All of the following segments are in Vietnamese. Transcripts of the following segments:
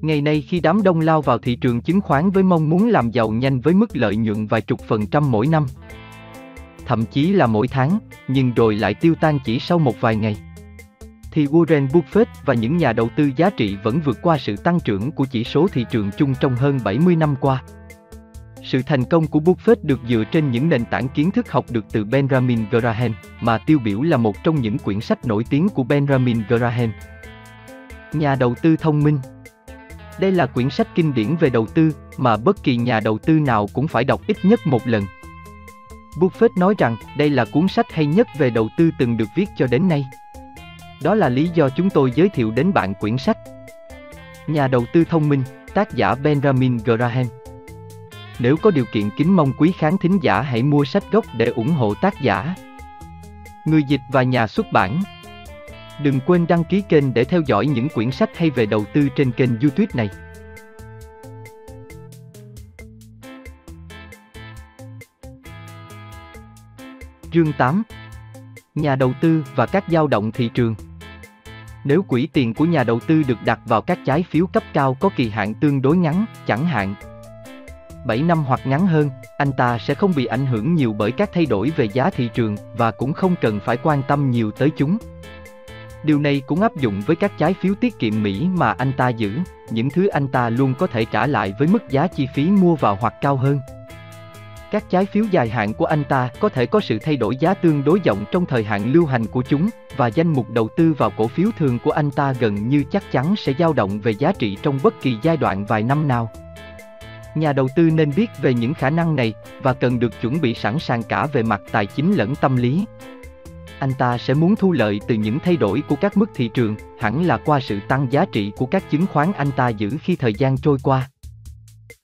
Ngày nay khi đám đông lao vào thị trường chứng khoán với mong muốn làm giàu nhanh với mức lợi nhuận vài chục phần trăm mỗi năm, thậm chí là mỗi tháng, nhưng rồi lại tiêu tan chỉ sau một vài ngày. Thì Warren Buffett và những nhà đầu tư giá trị vẫn vượt qua sự tăng trưởng của chỉ số thị trường chung trong hơn 70 năm qua. Sự thành công của Buffett được dựa trên những nền tảng kiến thức học được từ Benjamin Graham, mà tiêu biểu là một trong những quyển sách nổi tiếng của Benjamin Graham. Nhà đầu tư thông minh đây là quyển sách kinh điển về đầu tư mà bất kỳ nhà đầu tư nào cũng phải đọc ít nhất một lần. Buffett nói rằng đây là cuốn sách hay nhất về đầu tư từng được viết cho đến nay. Đó là lý do chúng tôi giới thiệu đến bạn quyển sách. Nhà đầu tư thông minh, tác giả Benjamin Graham. Nếu có điều kiện kính mong quý khán thính giả hãy mua sách gốc để ủng hộ tác giả. Người dịch và nhà xuất bản. Đừng quên đăng ký kênh để theo dõi những quyển sách hay về đầu tư trên kênh YouTube này. Chương 8 Nhà đầu tư và các dao động thị trường Nếu quỹ tiền của nhà đầu tư được đặt vào các trái phiếu cấp cao có kỳ hạn tương đối ngắn, chẳng hạn 7 năm hoặc ngắn hơn, anh ta sẽ không bị ảnh hưởng nhiều bởi các thay đổi về giá thị trường và cũng không cần phải quan tâm nhiều tới chúng. Điều này cũng áp dụng với các trái phiếu tiết kiệm Mỹ mà anh ta giữ, những thứ anh ta luôn có thể trả lại với mức giá chi phí mua vào hoặc cao hơn. Các trái phiếu dài hạn của anh ta có thể có sự thay đổi giá tương đối rộng trong thời hạn lưu hành của chúng, và danh mục đầu tư vào cổ phiếu thường của anh ta gần như chắc chắn sẽ dao động về giá trị trong bất kỳ giai đoạn vài năm nào. Nhà đầu tư nên biết về những khả năng này và cần được chuẩn bị sẵn sàng cả về mặt tài chính lẫn tâm lý. Anh ta sẽ muốn thu lợi từ những thay đổi của các mức thị trường, hẳn là qua sự tăng giá trị của các chứng khoán anh ta giữ khi thời gian trôi qua.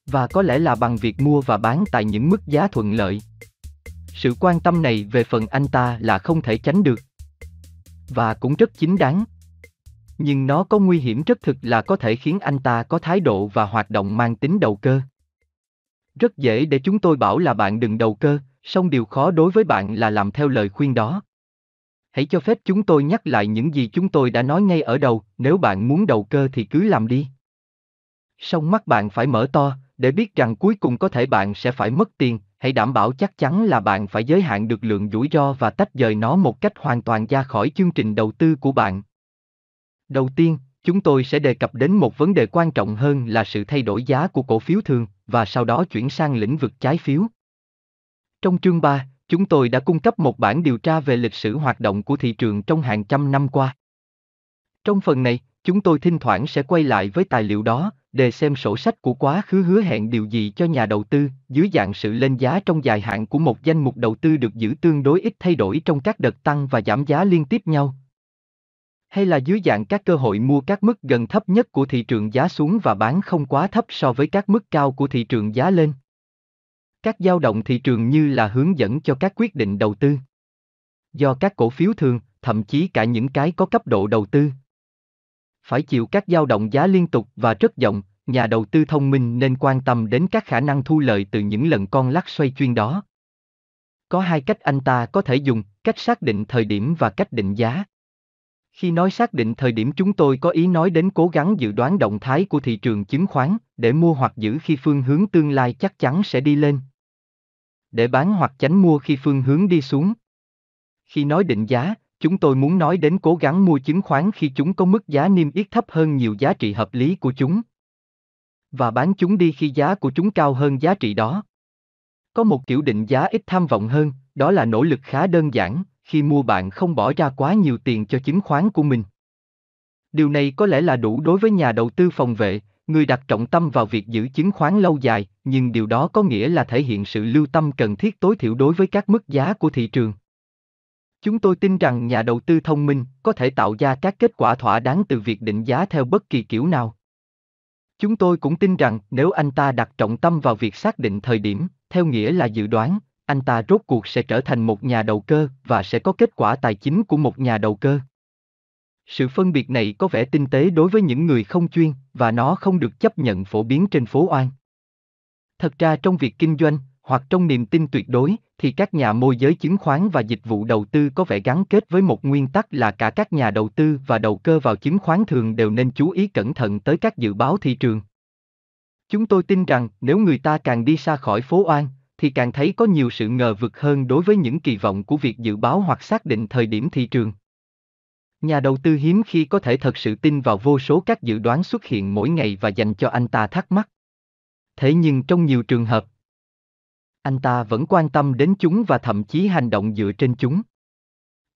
Và có lẽ là bằng việc mua và bán tại những mức giá thuận lợi. Sự quan tâm này về phần anh ta là không thể tránh được. Và cũng rất chính đáng. Nhưng nó có nguy hiểm rất thực là có thể khiến anh ta có thái độ và hoạt động mang tính đầu cơ. Rất dễ để chúng tôi bảo là bạn đừng đầu cơ, song điều khó đối với bạn là làm theo lời khuyên đó. Hãy cho phép chúng tôi nhắc lại những gì chúng tôi đã nói ngay ở đầu, nếu bạn muốn đầu cơ thì cứ làm đi. Song mắt bạn phải mở to, để biết rằng cuối cùng có thể bạn sẽ phải mất tiền, hãy đảm bảo chắc chắn là bạn phải giới hạn được lượng rủi ro và tách rời nó một cách hoàn toàn ra khỏi chương trình đầu tư của bạn. Đầu tiên, chúng tôi sẽ đề cập đến một vấn đề quan trọng hơn là sự thay đổi giá của cổ phiếu thường, và sau đó chuyển sang lĩnh vực trái phiếu. Trong chương 3, chúng tôi đã cung cấp một bản điều tra về lịch sử hoạt động của thị trường trong hàng trăm năm qua. Trong phần này, chúng tôi thỉnh thoảng sẽ quay lại với tài liệu đó, để xem sổ sách của quá khứ hứa hẹn điều gì cho nhà đầu tư, dưới dạng sự lên giá trong dài hạn của một danh mục đầu tư được giữ tương đối ít thay đổi trong các đợt tăng và giảm giá liên tiếp nhau. Hay là dưới dạng các cơ hội mua các mức gần thấp nhất của thị trường giá xuống và bán không quá thấp so với các mức cao của thị trường giá lên. Các dao động thị trường như là hướng dẫn cho các quyết định đầu tư. Do các cổ phiếu thường, thậm chí cả những cái có cấp độ đầu tư, phải chịu các dao động giá liên tục và rất rộng, nhà đầu tư thông minh nên quan tâm đến các khả năng thu lợi từ những lần con lắc xoay chuyên đó. Có hai cách anh ta có thể dùng, cách xác định thời điểm và cách định giá. Khi nói xác định thời điểm chúng tôi có ý nói đến cố gắng dự đoán động thái của thị trường chứng khoán, để mua hoặc giữ khi phương hướng tương lai chắc chắn sẽ đi lên. Để bán hoặc tránh mua khi phương hướng đi xuống. Khi nói định giá, chúng tôi muốn nói đến cố gắng mua chứng khoán khi chúng có mức giá niêm yết thấp hơn nhiều giá trị hợp lý của chúng. Và bán chúng đi khi giá của chúng cao hơn giá trị đó. Có một kiểu định giá ít tham vọng hơn, đó là nỗ lực khá đơn giản, khi mua bạn không bỏ ra quá nhiều tiền cho chứng khoán của mình. Điều này có lẽ là đủ đối với nhà đầu tư phòng vệ, người đặt trọng tâm vào việc giữ chứng khoán lâu dài, nhưng điều đó có nghĩa là thể hiện sự lưu tâm cần thiết tối thiểu đối với các mức giá của thị trường. Chúng tôi tin rằng nhà đầu tư thông minh có thể tạo ra các kết quả thỏa đáng từ việc định giá theo bất kỳ kiểu nào. Chúng tôi cũng tin rằng nếu anh ta đặt trọng tâm vào việc xác định thời điểm, theo nghĩa là dự đoán, anh ta rốt cuộc sẽ trở thành một nhà đầu cơ và sẽ có kết quả tài chính của một nhà đầu cơ. Sự phân biệt này có vẻ tinh tế đối với những người không chuyên và nó không được chấp nhận phổ biến trên phố oan. Thật ra trong việc kinh doanh, hoặc trong niềm tin tuyệt đối, thì các nhà môi giới chứng khoán và dịch vụ đầu tư có vẻ gắn kết với một nguyên tắc là cả các nhà đầu tư và đầu cơ vào chứng khoán thường đều nên chú ý cẩn thận tới các dự báo thị trường. Chúng tôi tin rằng nếu người ta càng đi xa khỏi phố oan, thì càng thấy có nhiều sự ngờ vực hơn đối với những kỳ vọng của việc dự báo hoặc xác định thời điểm thị trường. Nhà đầu tư hiếm khi có thể thật sự tin vào vô số các dự đoán xuất hiện mỗi ngày và dành cho anh ta thắc mắc. Thế nhưng trong nhiều trường hợp, anh ta vẫn quan tâm đến chúng và thậm chí hành động dựa trên chúng.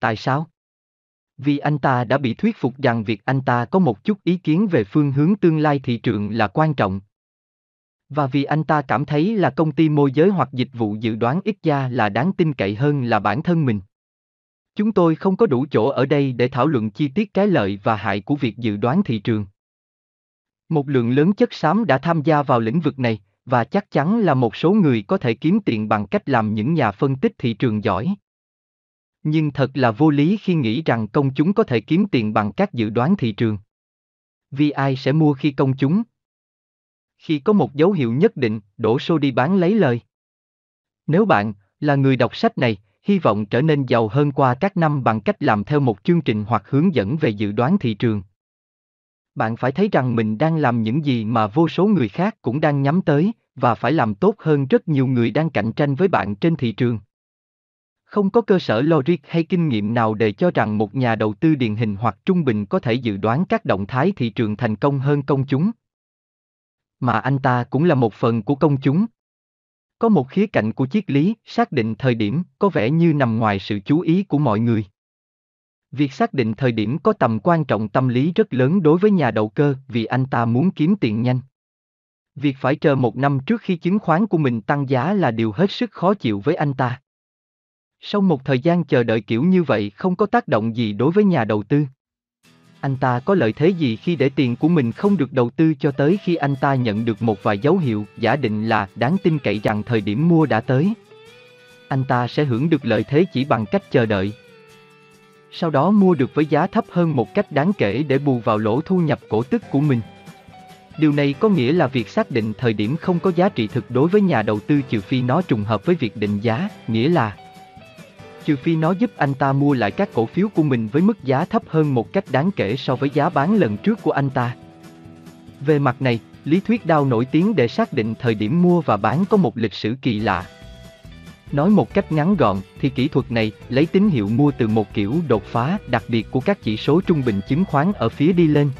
Tại sao? Vì anh ta đã bị thuyết phục rằng việc anh ta có một chút ý kiến về phương hướng tương lai thị trường là quan trọng. Và vì anh ta cảm thấy là công ty môi giới hoặc dịch vụ dự đoán ít ra là đáng tin cậy hơn là bản thân mình. Chúng tôi không có đủ chỗ ở đây để thảo luận chi tiết cái lợi và hại của việc dự đoán thị trường. Một lượng lớn chất xám đã tham gia vào lĩnh vực này, và chắc chắn là một số người có thể kiếm tiền bằng cách làm những nhà phân tích thị trường giỏi. Nhưng thật là vô lý khi nghĩ rằng công chúng có thể kiếm tiền bằng các dự đoán thị trường. Vì ai sẽ mua khi công chúng? Khi có một dấu hiệu nhất định, đổ xô đi bán lấy lời. Nếu bạn là người đọc sách này, hy vọng trở nên giàu hơn qua các năm bằng cách làm theo một chương trình hoặc hướng dẫn về dự đoán thị trường. Bạn phải thấy rằng mình đang làm những gì mà vô số người khác cũng đang nhắm tới, và phải làm tốt hơn rất nhiều người đang cạnh tranh với bạn trên thị trường. Không có cơ sở logic hay kinh nghiệm nào để cho rằng một nhà đầu tư điển hình hoặc trung bình có thể dự đoán các động thái thị trường thành công hơn công chúng. Mà anh ta cũng là một phần của công chúng. Có một khía cạnh của triết lý, xác định thời điểm, có vẻ như nằm ngoài sự chú ý của mọi người. Việc xác định thời điểm có tầm quan trọng tâm lý rất lớn đối với nhà đầu cơ vì anh ta muốn kiếm tiền nhanh. Việc phải chờ một năm trước khi chứng khoán của mình tăng giá là điều hết sức khó chịu với anh ta. Sau một thời gian chờ đợi kiểu như vậy không có tác động gì đối với nhà đầu tư. Anh ta có lợi thế gì khi để tiền của mình không được đầu tư cho tới khi anh ta nhận được một vài dấu hiệu giả định là đáng tin cậy rằng thời điểm mua đã tới. Anh ta sẽ hưởng được lợi thế chỉ bằng cách chờ đợi. Sau đó mua được với giá thấp hơn một cách đáng kể để bù vào lỗ thu nhập cổ tức của mình. Điều này có nghĩa là việc xác định thời điểm không có giá trị thực đối với nhà đầu tư trừ phi nó trùng hợp với việc định giá, nghĩa là trừ phi nó giúp anh ta mua lại các cổ phiếu của mình với mức giá thấp hơn một cách đáng kể so với giá bán lần trước của anh ta. Về mặt này, lý thuyết Dow nổi tiếng để xác định thời điểm mua và bán có một lịch sử kỳ lạ. Nói một cách ngắn gọn, thì kỹ thuật này lấy tín hiệu mua từ một kiểu đột phá đặc biệt của các chỉ số trung bình chứng khoán ở phía đi lên,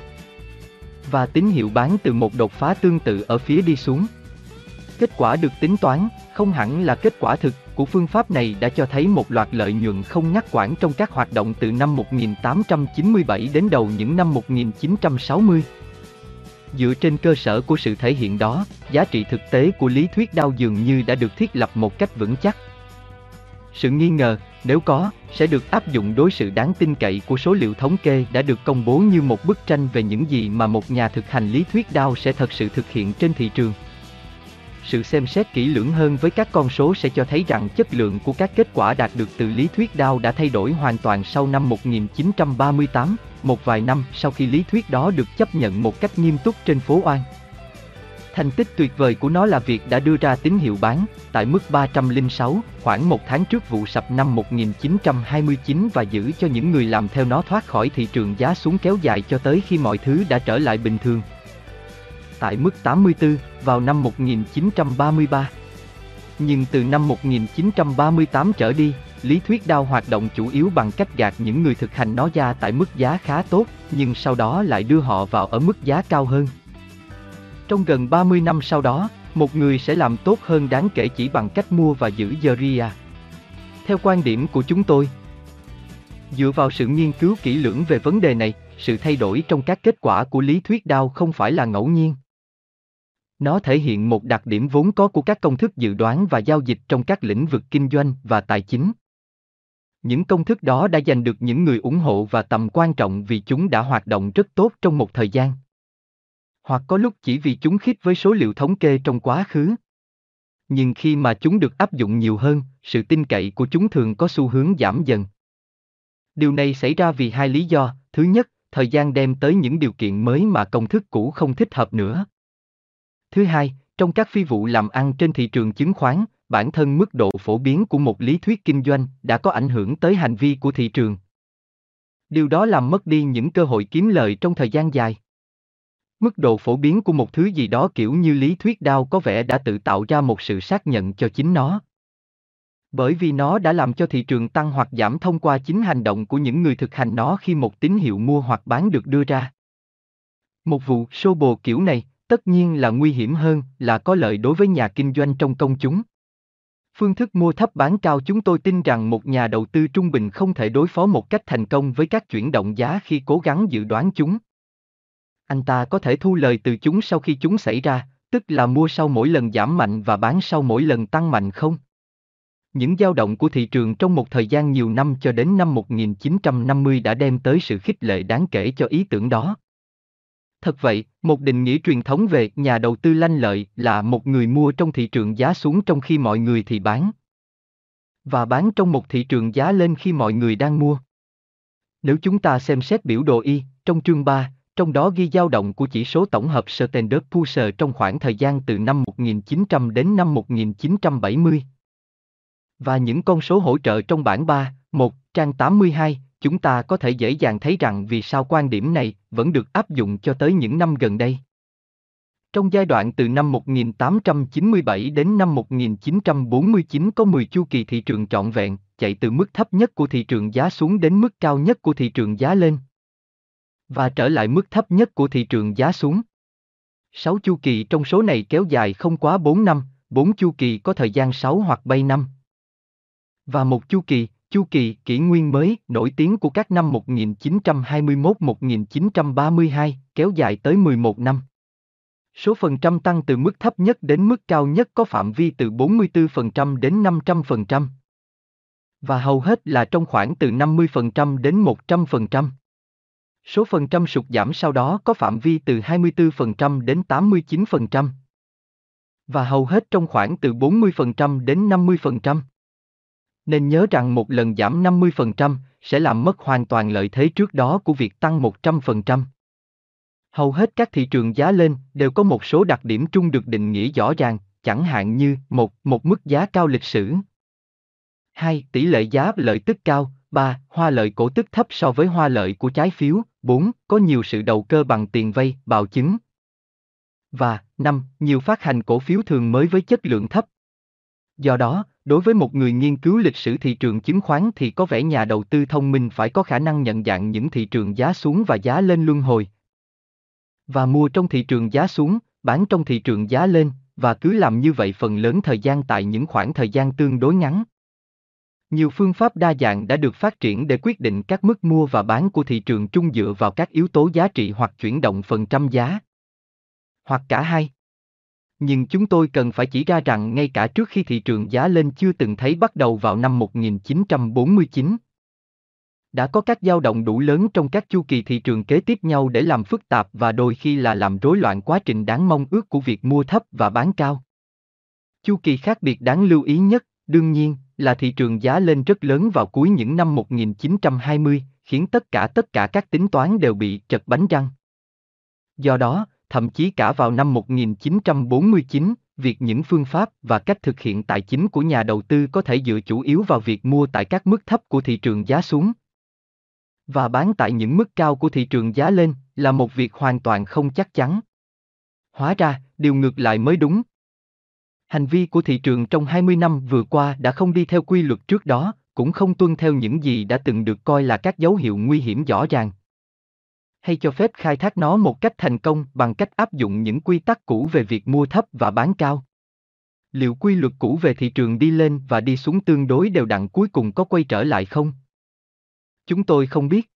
và tín hiệu bán từ một đột phá tương tự ở phía đi xuống. Kết quả được tính toán, không hẳn là kết quả thực, của phương pháp này đã cho thấy một loạt lợi nhuận không ngắt quãng trong các hoạt động từ năm 1897 đến đầu những năm 1960. Dựa trên cơ sở của sự thể hiện đó, giá trị thực tế của lý thuyết đau dường như đã được thiết lập một cách vững chắc. Sự nghi ngờ, nếu có, sẽ được áp dụng đối sự đáng tin cậy của số liệu thống kê đã được công bố như một bức tranh về những gì mà một nhà thực hành lý thuyết đao sẽ thật sự thực hiện trên thị trường. Sự xem xét kỹ lưỡng hơn với các con số sẽ cho thấy rằng chất lượng của các kết quả đạt được từ lý thuyết Dow đã thay đổi hoàn toàn sau năm 1938, một vài năm sau khi lý thuyết đó được chấp nhận một cách nghiêm túc trên phố Oan. Thành tích tuyệt vời của nó là việc đã đưa ra tín hiệu bán, tại mức 306, khoảng một tháng trước vụ sập năm 1929 và giữ cho những người làm theo nó thoát khỏi thị trường giá xuống kéo dài cho tới khi mọi thứ đã trở lại bình thường. Tại mức 84, vào năm 1933. Nhưng từ năm 1938 trở đi, lý thuyết đao hoạt động chủ yếu bằng cách gạt những người thực hành nó ra tại mức giá khá tốt, nhưng sau đó lại đưa họ vào ở mức giá cao hơn. Trong gần 30 năm sau đó, một người sẽ làm tốt hơn đáng kể chỉ bằng cách mua và giữ Zeria. Theo quan điểm của chúng tôi, dựa vào sự nghiên cứu kỹ lưỡng về vấn đề này, sự thay đổi trong các kết quả của lý thuyết đao không phải là ngẫu nhiên. Nó thể hiện một đặc điểm vốn có của các công thức dự đoán và giao dịch trong các lĩnh vực kinh doanh và tài chính. Những công thức đó đã giành được những người ủng hộ và tầm quan trọng vì chúng đã hoạt động rất tốt trong một thời gian hoặc có lúc chỉ vì chúng khít với số liệu thống kê trong quá khứ. Nhưng khi mà chúng được áp dụng nhiều hơn, sự tin cậy của chúng thường có xu hướng giảm dần. Điều này xảy ra vì hai lý do, thứ nhất, thời gian đem tới những điều kiện mới mà công thức cũ không thích hợp nữa. Thứ hai, trong các phi vụ làm ăn trên thị trường chứng khoán, bản thân mức độ phổ biến của một lý thuyết kinh doanh đã có ảnh hưởng tới hành vi của thị trường. Điều đó làm mất đi những cơ hội kiếm lợi trong thời gian dài. Mức độ phổ biến của một thứ gì đó kiểu như lý thuyết đao có vẻ đã tự tạo ra một sự xác nhận cho chính nó. Bởi vì nó đã làm cho thị trường tăng hoặc giảm thông qua chính hành động của những người thực hành nó khi một tín hiệu mua hoặc bán được đưa ra. Một vụ sô bồ kiểu này, tất nhiên là nguy hiểm hơn là có lợi đối với nhà kinh doanh trong công chúng. Phương thức mua thấp bán cao chúng tôi tin rằng một nhà đầu tư trung bình không thể đối phó một cách thành công với các chuyển động giá khi cố gắng dự đoán chúng. Anh ta có thể thu lời từ chúng sau khi chúng xảy ra, tức là mua sau mỗi lần giảm mạnh và bán sau mỗi lần tăng mạnh không? Những dao động của thị trường trong một thời gian nhiều năm cho đến năm 1950 đã đem tới sự khích lệ đáng kể cho ý tưởng đó. Thật vậy, một định nghĩa truyền thống về nhà đầu tư lanh lợi là một người mua trong thị trường giá xuống trong khi mọi người thì bán. Và bán trong một thị trường giá lên khi mọi người đang mua. Nếu chúng ta xem xét biểu đồ Y, trong chương 3, trong đó ghi dao động của chỉ số tổng hợp Standard Poor's trong khoảng thời gian từ năm 1900 đến năm 1970. Và những con số hỗ trợ trong bảng 3, 1, trang 82, chúng ta có thể dễ dàng thấy rằng vì sao quan điểm này vẫn được áp dụng cho tới những năm gần đây. Trong giai đoạn từ năm 1897 đến năm 1949 có 10 chu kỳ thị trường trọn vẹn, chạy từ mức thấp nhất của thị trường giá xuống đến mức cao nhất của thị trường giá lên. Và trở lại mức thấp nhất của thị trường giá xuống. 6 chu kỳ trong số này kéo dài không quá 4 năm, 4 chu kỳ có thời gian 6 hoặc 7 năm. Và một chu kỳ, Chu kỳ kỷ nguyên mới, nổi tiếng của các năm 1921-1932 kéo dài tới 11 năm. Số phần trăm tăng từ mức thấp nhất đến mức cao nhất có phạm vi từ 44% đến 500%. Và hầu hết là trong khoảng từ 50% đến 100%. Số phần trăm sụt giảm sau đó có phạm vi từ 24% đến 89%. Và hầu hết trong khoảng từ 40% đến 50% nên nhớ rằng một lần giảm 50% sẽ làm mất hoàn toàn lợi thế trước đó của việc tăng 100%. Hầu hết các thị trường giá lên đều có một số đặc điểm chung được định nghĩa rõ ràng, chẳng hạn như một, một mức giá cao lịch sử. 2. Tỷ lệ giá lợi tức cao, 3. Hoa lợi cổ tức thấp so với hoa lợi của trái phiếu, 4. Có nhiều sự đầu cơ bằng tiền vay, bào chứng. Và 5. Nhiều phát hành cổ phiếu thường mới với chất lượng thấp. Do đó, Đối với một người nghiên cứu lịch sử thị trường chứng khoán thì có vẻ nhà đầu tư thông minh phải có khả năng nhận dạng những thị trường giá xuống và giá lên luân hồi. Và mua trong thị trường giá xuống, bán trong thị trường giá lên, và cứ làm như vậy phần lớn thời gian tại những khoảng thời gian tương đối ngắn. Nhiều phương pháp đa dạng đã được phát triển để quyết định các mức mua và bán của thị trường chung dựa vào các yếu tố giá trị hoặc chuyển động phần trăm giá. Hoặc cả hai. Nhưng chúng tôi cần phải chỉ ra rằng ngay cả trước khi thị trường giá lên chưa từng thấy bắt đầu vào năm 1949, đã có các dao động đủ lớn trong các chu kỳ thị trường kế tiếp nhau để làm phức tạp và đôi khi là làm rối loạn quá trình đáng mong ước của việc mua thấp và bán cao. Chu kỳ khác biệt đáng lưu ý nhất, đương nhiên, là thị trường giá lên rất lớn vào cuối những năm 1920, khiến tất cả tất cả các tính toán đều bị trật bánh răng. Do đó, thậm chí cả vào năm 1949, việc những phương pháp và cách thực hiện tài chính của nhà đầu tư có thể dựa chủ yếu vào việc mua tại các mức thấp của thị trường giá xuống và bán tại những mức cao của thị trường giá lên là một việc hoàn toàn không chắc chắn. Hóa ra, điều ngược lại mới đúng. Hành vi của thị trường trong 20 năm vừa qua đã không đi theo quy luật trước đó, cũng không tuân theo những gì đã từng được coi là các dấu hiệu nguy hiểm rõ ràng hay cho phép khai thác nó một cách thành công bằng cách áp dụng những quy tắc cũ về việc mua thấp và bán cao. Liệu quy luật cũ về thị trường đi lên và đi xuống tương đối đều đặn cuối cùng có quay trở lại không? Chúng tôi không biết.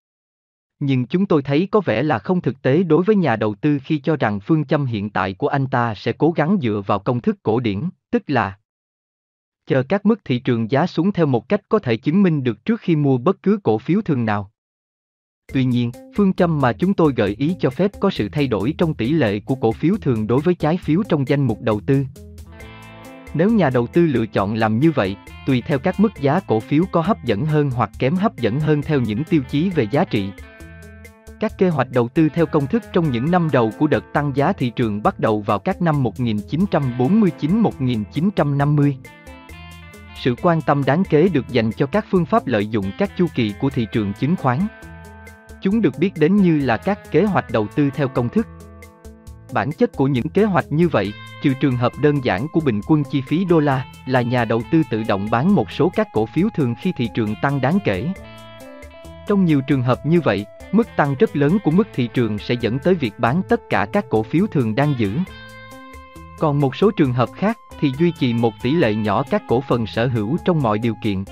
Nhưng chúng tôi thấy có vẻ là không thực tế đối với nhà đầu tư khi cho rằng phương châm hiện tại của anh ta sẽ cố gắng dựa vào công thức cổ điển, tức là chờ các mức thị trường giá xuống theo một cách có thể chứng minh được trước khi mua bất cứ cổ phiếu thường nào. Tuy nhiên, phương châm mà chúng tôi gợi ý cho phép có sự thay đổi trong tỷ lệ của cổ phiếu thường đối với trái phiếu trong danh mục đầu tư. Nếu nhà đầu tư lựa chọn làm như vậy, tùy theo các mức giá cổ phiếu có hấp dẫn hơn hoặc kém hấp dẫn hơn theo những tiêu chí về giá trị. Các kế hoạch đầu tư theo công thức trong những năm đầu của đợt tăng giá thị trường bắt đầu vào các năm 1949-1950. sự quan tâm đáng kể được dành cho các phương pháp lợi dụng các chu kỳ của thị trường chứng khoán. Chúng được biết đến như là các kế hoạch đầu tư theo công thức. Bản chất của những kế hoạch như vậy, trừ trường hợp đơn giản của bình quân chi phí đô la, là nhà đầu tư tự động bán một số các cổ phiếu thường khi thị trường tăng đáng kể. Trong nhiều trường hợp như vậy, mức tăng rất lớn của mức thị trường sẽ dẫn tới việc bán tất cả các cổ phiếu thường đang giữ. Còn một số trường hợp khác thì duy trì một tỷ lệ nhỏ các cổ phần sở hữu trong mọi điều kiện.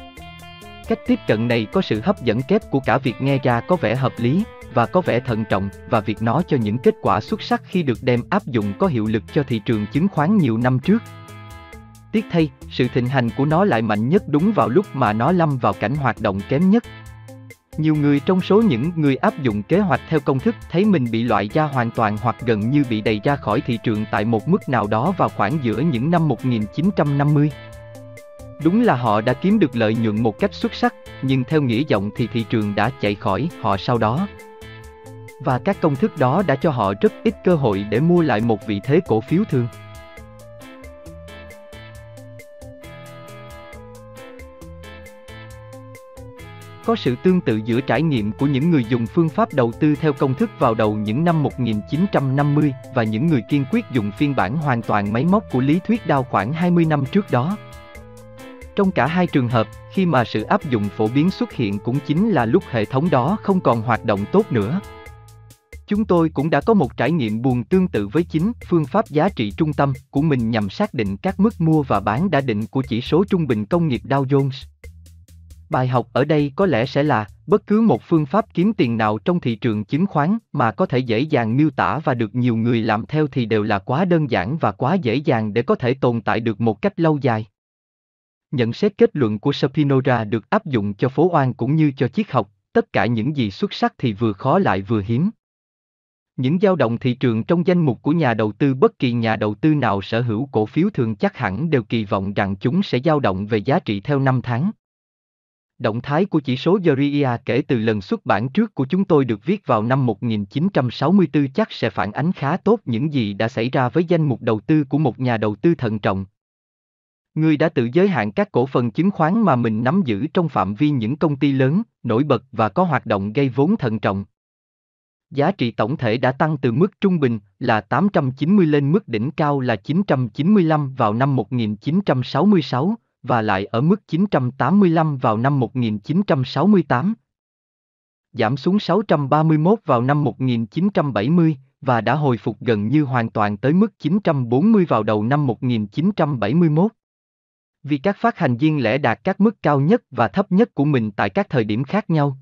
Cách tiếp cận này có sự hấp dẫn kép của cả việc nghe ra có vẻ hợp lý và có vẻ thận trọng và việc nó cho những kết quả xuất sắc khi được đem áp dụng có hiệu lực cho thị trường chứng khoán nhiều năm trước. Tiếc thay, sự thịnh hành của nó lại mạnh nhất đúng vào lúc mà nó lâm vào cảnh hoạt động kém nhất. Nhiều người trong số những người áp dụng kế hoạch theo công thức thấy mình bị loại ra hoàn toàn hoặc gần như bị đẩy ra khỏi thị trường tại một mức nào đó vào khoảng giữa những năm 1950. Đúng là họ đã kiếm được lợi nhuận một cách xuất sắc, nhưng theo nghĩa rộng thì thị trường đã chạy khỏi họ sau đó. Và các công thức đó đã cho họ rất ít cơ hội để mua lại một vị thế cổ phiếu thường. Có sự tương tự giữa trải nghiệm của những người dùng phương pháp đầu tư theo công thức vào đầu những năm 1950 và những người kiên quyết dùng phiên bản hoàn toàn máy móc của lý thuyết đao khoảng 20 năm trước đó. Trong cả hai trường hợp, khi mà sự áp dụng phổ biến xuất hiện cũng chính là lúc hệ thống đó không còn hoạt động tốt nữa. Chúng tôi cũng đã có một trải nghiệm buồn tương tự với chính phương pháp giá trị trung tâm của mình nhằm xác định các mức mua và bán đã định của chỉ số trung bình công nghiệp Dow Jones. Bài học ở đây có lẽ sẽ là, bất cứ một phương pháp kiếm tiền nào trong thị trường chứng khoán mà có thể dễ dàng miêu tả và được nhiều người làm theo thì đều là quá đơn giản và quá dễ dàng để có thể tồn tại được một cách lâu dài. Nhận xét kết luận của Spinoza được áp dụng cho phố oan cũng như cho triết học, tất cả những gì xuất sắc thì vừa khó lại vừa hiếm. Những dao động thị trường trong danh mục của nhà đầu tư bất kỳ nhà đầu tư nào sở hữu cổ phiếu thường chắc hẳn đều kỳ vọng rằng chúng sẽ dao động về giá trị theo năm tháng. Động thái của chỉ số Yoria kể từ lần xuất bản trước của chúng tôi được viết vào năm 1964 chắc sẽ phản ánh khá tốt những gì đã xảy ra với danh mục đầu tư của một nhà đầu tư thận trọng. Người đã tự giới hạn các cổ phần chứng khoán mà mình nắm giữ trong phạm vi những công ty lớn, nổi bật và có hoạt động gây vốn thận trọng. Giá trị tổng thể đã tăng từ mức trung bình là 890 lên mức đỉnh cao là 995 vào năm 1966, và lại ở mức 985 vào năm 1968. Giảm xuống 631 vào năm 1970 và đã hồi phục gần như hoàn toàn tới mức 940 vào đầu năm 1971. Vì các phát hành viên lẻ đạt các mức cao nhất và thấp nhất của mình tại các thời điểm khác nhau.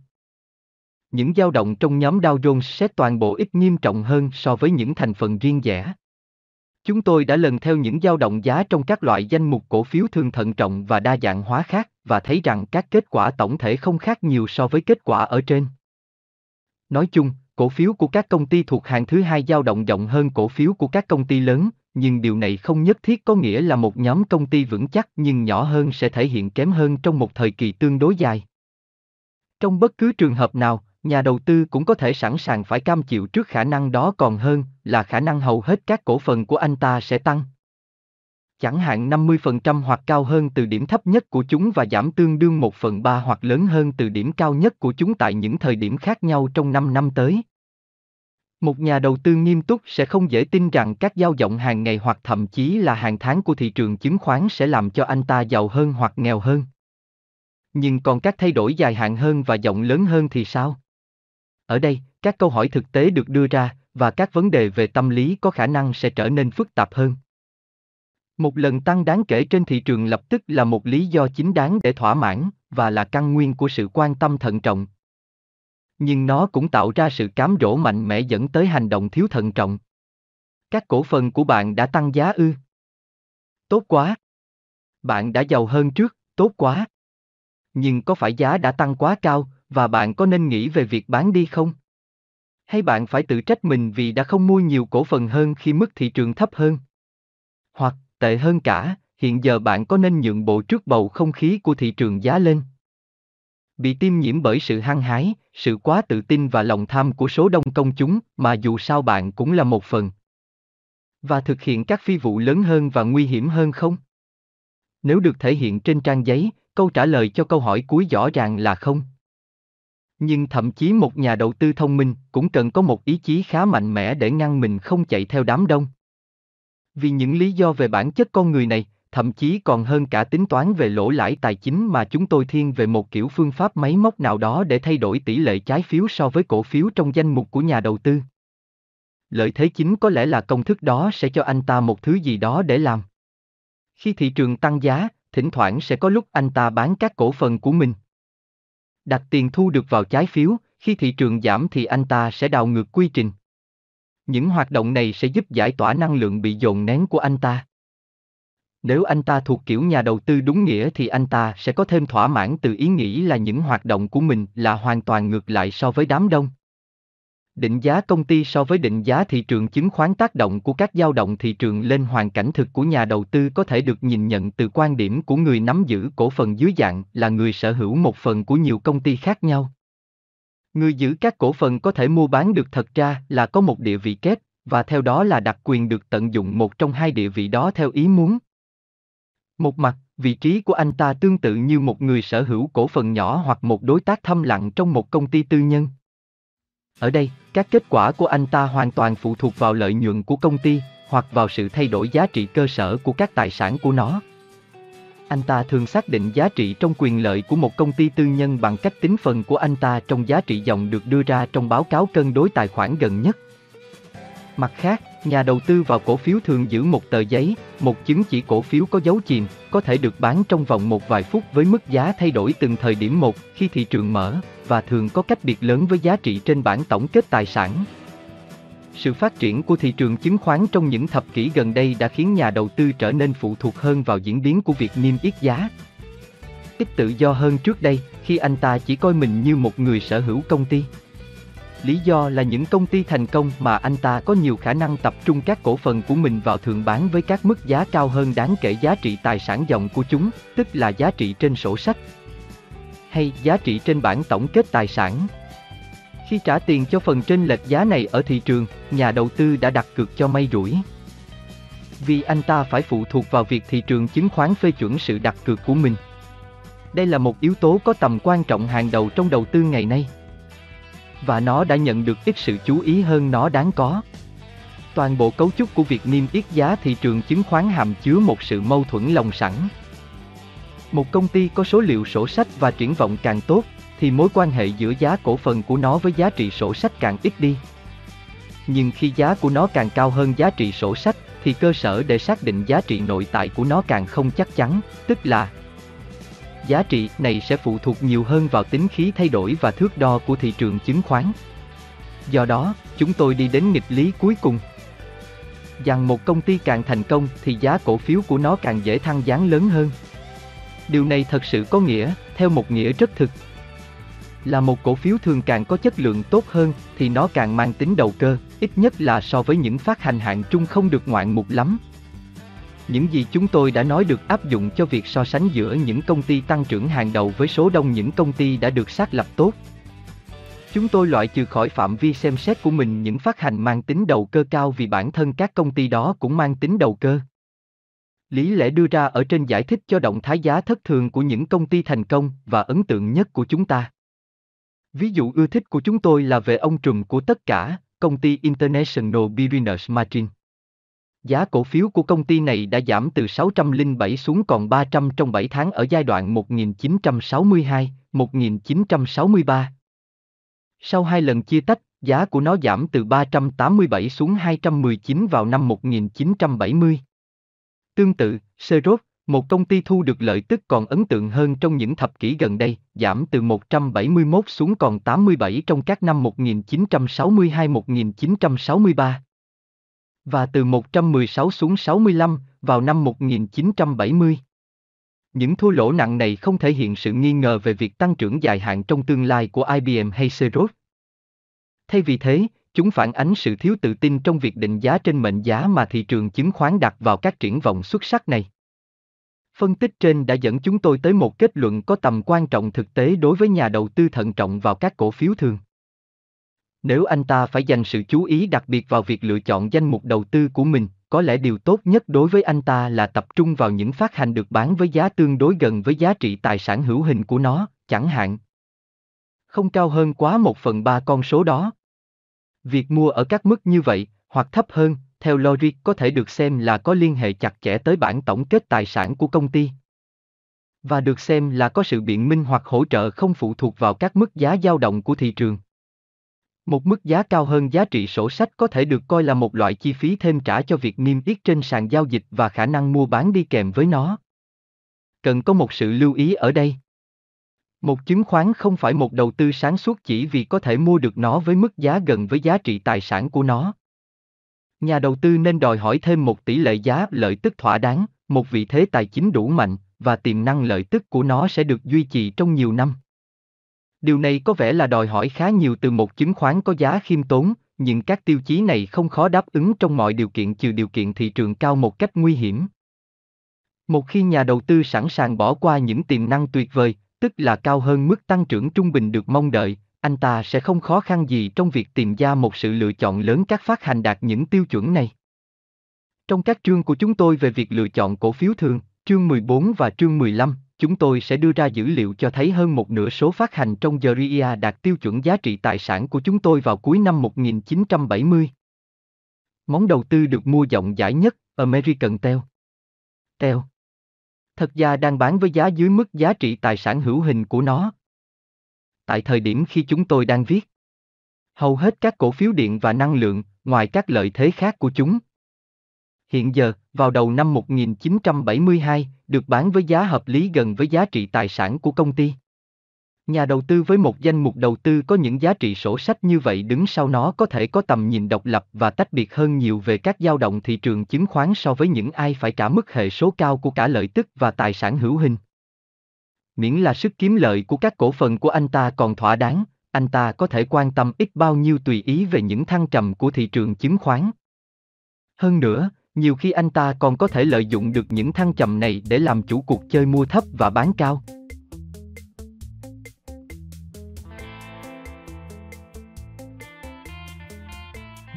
Những dao động trong nhóm Dow Jones sẽ toàn bộ ít nghiêm trọng hơn so với những thành phần riêng rẽ. Chúng tôi đã lần theo những dao động giá trong các loại danh mục cổ phiếu thường thận trọng và đa dạng hóa khác và thấy rằng các kết quả tổng thể không khác nhiều so với kết quả ở trên. Nói chung, cổ phiếu của các công ty thuộc hàng thứ hai dao động rộng hơn cổ phiếu của các công ty lớn, nhưng điều này không nhất thiết có nghĩa là một nhóm công ty vững chắc nhưng nhỏ hơn sẽ thể hiện kém hơn trong một thời kỳ tương đối dài. Trong bất cứ trường hợp nào, nhà đầu tư cũng có thể sẵn sàng phải cam chịu trước khả năng đó còn hơn là khả năng hầu hết các cổ phần của anh ta sẽ tăng. Chẳng hạn 50% hoặc cao hơn từ điểm thấp nhất của chúng và giảm tương đương 1 phần 3 hoặc lớn hơn từ điểm cao nhất của chúng tại những thời điểm khác nhau trong 5 năm tới. Một nhà đầu tư nghiêm túc sẽ không dễ tin rằng các giao động hàng ngày hoặc thậm chí là hàng tháng của thị trường chứng khoán sẽ làm cho anh ta giàu hơn hoặc nghèo hơn. Nhưng còn các thay đổi dài hạn hơn và rộng lớn hơn thì sao? Ở đây, các câu hỏi thực tế được đưa ra, và các vấn đề về tâm lý có khả năng sẽ trở nên phức tạp hơn. Một lần tăng đáng kể trên thị trường lập tức là một lý do chính đáng để thỏa mãn, và là căn nguyên của sự quan tâm thận trọng. Nhưng nó cũng tạo ra sự cám dỗ mạnh mẽ dẫn tới hành động thiếu thận trọng. Các cổ phần của bạn đã tăng giá ư? Tốt quá. Bạn đã giàu hơn trước, tốt quá. Nhưng có phải giá đã tăng quá cao, và bạn có nên nghĩ về việc bán đi không? Hay bạn phải tự trách mình vì đã không mua nhiều cổ phần hơn khi mức thị trường thấp hơn? Hoặc, tệ hơn cả, hiện giờ bạn có nên nhượng bộ trước bầu không khí của thị trường giá lên? Bị tiêm nhiễm bởi sự hăng hái, sự quá tự tin và lòng tham của số đông công chúng mà dù sao bạn cũng là một phần. Và thực hiện các phi vụ lớn hơn và nguy hiểm hơn không? Nếu được thể hiện trên trang giấy, câu trả lời cho câu hỏi cuối rõ ràng là không. Nhưng thậm chí một nhà đầu tư thông minh cũng cần có một ý chí khá mạnh mẽ để ngăn mình không chạy theo đám đông. Vì những lý do về bản chất con người này, thậm chí còn hơn cả tính toán về lỗ lãi tài chính mà chúng tôi thiên về một kiểu phương pháp máy móc nào đó để thay đổi tỷ lệ trái phiếu so với cổ phiếu trong danh mục của nhà đầu tư. Lợi thế chính có lẽ là công thức đó sẽ cho anh ta một thứ gì đó để làm. Khi thị trường tăng giá, thỉnh thoảng sẽ có lúc anh ta bán các cổ phần của mình. Đặt tiền thu được vào trái phiếu, khi thị trường giảm thì anh ta sẽ đào ngược quy trình. Những hoạt động này sẽ giúp giải tỏa năng lượng bị dồn nén của anh ta. Nếu anh ta thuộc kiểu nhà đầu tư đúng nghĩa thì anh ta sẽ có thêm thỏa mãn từ ý nghĩ là những hoạt động của mình là hoàn toàn ngược lại so với đám đông. Định giá công ty so với định giá thị trường chứng khoán tác động của các dao động thị trường lên hoàn cảnh thực của nhà đầu tư có thể được nhìn nhận từ quan điểm của người nắm giữ cổ phần dưới dạng là người sở hữu một phần của nhiều công ty khác nhau. Người giữ các cổ phần có thể mua bán được thật ra là có một địa vị kép, và theo đó là đặc quyền được tận dụng một trong hai địa vị đó theo ý muốn. Một mặt, vị trí của anh ta tương tự như một người sở hữu cổ phần nhỏ hoặc một đối tác thâm lặng trong một công ty tư nhân. Ở đây, các kết quả của anh ta hoàn toàn phụ thuộc vào lợi nhuận của công ty, hoặc vào sự thay đổi giá trị cơ sở của các tài sản của nó. Anh ta thường xác định giá trị trong quyền lợi của một công ty tư nhân bằng cách tính phần của anh ta trong giá trị dòng được đưa ra trong báo cáo cân đối tài khoản gần nhất. Mặt khác, nhà đầu tư vào cổ phiếu thường giữ một tờ giấy, một chứng chỉ cổ phiếu có dấu chìm, có thể được bán trong vòng một vài phút với mức giá thay đổi từng thời điểm một khi thị trường mở, và thường có cách biệt lớn với giá trị trên bảng tổng kết tài sản. Sự phát triển của thị trường chứng khoán trong những thập kỷ gần đây đã khiến nhà đầu tư trở nên phụ thuộc hơn vào diễn biến của việc niêm yết giá. Ít tự do hơn trước đây, khi anh ta chỉ coi mình như một người sở hữu công ty. Lý do là những công ty thành công mà anh ta có nhiều khả năng tập trung các cổ phần của mình vào thường bán với các mức giá cao hơn đáng kể giá trị tài sản dòng của chúng, tức là giá trị trên sổ sách. Hay giá trị trên bảng tổng kết tài sản. Khi trả tiền cho phần trên lệch giá này ở thị trường, nhà đầu tư đã đặt cược cho may rủi. Vì anh ta phải phụ thuộc vào việc thị trường chứng khoán phê chuẩn sự đặt cược của mình. Đây là một yếu tố có tầm quan trọng hàng đầu trong đầu tư ngày nay và nó đã nhận được ít sự chú ý hơn nó đáng có. Toàn bộ cấu trúc của việc niêm yết giá thị trường chứng khoán hàm chứa một sự mâu thuẫn lòng sẵn. Một công ty có số liệu sổ sách và triển vọng càng tốt, thì mối quan hệ giữa giá cổ phần của nó với giá trị sổ sách càng ít đi. Nhưng khi giá của nó càng cao hơn giá trị sổ sách, thì cơ sở để xác định giá trị nội tại của nó càng không chắc chắn, tức là Giá trị này sẽ phụ thuộc nhiều hơn vào tính khí thay đổi và thước đo của thị trường chứng khoán. Do đó, chúng tôi đi đến nghịch lý cuối cùng. Rằng một công ty càng thành công thì giá cổ phiếu của nó càng dễ thăng giá lớn hơn. Điều này thật sự có nghĩa, theo một nghĩa rất thực. Là một cổ phiếu thường càng có chất lượng tốt hơn thì nó càng mang tính đầu cơ, ít nhất là so với những phát hành hạng trung không được ngoạn mục lắm, những gì chúng tôi đã nói được áp dụng cho việc so sánh giữa những công ty tăng trưởng hàng đầu với số đông những công ty đã được xác lập tốt. Chúng tôi loại trừ khỏi phạm vi xem xét của mình những phát hành mang tính đầu cơ cao vì bản thân các công ty đó cũng mang tính đầu cơ. Lý lẽ đưa ra ở trên giải thích cho động thái giá thất thường của những công ty thành công và ấn tượng nhất của chúng ta. Ví dụ ưa thích của chúng tôi là về ông trùm của tất cả, công ty International Business Machine. Giá cổ phiếu của công ty này đã giảm từ 607 xuống còn 300 trong 7 tháng ở giai đoạn 1962-1963. Sau hai lần chia tách, giá của nó giảm từ 387 xuống 219 vào năm 1970. Tương tự, Serov, một công ty thu được lợi tức còn ấn tượng hơn trong những thập kỷ gần đây, giảm từ 171 xuống còn 87 trong các năm 1962-1963 và từ 116 xuống 65 vào năm 1970. Những thua lỗ nặng này không thể hiện sự nghi ngờ về việc tăng trưởng dài hạn trong tương lai của IBM hay Xerox. Thay vì thế, chúng phản ánh sự thiếu tự tin trong việc định giá trên mệnh giá mà thị trường chứng khoán đặt vào các triển vọng xuất sắc này. Phân tích trên đã dẫn chúng tôi tới một kết luận có tầm quan trọng thực tế đối với nhà đầu tư thận trọng vào các cổ phiếu thường. Nếu anh ta phải dành sự chú ý đặc biệt vào việc lựa chọn danh mục đầu tư của mình, có lẽ điều tốt nhất đối với anh ta là tập trung vào những phát hành được bán với giá tương đối gần với giá trị tài sản hữu hình của nó, chẳng hạn. Không cao hơn quá một phần ba con số đó. Việc mua ở các mức như vậy, hoặc thấp hơn, theo logic có thể được xem là có liên hệ chặt chẽ tới bản tổng kết tài sản của công ty. Và được xem là có sự biện minh hoặc hỗ trợ không phụ thuộc vào các mức giá dao động của thị trường. Một mức giá cao hơn giá trị sổ sách có thể được coi là một loại chi phí thêm trả cho việc niêm yết trên sàn giao dịch và khả năng mua bán đi kèm với nó. Cần có một sự lưu ý ở đây. Một chứng khoán không phải một đầu tư sáng suốt chỉ vì có thể mua được nó với mức giá gần với giá trị tài sản của nó. Nhà đầu tư nên đòi hỏi thêm một tỷ lệ giá lợi tức thỏa đáng, một vị thế tài chính đủ mạnh, và tiềm năng lợi tức của nó sẽ được duy trì trong nhiều năm. Điều này có vẻ là đòi hỏi khá nhiều từ một chứng khoán có giá khiêm tốn, nhưng các tiêu chí này không khó đáp ứng trong mọi điều kiện trừ điều kiện thị trường cao một cách nguy hiểm. Một khi nhà đầu tư sẵn sàng bỏ qua những tiềm năng tuyệt vời, tức là cao hơn mức tăng trưởng trung bình được mong đợi, anh ta sẽ không khó khăn gì trong việc tìm ra một sự lựa chọn lớn các phát hành đạt những tiêu chuẩn này. Trong các chương của chúng tôi về việc lựa chọn cổ phiếu thường, chương 14 và chương 15, chúng tôi sẽ đưa ra dữ liệu cho thấy hơn một nửa số phát hành trong Geria đạt tiêu chuẩn giá trị tài sản của chúng tôi vào cuối năm 1970. Món đầu tư được mua rộng rãi nhất, American Teo. Teo. Thật ra đang bán với giá dưới mức giá trị tài sản hữu hình của nó. Tại thời điểm khi chúng tôi đang viết, hầu hết các cổ phiếu điện và năng lượng, ngoài các lợi thế khác của chúng, Hiện giờ, vào đầu năm 1972, được bán với giá hợp lý gần với giá trị tài sản của công ty. Nhà đầu tư với một danh mục đầu tư có những giá trị sổ sách như vậy đứng sau nó có thể có tầm nhìn độc lập và tách biệt hơn nhiều về các dao động thị trường chứng khoán so với những ai phải trả mức hệ số cao của cả lợi tức và tài sản hữu hình. Miễn là sức kiếm lợi của các cổ phần của anh ta còn thỏa đáng, anh ta có thể quan tâm ít bao nhiêu tùy ý về những thăng trầm của thị trường chứng khoán. Hơn nữa, nhiều khi anh ta còn có thể lợi dụng được những thăng trầm này để làm chủ cuộc chơi mua thấp và bán cao.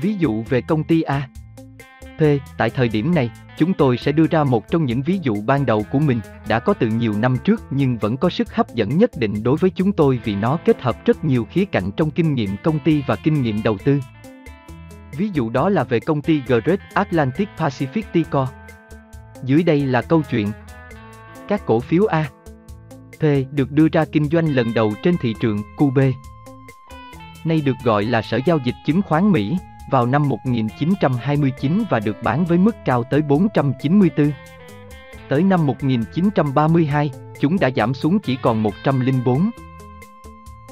Ví dụ về công ty A. P, tại thời điểm này, chúng tôi sẽ đưa ra một trong những ví dụ ban đầu của mình, đã có từ nhiều năm trước nhưng vẫn có sức hấp dẫn nhất định đối với chúng tôi vì nó kết hợp rất nhiều khía cạnh trong kinh nghiệm công ty và kinh nghiệm đầu tư. Ví dụ đó là về công ty Great Atlantic Pacific Tico. Dưới đây là câu chuyện. Các cổ phiếu A, P được đưa ra kinh doanh lần đầu trên thị trường QB. Nay được gọi là Sở Giao dịch Chứng khoán Mỹ, vào năm 1929 và được bán với mức cao tới 494. Tới năm 1932, chúng đã giảm xuống chỉ còn 104.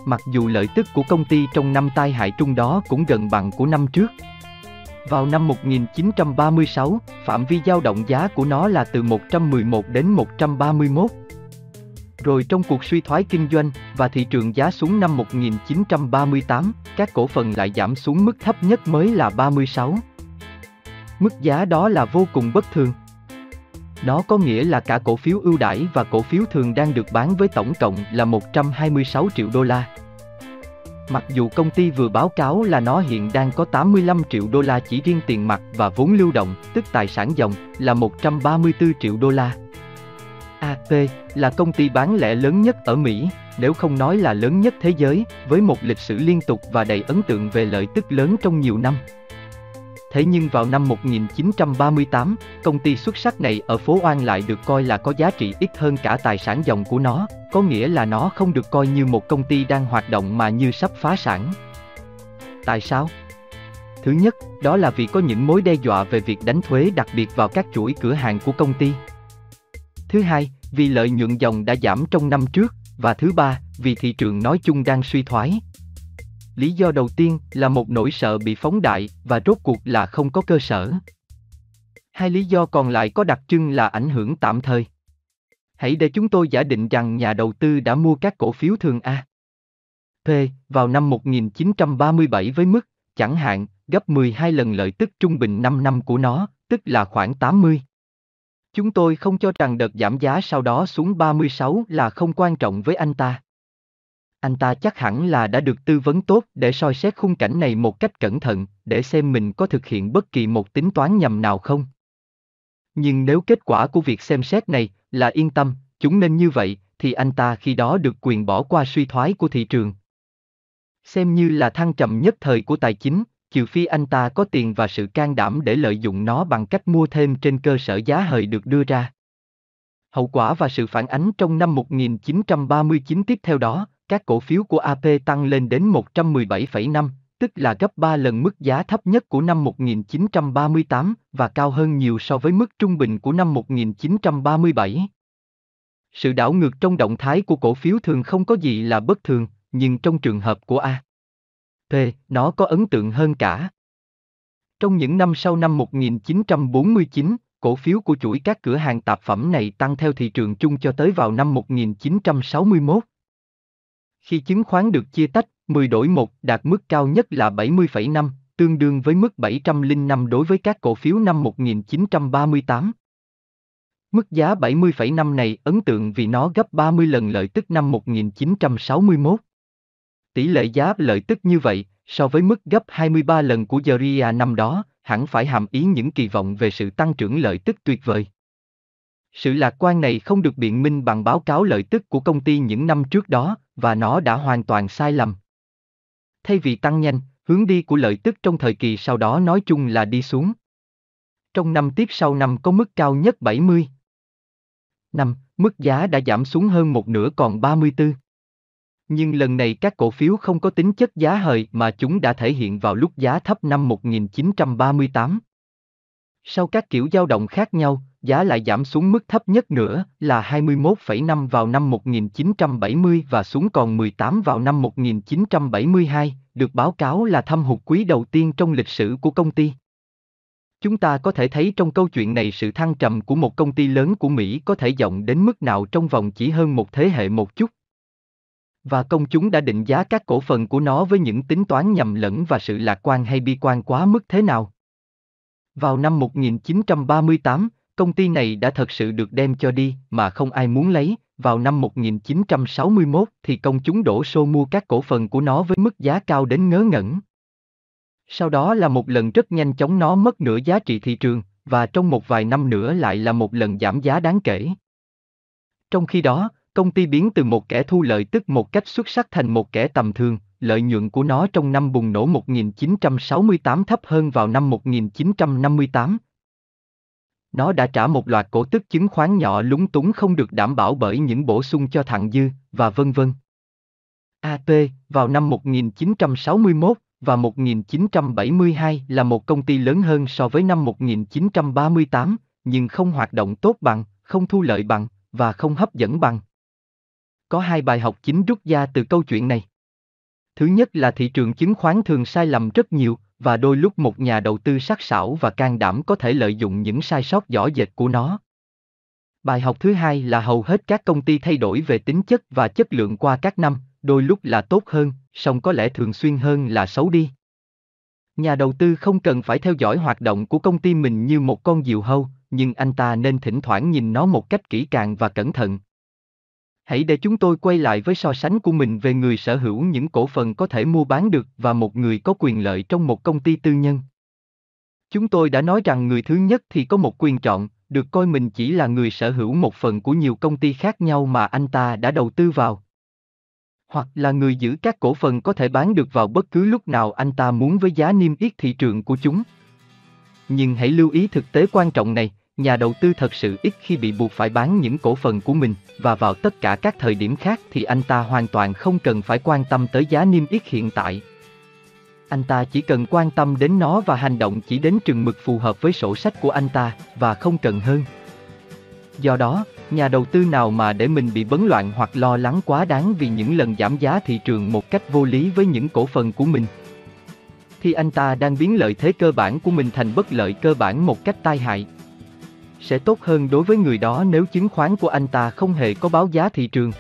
Mặc dù lợi tức của công ty trong năm tai hại trung đó cũng gần bằng của năm trước. Vào năm 1936, phạm vi dao động giá của nó là từ 111 đến 131. Rồi trong cuộc suy thoái kinh doanh và thị trường giá xuống năm 1938, các cổ phần lại giảm xuống mức thấp nhất mới là 36. Mức giá đó là vô cùng bất thường. Nó có nghĩa là cả cổ phiếu ưu đãi và cổ phiếu thường đang được bán với tổng cộng là 126 triệu đô la. Mặc dù công ty vừa báo cáo là nó hiện đang có 85 triệu đô la chỉ riêng tiền mặt và vốn lưu động, tức tài sản dòng, là 134 triệu đô la. AP là công ty bán lẻ lớn nhất ở Mỹ, nếu không nói là lớn nhất thế giới, với một lịch sử liên tục và đầy ấn tượng về lợi tức lớn trong nhiều năm. Thế nhưng vào năm 1938, công ty xuất sắc này ở phố Oan lại được coi là có giá trị ít hơn cả tài sản dòng của nó, có nghĩa là nó không được coi như một công ty đang hoạt động mà như sắp phá sản. Tại sao? Thứ nhất, đó là vì có những mối đe dọa về việc đánh thuế đặc biệt vào các chuỗi cửa hàng của công ty. Thứ hai, vì lợi nhuận dòng đã giảm trong năm trước, và thứ ba, vì thị trường nói chung đang suy thoái. Lý do đầu tiên là một nỗi sợ bị phóng đại và rốt cuộc là không có cơ sở. Hai lý do còn lại có đặc trưng là ảnh hưởng tạm thời. Hãy để chúng tôi giả định rằng nhà đầu tư đã mua các cổ phiếu thường A. P vào năm 1937 với mức, chẳng hạn, gấp 12 lần lợi tức trung bình 5 năm của nó, tức là khoảng 80. Chúng tôi không cho rằng đợt giảm giá sau đó xuống 36 là không quan trọng với anh ta. Anh ta chắc hẳn là đã được tư vấn tốt để soi xét khung cảnh này một cách cẩn thận, để xem mình có thực hiện bất kỳ một tính toán nhầm nào không. Nhưng nếu kết quả của việc xem xét này là yên tâm, chúng nên như vậy, thì anh ta khi đó được quyền bỏ qua suy thoái của thị trường. Xem như là thăng trầm nhất thời của tài chính, trừ phi anh ta có tiền và sự can đảm để lợi dụng nó bằng cách mua thêm trên cơ sở giá hời được đưa ra. Hậu quả và sự phản ánh trong năm 1939 tiếp theo đó, các cổ phiếu của AP tăng lên đến 117,5, tức là gấp 3 lần mức giá thấp nhất của năm 1938 và cao hơn nhiều so với mức trung bình của năm 1937. Sự đảo ngược trong động thái của cổ phiếu thường không có gì là bất thường, nhưng trong trường hợp của A. P, nó có ấn tượng hơn cả. Trong những năm sau năm 1949, cổ phiếu của chuỗi các cửa hàng tạp phẩm này tăng theo thị trường chung cho tới vào năm 1961. Khi chứng khoán được chia tách, 10 đổi 1 đạt mức cao nhất là 70,5, tương đương với mức 705 đối với các cổ phiếu năm 1938. Mức giá 70,5 này ấn tượng vì nó gấp 30 lần lợi tức năm 1961. Tỷ lệ giá lợi tức như vậy, so với mức gấp 23 lần của Zaria năm đó, hẳn phải hàm ý những kỳ vọng về sự tăng trưởng lợi tức tuyệt vời. Sự lạc quan này không được biện minh bằng báo cáo lợi tức của công ty những năm trước đó, và nó đã hoàn toàn sai lầm. Thay vì tăng nhanh, hướng đi của lợi tức trong thời kỳ sau đó nói chung là đi xuống. Trong năm tiếp sau năm có mức cao nhất 70. Năm, mức giá đã giảm xuống hơn một nửa còn 34. Nhưng lần này các cổ phiếu không có tính chất giá hời mà chúng đã thể hiện vào lúc giá thấp năm 1938. Sau các kiểu dao động khác nhau, giá lại giảm xuống mức thấp nhất nữa là 21,5 vào năm 1970 và xuống còn 18 vào năm 1972, được báo cáo là thâm hụt quý đầu tiên trong lịch sử của công ty. Chúng ta có thể thấy trong câu chuyện này sự thăng trầm của một công ty lớn của Mỹ có thể rộng đến mức nào trong vòng chỉ hơn một thế hệ một chút. Và công chúng đã định giá các cổ phần của nó với những tính toán nhầm lẫn và sự lạc quan hay bi quan quá mức thế nào. Vào năm 1938, công ty này đã thật sự được đem cho đi mà không ai muốn lấy, vào năm 1961 thì công chúng đổ xô mua các cổ phần của nó với mức giá cao đến ngớ ngẩn. Sau đó là một lần rất nhanh chóng nó mất nửa giá trị thị trường, và trong một vài năm nữa lại là một lần giảm giá đáng kể. Trong khi đó, công ty biến từ một kẻ thu lợi tức một cách xuất sắc thành một kẻ tầm thường, lợi nhuận của nó trong năm bùng nổ 1968 thấp hơn vào năm 1958. Nó đã trả một loạt cổ tức chứng khoán nhỏ lúng túng không được đảm bảo bởi những bổ sung cho thặng dư, và vân vân. AP, vào năm 1961 và 1972 là một công ty lớn hơn so với năm 1938, nhưng không hoạt động tốt bằng, không thu lợi bằng, và không hấp dẫn bằng. Có hai bài học chính rút ra từ câu chuyện này. Thứ nhất là thị trường chứng khoán thường sai lầm rất nhiều, và đôi lúc một nhà đầu tư sắc sảo và can đảm có thể lợi dụng những sai sót rõ rệt của nó. Bài học thứ hai là hầu hết các công ty thay đổi về tính chất và chất lượng qua các năm, đôi lúc là tốt hơn, song có lẽ thường xuyên hơn là xấu đi. Nhà đầu tư không cần phải theo dõi hoạt động của công ty mình như một con diều hâu, nhưng anh ta nên thỉnh thoảng nhìn nó một cách kỹ càng và cẩn thận. Hãy để chúng tôi quay lại với so sánh của mình về người sở hữu những cổ phần có thể mua bán được và một người có quyền lợi trong một công ty tư nhân. Chúng tôi đã nói rằng người thứ nhất thì có một quyền chọn, được coi mình chỉ là người sở hữu một phần của nhiều công ty khác nhau mà anh ta đã đầu tư vào. Hoặc là người giữ các cổ phần có thể bán được vào bất cứ lúc nào anh ta muốn với giá niêm yết thị trường của chúng. Nhưng hãy lưu ý thực tế quan trọng này, nhà đầu tư thật sự ít khi bị buộc phải bán những cổ phần của mình, và vào tất cả các thời điểm khác thì anh ta hoàn toàn không cần phải quan tâm tới giá niêm yết hiện tại. Anh ta chỉ cần quan tâm đến nó và hành động chỉ đến chừng mực phù hợp với sổ sách của anh ta, và không cần hơn. Do đó, nhà đầu tư nào mà để mình bị bấn loạn hoặc lo lắng quá đáng vì những lần giảm giá thị trường một cách vô lý với những cổ phần của mình, thì anh ta đang biến lợi thế cơ bản của mình thành bất lợi cơ bản một cách tai hại sẽ tốt hơn đối với người đó nếu chứng khoán của anh ta không hề có báo giá thị trường.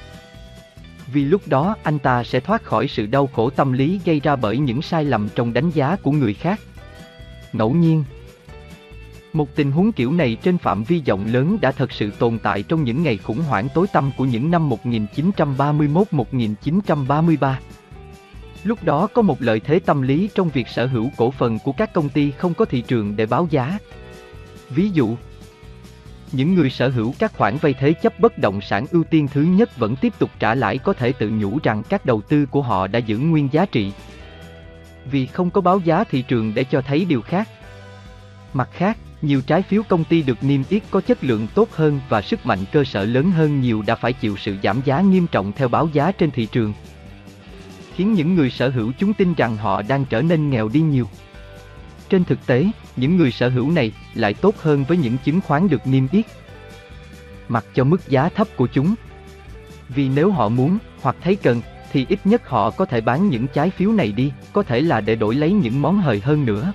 Vì lúc đó anh ta sẽ thoát khỏi sự đau khổ tâm lý gây ra bởi những sai lầm trong đánh giá của người khác. Ngẫu nhiên Một tình huống kiểu này trên phạm vi rộng lớn đã thật sự tồn tại trong những ngày khủng hoảng tối tăm của những năm 1931-1933. Lúc đó có một lợi thế tâm lý trong việc sở hữu cổ phần của các công ty không có thị trường để báo giá. Ví dụ, những người sở hữu các khoản vay thế chấp bất động sản ưu tiên thứ nhất vẫn tiếp tục trả lãi có thể tự nhủ rằng các đầu tư của họ đã giữ nguyên giá trị. Vì không có báo giá thị trường để cho thấy điều khác. Mặt khác, nhiều trái phiếu công ty được niêm yết có chất lượng tốt hơn và sức mạnh cơ sở lớn hơn nhiều đã phải chịu sự giảm giá nghiêm trọng theo báo giá trên thị trường. Khiến những người sở hữu chúng tin rằng họ đang trở nên nghèo đi nhiều. Trên thực tế, những người sở hữu này lại tốt hơn với những chứng khoán được niêm yết. Mặc cho mức giá thấp của chúng. Vì nếu họ muốn, hoặc thấy cần, thì ít nhất họ có thể bán những trái phiếu này đi, có thể là để đổi lấy những món hời hơn nữa.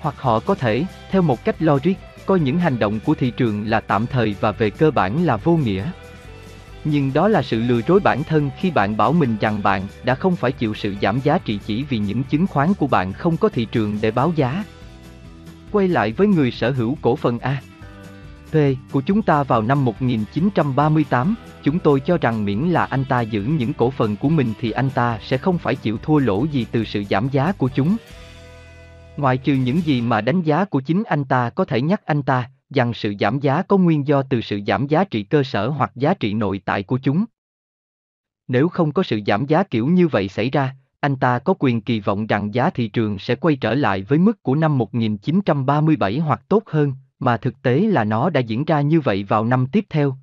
Hoặc họ có thể, theo một cách logic, coi những hành động của thị trường là tạm thời và về cơ bản là vô nghĩa. Nhưng đó là sự lừa dối bản thân khi bạn bảo mình rằng bạn đã không phải chịu sự giảm giá trị chỉ vì những chứng khoán của bạn không có thị trường để báo giá. Quay lại với người sở hữu cổ phần A. P của chúng ta vào năm 1938, chúng tôi cho rằng miễn là anh ta giữ những cổ phần của mình thì anh ta sẽ không phải chịu thua lỗ gì từ sự giảm giá của chúng. Ngoài trừ những gì mà đánh giá của chính anh ta có thể nhắc anh ta, rằng sự giảm giá có nguyên do từ sự giảm giá trị cơ sở hoặc giá trị nội tại của chúng. Nếu không có sự giảm giá kiểu như vậy xảy ra, anh ta có quyền kỳ vọng rằng giá thị trường sẽ quay trở lại với mức của năm 1937 hoặc tốt hơn, mà thực tế là nó đã diễn ra như vậy vào năm tiếp theo.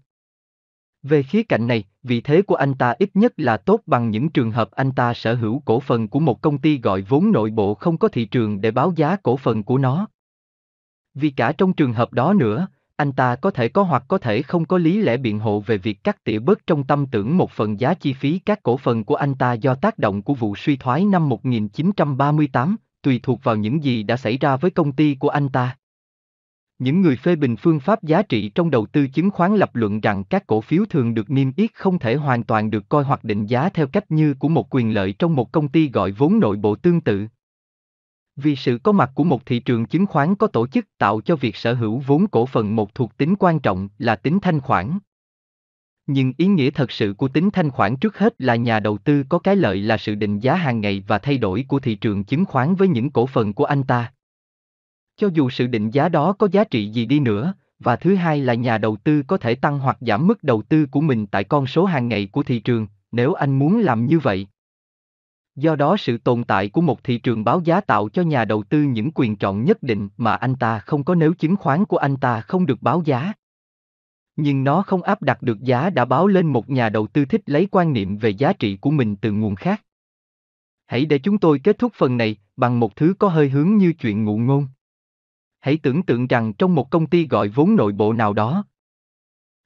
Về khía cạnh này, vị thế của anh ta ít nhất là tốt bằng những trường hợp anh ta sở hữu cổ phần của một công ty gọi vốn nội bộ không có thị trường để báo giá cổ phần của nó. Vì cả trong trường hợp đó nữa, anh ta có thể có hoặc có thể không có lý lẽ biện hộ về việc cắt tỉa bớt trong tâm tưởng một phần giá chi phí các cổ phần của anh ta do tác động của vụ suy thoái năm 1938, tùy thuộc vào những gì đã xảy ra với công ty của anh ta. Những người phê bình phương pháp giá trị trong đầu tư chứng khoán lập luận rằng các cổ phiếu thường được niêm yết không thể hoàn toàn được coi hoặc định giá theo cách như của một quyền lợi trong một công ty gọi vốn nội bộ tương tự. Vì sự có mặt của một thị trường chứng khoán có tổ chức tạo cho việc sở hữu vốn cổ phần một thuộc tính quan trọng là tính thanh khoản. Nhưng ý nghĩa thật sự của tính thanh khoản trước hết là nhà đầu tư có cái lợi là sự định giá hàng ngày và thay đổi của thị trường chứng khoán với những cổ phần của anh ta. Cho dù sự định giá đó có giá trị gì đi nữa, và thứ hai là nhà đầu tư có thể tăng hoặc giảm mức đầu tư của mình tại con số hàng ngày của thị trường, nếu anh muốn làm như vậy. Do đó sự tồn tại của một thị trường báo giá tạo cho nhà đầu tư những quyền chọn nhất định mà anh ta không có nếu chứng khoán của anh ta không được báo giá. Nhưng nó không áp đặt được giá đã báo lên một nhà đầu tư thích lấy quan niệm về giá trị của mình từ nguồn khác. Hãy để chúng tôi kết thúc phần này bằng một thứ có hơi hướng như chuyện ngụ ngôn. Hãy tưởng tượng rằng trong một công ty gọi vốn nội bộ nào đó,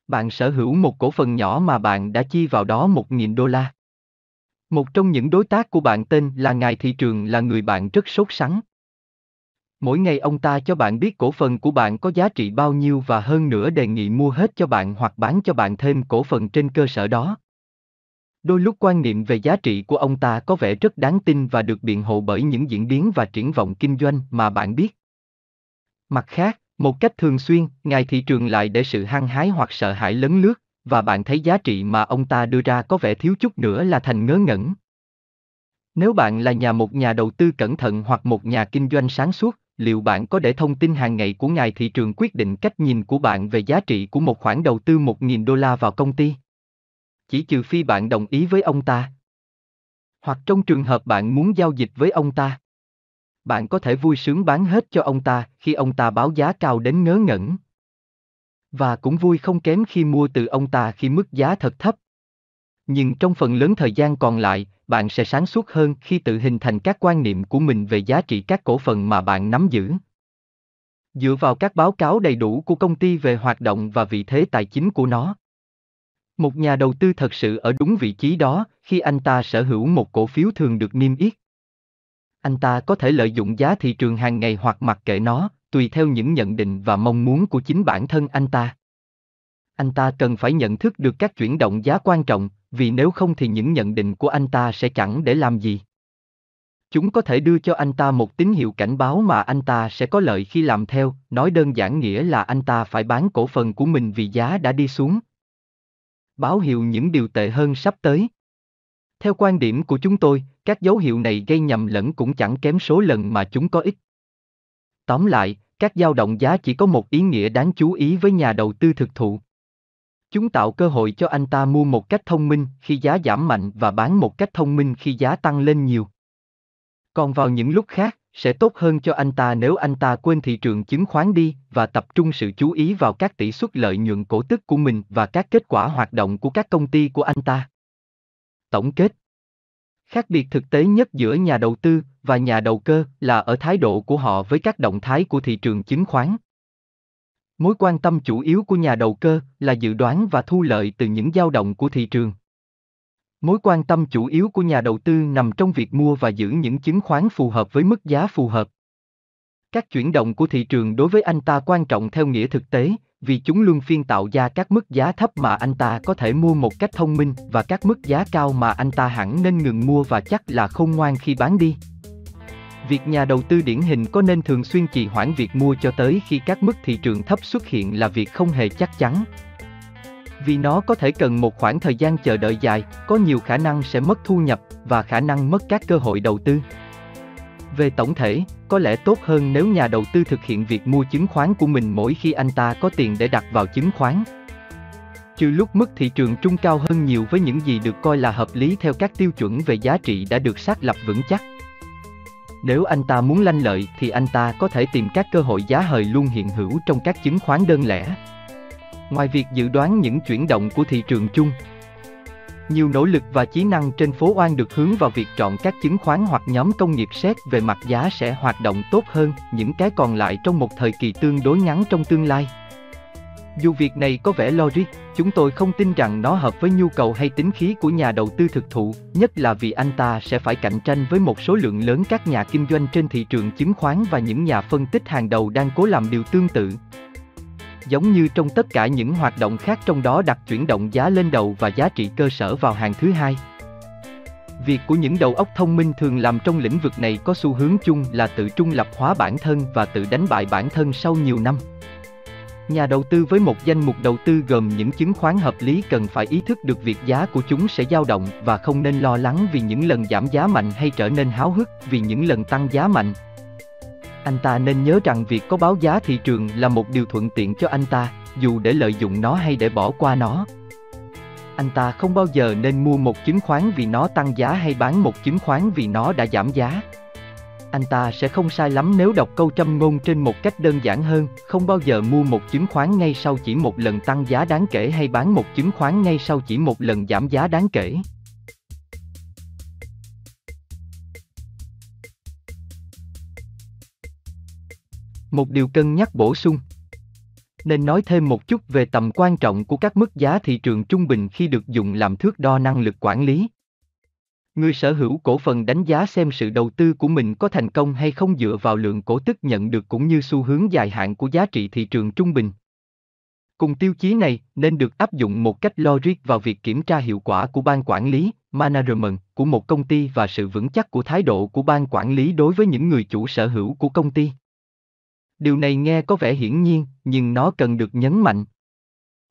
bạn sở hữu một cổ phần nhỏ mà bạn đã chi vào đó 1.000 đô la. Một trong những đối tác của bạn tên là ngài thị trường là người bạn rất sốt sắng. Mỗi ngày ông ta cho bạn biết cổ phần của bạn có giá trị bao nhiêu và hơn nữa đề nghị mua hết cho bạn hoặc bán cho bạn thêm cổ phần trên cơ sở đó. Đôi lúc quan niệm về giá trị của ông ta có vẻ rất đáng tin và được biện hộ bởi những diễn biến và triển vọng kinh doanh mà bạn biết. Mặt khác, một cách thường xuyên, ngài thị trường lại để sự hăng hái hoặc sợ hãi lấn lướt, và bạn thấy giá trị mà ông ta đưa ra có vẻ thiếu chút nữa là thành ngớ ngẩn. Nếu bạn là nhà một nhà đầu tư cẩn thận hoặc một nhà kinh doanh sáng suốt, liệu bạn có để thông tin hàng ngày của ngài thị trường quyết định cách nhìn của bạn về giá trị của một khoản đầu tư 1.000 đô la vào công ty? Chỉ trừ phi bạn đồng ý với ông ta. Hoặc trong trường hợp bạn muốn giao dịch với ông ta. Bạn có thể vui sướng bán hết cho ông ta khi ông ta báo giá cao đến ngớ ngẩn. Và cũng vui không kém khi mua từ ông ta khi mức giá thật thấp. Nhưng trong phần lớn thời gian còn lại, bạn sẽ sáng suốt hơn khi tự hình thành các quan niệm của mình về giá trị các cổ phần mà bạn nắm giữ. Dựa vào các báo cáo đầy đủ của công ty về hoạt động và vị thế tài chính của nó. Một nhà đầu tư thật sự ở đúng vị trí đó khi anh ta sở hữu một cổ phiếu thường được niêm yết. Anh ta có thể lợi dụng giá thị trường hàng ngày hoặc mặc kệ nó, tùy theo những nhận định và mong muốn của chính bản thân anh ta. Anh ta cần phải nhận thức được các chuyển động giá quan trọng, vì nếu không thì những nhận định của anh ta sẽ chẳng để làm gì. Chúng có thể đưa cho anh ta một tín hiệu cảnh báo mà anh ta sẽ có lợi khi làm theo, nói đơn giản nghĩa là anh ta phải bán cổ phần của mình vì giá đã đi xuống. Báo hiệu những điều tệ hơn sắp tới. Theo quan điểm của chúng tôi, các dấu hiệu này gây nhầm lẫn cũng chẳng kém số lần mà chúng có ích. Tóm lại, các dao động giá chỉ có một ý nghĩa đáng chú ý với nhà đầu tư thực thụ. Chúng tạo cơ hội cho anh ta mua một cách thông minh khi giá giảm mạnh và bán một cách thông minh khi giá tăng lên nhiều. Còn vào những lúc khác, sẽ tốt hơn cho anh ta nếu anh ta quên thị trường chứng khoán đi và tập trung sự chú ý vào các tỷ suất lợi nhuận cổ tức của mình và các kết quả hoạt động của các công ty của anh ta. Tổng kết Khác biệt thực tế nhất giữa nhà đầu tư và nhà đầu cơ là ở thái độ của họ với các động thái của thị trường chứng khoán. Mối quan tâm chủ yếu của nhà đầu cơ là dự đoán và thu lợi từ những dao động của thị trường. Mối quan tâm chủ yếu của nhà đầu tư nằm trong việc mua và giữ những chứng khoán phù hợp với mức giá phù hợp. Các chuyển động của thị trường đối với anh ta quan trọng theo nghĩa thực tế, vì chúng luôn phiên tạo ra các mức giá thấp mà anh ta có thể mua một cách thông minh và các mức giá cao mà anh ta hẳn nên ngừng mua và chắc là không ngoan khi bán đi. Việc nhà đầu tư điển hình có nên thường xuyên trì hoãn việc mua cho tới khi các mức thị trường thấp xuất hiện là việc không hề chắc chắn. Vì nó có thể cần một khoảng thời gian chờ đợi dài, có nhiều khả năng sẽ mất thu nhập và khả năng mất các cơ hội đầu tư. Về tổng thể, có lẽ tốt hơn nếu nhà đầu tư thực hiện việc mua chứng khoán của mình mỗi khi anh ta có tiền để đặt vào chứng khoán. Trừ lúc mức thị trường trung cao hơn nhiều với những gì được coi là hợp lý theo các tiêu chuẩn về giá trị đã được xác lập vững chắc. Nếu anh ta muốn lanh lợi thì anh ta có thể tìm các cơ hội giá hời luôn hiện hữu trong các chứng khoán đơn lẻ. Ngoài việc dự đoán những chuyển động của thị trường chung, nhiều nỗ lực và chí năng trên phố Oan được hướng vào việc chọn các chứng khoán hoặc nhóm công nghiệp xét về mặt giá sẽ hoạt động tốt hơn những cái còn lại trong một thời kỳ tương đối ngắn trong tương lai. Dù việc này có vẻ logic, chúng tôi không tin rằng nó hợp với nhu cầu hay tính khí của nhà đầu tư thực thụ, nhất là vì anh ta sẽ phải cạnh tranh với một số lượng lớn các nhà kinh doanh trên thị trường chứng khoán và những nhà phân tích hàng đầu đang cố làm điều tương tự. Giống như trong tất cả những hoạt động khác trong đó đặt chuyển động giá lên đầu và giá trị cơ sở vào hàng thứ hai. Việc của những đầu óc thông minh thường làm trong lĩnh vực này có xu hướng chung là tự trung lập hóa bản thân và tự đánh bại bản thân sau nhiều năm. Nhà đầu tư với một danh mục đầu tư gồm những chứng khoán hợp lý cần phải ý thức được việc giá của chúng sẽ dao động và không nên lo lắng vì những lần giảm giá mạnh hay trở nên háo hức, vì những lần tăng giá mạnh. Anh ta nên nhớ rằng việc có báo giá thị trường là một điều thuận tiện cho anh ta, dù để lợi dụng nó hay để bỏ qua nó. Anh ta không bao giờ nên mua một chứng khoán vì nó tăng giá hay bán một chứng khoán vì nó đã giảm giá anh ta sẽ không sai lắm nếu đọc câu châm ngôn trên một cách đơn giản hơn, không bao giờ mua một chứng khoán ngay sau chỉ một lần tăng giá đáng kể hay bán một chứng khoán ngay sau chỉ một lần giảm giá đáng kể. Một điều cân nhắc bổ sung nên nói thêm một chút về tầm quan trọng của các mức giá thị trường trung bình khi được dùng làm thước đo năng lực quản lý. Người sở hữu cổ phần đánh giá xem sự đầu tư của mình có thành công hay không dựa vào lượng cổ tức nhận được cũng như xu hướng dài hạn của giá trị thị trường trung bình. Cùng tiêu chí này nên được áp dụng một cách logic vào việc kiểm tra hiệu quả của ban quản lý, management của một công ty và sự vững chắc của thái độ của ban quản lý đối với những người chủ sở hữu của công ty. Điều này nghe có vẻ hiển nhiên, nhưng nó cần được nhấn mạnh.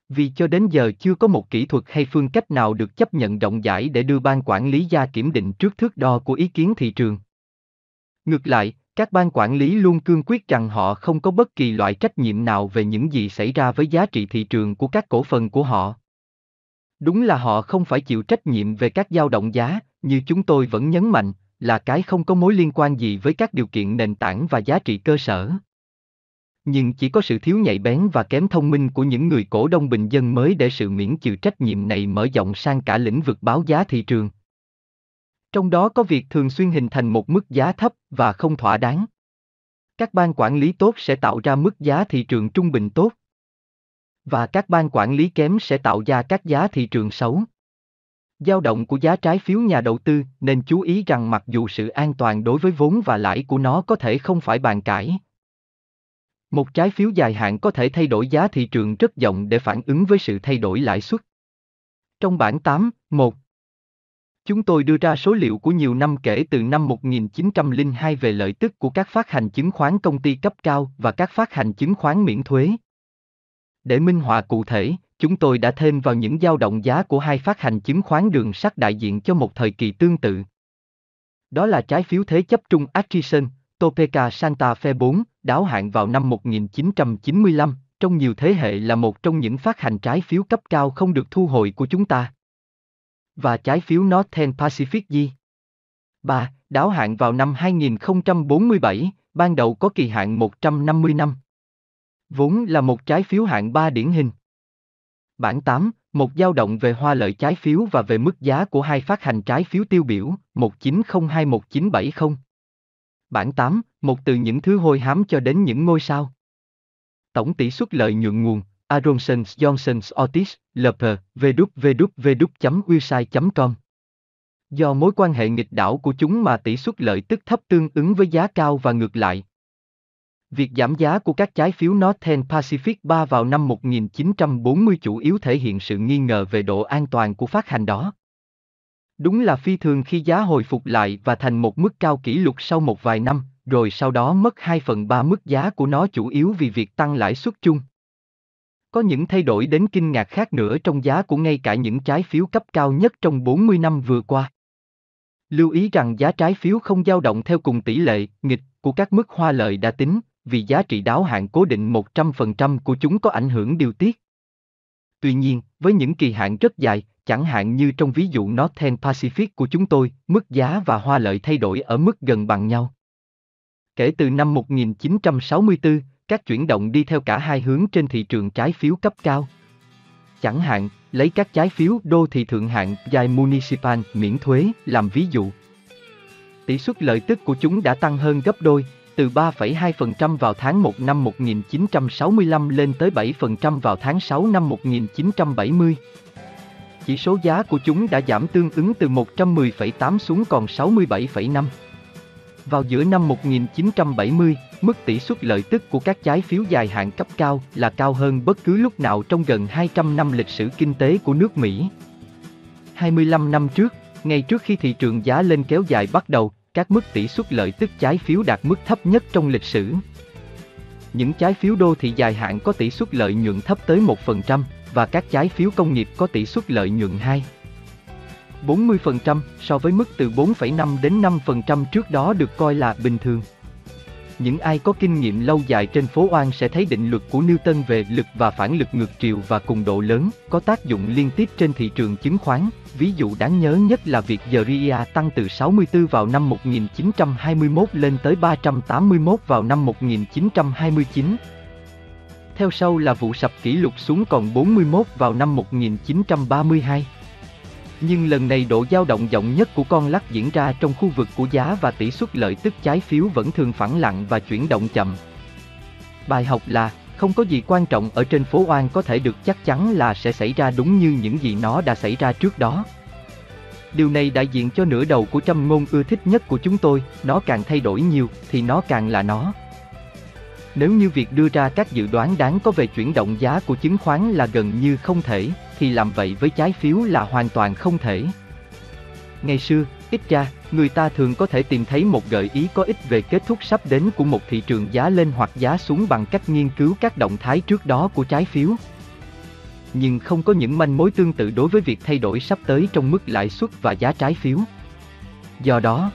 Vì cho đến giờ chưa có một kỹ thuật hay phương cách nào được chấp nhận rộng rãi để đưa ban quản lý ra kiểm định trước thước đo của ý kiến thị trường. Ngược lại, các ban quản lý luôn cương quyết rằng họ không có bất kỳ loại trách nhiệm nào về những gì xảy ra với giá trị thị trường của các cổ phần của họ. Đúng là họ không phải chịu trách nhiệm về các dao động giá, như chúng tôi vẫn nhấn mạnh, là cái không có mối liên quan gì với các điều kiện nền tảng và giá trị cơ sở nhưng chỉ có sự thiếu nhạy bén và kém thông minh của những người cổ đông bình dân mới để sự miễn chịu trách nhiệm này mở rộng sang cả lĩnh vực báo giá thị trường. Trong đó có việc thường xuyên hình thành một mức giá thấp và không thỏa đáng. Các ban quản lý tốt sẽ tạo ra mức giá thị trường trung bình tốt. Và các ban quản lý kém sẽ tạo ra các giá thị trường xấu. Giao động của giá trái phiếu nhà đầu tư nên chú ý rằng mặc dù sự an toàn đối với vốn và lãi của nó có thể không phải bàn cãi, một trái phiếu dài hạn có thể thay đổi giá thị trường rất rộng để phản ứng với sự thay đổi lãi suất. Trong bản 8, 1 Chúng tôi đưa ra số liệu của nhiều năm kể từ năm 1902 về lợi tức của các phát hành chứng khoán công ty cấp cao và các phát hành chứng khoán miễn thuế. Để minh họa cụ thể, chúng tôi đã thêm vào những dao động giá của hai phát hành chứng khoán đường sắt đại diện cho một thời kỳ tương tự. Đó là trái phiếu thế chấp trung Atchison, Topeka Santa Fe 4, đáo hạn vào năm 1995, trong nhiều thế hệ là một trong những phát hành trái phiếu cấp cao không được thu hồi của chúng ta. Và trái phiếu Northern Pacific G. 3. Đáo hạn vào năm 2047, ban đầu có kỳ hạn 150 năm. Vốn là một trái phiếu hạng 3 điển hình. Bản 8, một dao động về hoa lợi trái phiếu và về mức giá của hai phát hành trái phiếu tiêu biểu, 1902-1970. Bản 8, một từ những thứ hôi hám cho đến những ngôi sao. Tổng tỷ suất lợi nhuận nguồn, Aronson Johnson Otis, LP, www.website.com Do mối quan hệ nghịch đảo của chúng mà tỷ suất lợi tức thấp tương ứng với giá cao và ngược lại. Việc giảm giá của các trái phiếu Northern Pacific 3 vào năm 1940 chủ yếu thể hiện sự nghi ngờ về độ an toàn của phát hành đó. Đúng là phi thường khi giá hồi phục lại và thành một mức cao kỷ lục sau một vài năm, rồi sau đó mất 2 phần 3 mức giá của nó chủ yếu vì việc tăng lãi suất chung. Có những thay đổi đến kinh ngạc khác nữa trong giá của ngay cả những trái phiếu cấp cao nhất trong 40 năm vừa qua. Lưu ý rằng giá trái phiếu không dao động theo cùng tỷ lệ, nghịch, của các mức hoa lợi đã tính, vì giá trị đáo hạn cố định 100% của chúng có ảnh hưởng điều tiết. Tuy nhiên, với những kỳ hạn rất dài, chẳng hạn như trong ví dụ Northern Pacific của chúng tôi, mức giá và hoa lợi thay đổi ở mức gần bằng nhau. Kể từ năm 1964, các chuyển động đi theo cả hai hướng trên thị trường trái phiếu cấp cao. Chẳng hạn, lấy các trái phiếu đô thị thượng hạng dài municipal miễn thuế làm ví dụ. Tỷ suất lợi tức của chúng đã tăng hơn gấp đôi, từ 3,2% vào tháng 1 năm 1965 lên tới 7% vào tháng 6 năm 1970. Chỉ số giá của chúng đã giảm tương ứng từ 110,8 xuống còn 67,5. Vào giữa năm 1970, mức tỷ suất lợi tức của các trái phiếu dài hạn cấp cao là cao hơn bất cứ lúc nào trong gần 200 năm lịch sử kinh tế của nước Mỹ. 25 năm trước, ngay trước khi thị trường giá lên kéo dài bắt đầu, các mức tỷ suất lợi tức trái phiếu đạt mức thấp nhất trong lịch sử. Những trái phiếu đô thị dài hạn có tỷ suất lợi nhuận thấp tới 1% và các trái phiếu công nghiệp có tỷ suất lợi nhuận 2. 40% so với mức từ 4,5 đến 5% trước đó được coi là bình thường. Những ai có kinh nghiệm lâu dài trên phố Oan sẽ thấy định luật của Newton về lực và phản lực ngược chiều và cùng độ lớn có tác dụng liên tiếp trên thị trường chứng khoán. Ví dụ đáng nhớ nhất là việc Zeria tăng từ 64 vào năm 1921 lên tới 381 vào năm 1929. Theo sau là vụ sập kỷ lục xuống còn 41 vào năm 1932 nhưng lần này độ dao động rộng nhất của con lắc diễn ra trong khu vực của giá và tỷ suất lợi tức trái phiếu vẫn thường phẳng lặng và chuyển động chậm. Bài học là, không có gì quan trọng ở trên phố oan có thể được chắc chắn là sẽ xảy ra đúng như những gì nó đã xảy ra trước đó. Điều này đại diện cho nửa đầu của trăm ngôn ưa thích nhất của chúng tôi, nó càng thay đổi nhiều thì nó càng là nó. Nếu như việc đưa ra các dự đoán đáng có về chuyển động giá của chứng khoán là gần như không thể, thì làm vậy với trái phiếu là hoàn toàn không thể. Ngày xưa, ít ra, người ta thường có thể tìm thấy một gợi ý có ích về kết thúc sắp đến của một thị trường giá lên hoặc giá xuống bằng cách nghiên cứu các động thái trước đó của trái phiếu. Nhưng không có những manh mối tương tự đối với việc thay đổi sắp tới trong mức lãi suất và giá trái phiếu. Do đó,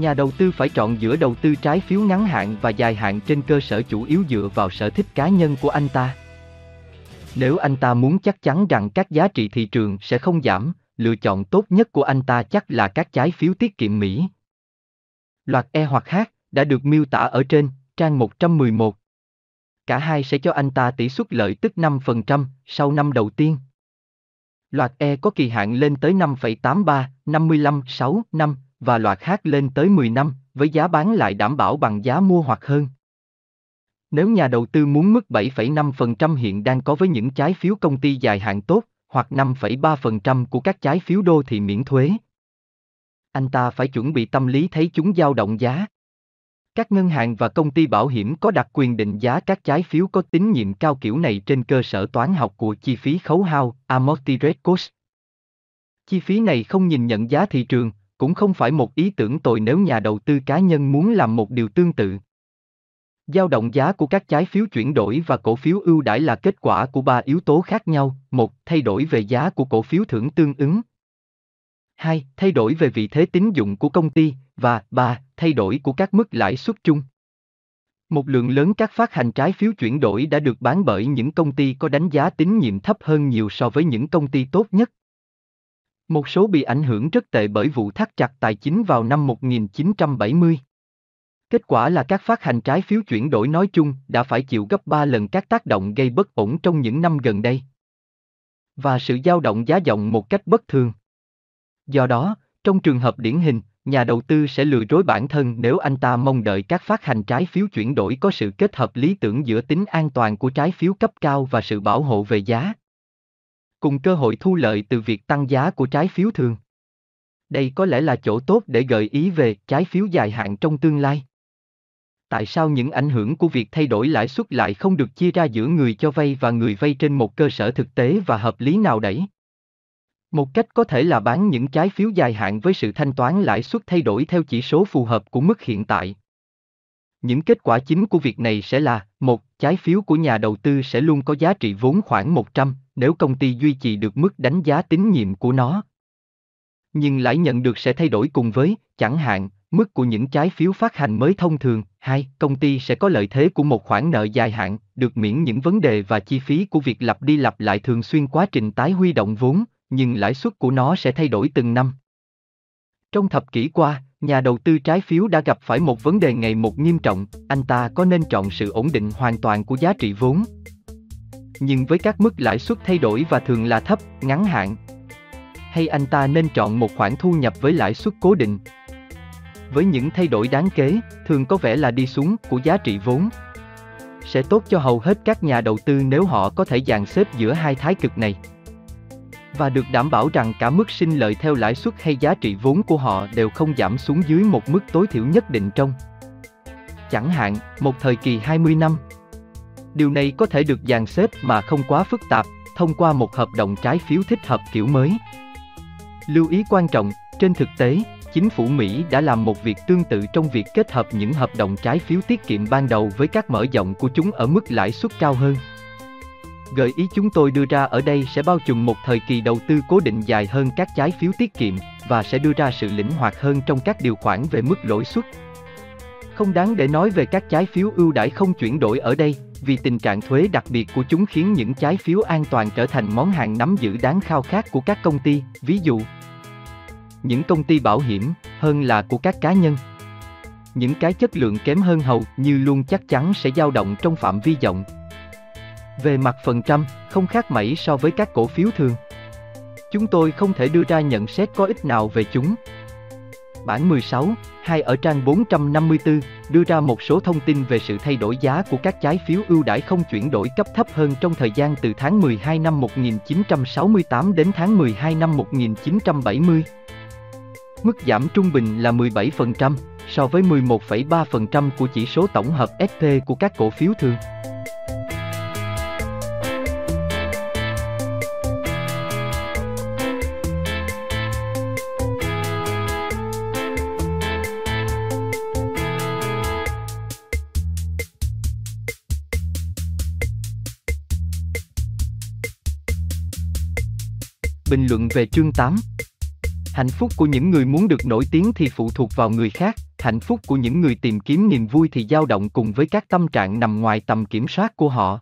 nhà đầu tư phải chọn giữa đầu tư trái phiếu ngắn hạn và dài hạn trên cơ sở chủ yếu dựa vào sở thích cá nhân của anh ta. Nếu anh ta muốn chắc chắn rằng các giá trị thị trường sẽ không giảm, lựa chọn tốt nhất của anh ta chắc là các trái phiếu tiết kiệm Mỹ. Loạt E hoặc H đã được miêu tả ở trên, trang 111. Cả hai sẽ cho anh ta tỷ suất lợi tức 5% sau năm đầu tiên. Loạt E có kỳ hạn lên tới 5,83, 55, 6 năm và loạt khác lên tới 10 năm, với giá bán lại đảm bảo bằng giá mua hoặc hơn. Nếu nhà đầu tư muốn mức 7,5% hiện đang có với những trái phiếu công ty dài hạn tốt, hoặc 5,3% của các trái phiếu đô thị miễn thuế, anh ta phải chuẩn bị tâm lý thấy chúng dao động giá. Các ngân hàng và công ty bảo hiểm có đặc quyền định giá các trái phiếu có tín nhiệm cao kiểu này trên cơ sở toán học của chi phí khấu hao, amortized cost. Chi phí này không nhìn nhận giá thị trường, cũng không phải một ý tưởng tồi nếu nhà đầu tư cá nhân muốn làm một điều tương tự. Giao động giá của các trái phiếu chuyển đổi và cổ phiếu ưu đãi là kết quả của ba yếu tố khác nhau. Một, thay đổi về giá của cổ phiếu thưởng tương ứng. Hai, thay đổi về vị thế tín dụng của công ty. Và ba, thay đổi của các mức lãi suất chung. Một lượng lớn các phát hành trái phiếu chuyển đổi đã được bán bởi những công ty có đánh giá tín nhiệm thấp hơn nhiều so với những công ty tốt nhất. Một số bị ảnh hưởng rất tệ bởi vụ thắt chặt tài chính vào năm 1970. Kết quả là các phát hành trái phiếu chuyển đổi nói chung đã phải chịu gấp 3 lần các tác động gây bất ổn trong những năm gần đây. Và sự dao động giá dòng một cách bất thường. Do đó, trong trường hợp điển hình, nhà đầu tư sẽ lừa dối bản thân nếu anh ta mong đợi các phát hành trái phiếu chuyển đổi có sự kết hợp lý tưởng giữa tính an toàn của trái phiếu cấp cao và sự bảo hộ về giá. Cùng cơ hội thu lợi từ việc tăng giá của trái phiếu thường. Đây có lẽ là chỗ tốt để gợi ý về trái phiếu dài hạn trong tương lai. Tại sao những ảnh hưởng của việc thay đổi lãi suất lại không được chia ra giữa người cho vay và người vay trên một cơ sở thực tế và hợp lý nào đấy? Một cách có thể là bán những trái phiếu dài hạn với sự thanh toán lãi suất thay đổi theo chỉ số phù hợp của mức hiện tại. Những kết quả chính của việc này sẽ là, một, trái phiếu của nhà đầu tư sẽ luôn có giá trị vốn khoảng 100, nếu công ty duy trì được mức đánh giá tín nhiệm của nó. Nhưng lãi nhận được sẽ thay đổi cùng với, chẳng hạn, mức của những trái phiếu phát hành mới thông thường. Hai, công ty sẽ có lợi thế của một khoản nợ dài hạn, được miễn những vấn đề và chi phí của việc lặp đi lặp lại thường xuyên quá trình tái huy động vốn, nhưng lãi suất của nó sẽ thay đổi từng năm. Trong thập kỷ qua, nhà đầu tư trái phiếu đã gặp phải một vấn đề ngày một nghiêm trọng, anh ta có nên chọn sự ổn định hoàn toàn của giá trị vốn. Nhưng với các mức lãi suất thay đổi và thường là thấp, ngắn hạn. Hay anh ta nên chọn một khoản thu nhập với lãi suất cố định. Với những thay đổi đáng kể, thường có vẻ là đi xuống của giá trị vốn. Sẽ tốt cho hầu hết các nhà đầu tư nếu họ có thể dàn xếp giữa hai thái cực này và được đảm bảo rằng cả mức sinh lợi theo lãi suất hay giá trị vốn của họ đều không giảm xuống dưới một mức tối thiểu nhất định trong chẳng hạn, một thời kỳ 20 năm. Điều này có thể được dàn xếp mà không quá phức tạp, thông qua một hợp đồng trái phiếu thích hợp kiểu mới. Lưu ý quan trọng, trên thực tế, chính phủ Mỹ đã làm một việc tương tự trong việc kết hợp những hợp đồng trái phiếu tiết kiệm ban đầu với các mở rộng của chúng ở mức lãi suất cao hơn. Gợi ý chúng tôi đưa ra ở đây sẽ bao trùm một thời kỳ đầu tư cố định dài hơn các trái phiếu tiết kiệm và sẽ đưa ra sự linh hoạt hơn trong các điều khoản về mức lỗi suất. Không đáng để nói về các trái phiếu ưu đãi không chuyển đổi ở đây, vì tình trạng thuế đặc biệt của chúng khiến những trái phiếu an toàn trở thành món hàng nắm giữ đáng khao khát của các công ty, ví dụ những công ty bảo hiểm hơn là của các cá nhân. Những cái chất lượng kém hơn hầu như luôn chắc chắn sẽ dao động trong phạm vi rộng, về mặt phần trăm, không khác mấy so với các cổ phiếu thường. Chúng tôi không thể đưa ra nhận xét có ích nào về chúng. Bản 16, 2 ở trang 454, đưa ra một số thông tin về sự thay đổi giá của các trái phiếu ưu đãi không chuyển đổi cấp thấp hơn trong thời gian từ tháng 12 năm 1968 đến tháng 12 năm 1970. Mức giảm trung bình là 17% so với 11,3% của chỉ số tổng hợp SP của các cổ phiếu thường. Bình luận về chương 8 Hạnh phúc của những người muốn được nổi tiếng thì phụ thuộc vào người khác, hạnh phúc của những người tìm kiếm niềm vui thì dao động cùng với các tâm trạng nằm ngoài tầm kiểm soát của họ.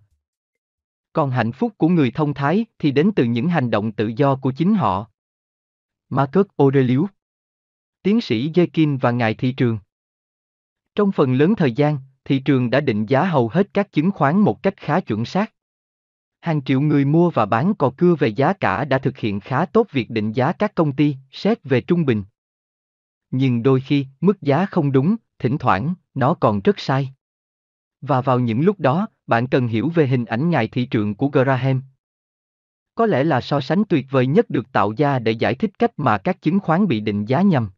Còn hạnh phúc của người thông thái thì đến từ những hành động tự do của chính họ. Marcus Aurelius Tiến sĩ Jekin và Ngài Thị trường Trong phần lớn thời gian, thị trường đã định giá hầu hết các chứng khoán một cách khá chuẩn xác. Hàng triệu người mua và bán cò cưa về giá cả đã thực hiện khá tốt việc định giá các công ty, xét về trung bình. Nhưng đôi khi, mức giá không đúng, thỉnh thoảng, nó còn rất sai. Và vào những lúc đó, bạn cần hiểu về hình ảnh ngài thị trường của Graham. Có lẽ là so sánh tuyệt vời nhất được tạo ra để giải thích cách mà các chứng khoán bị định giá nhầm.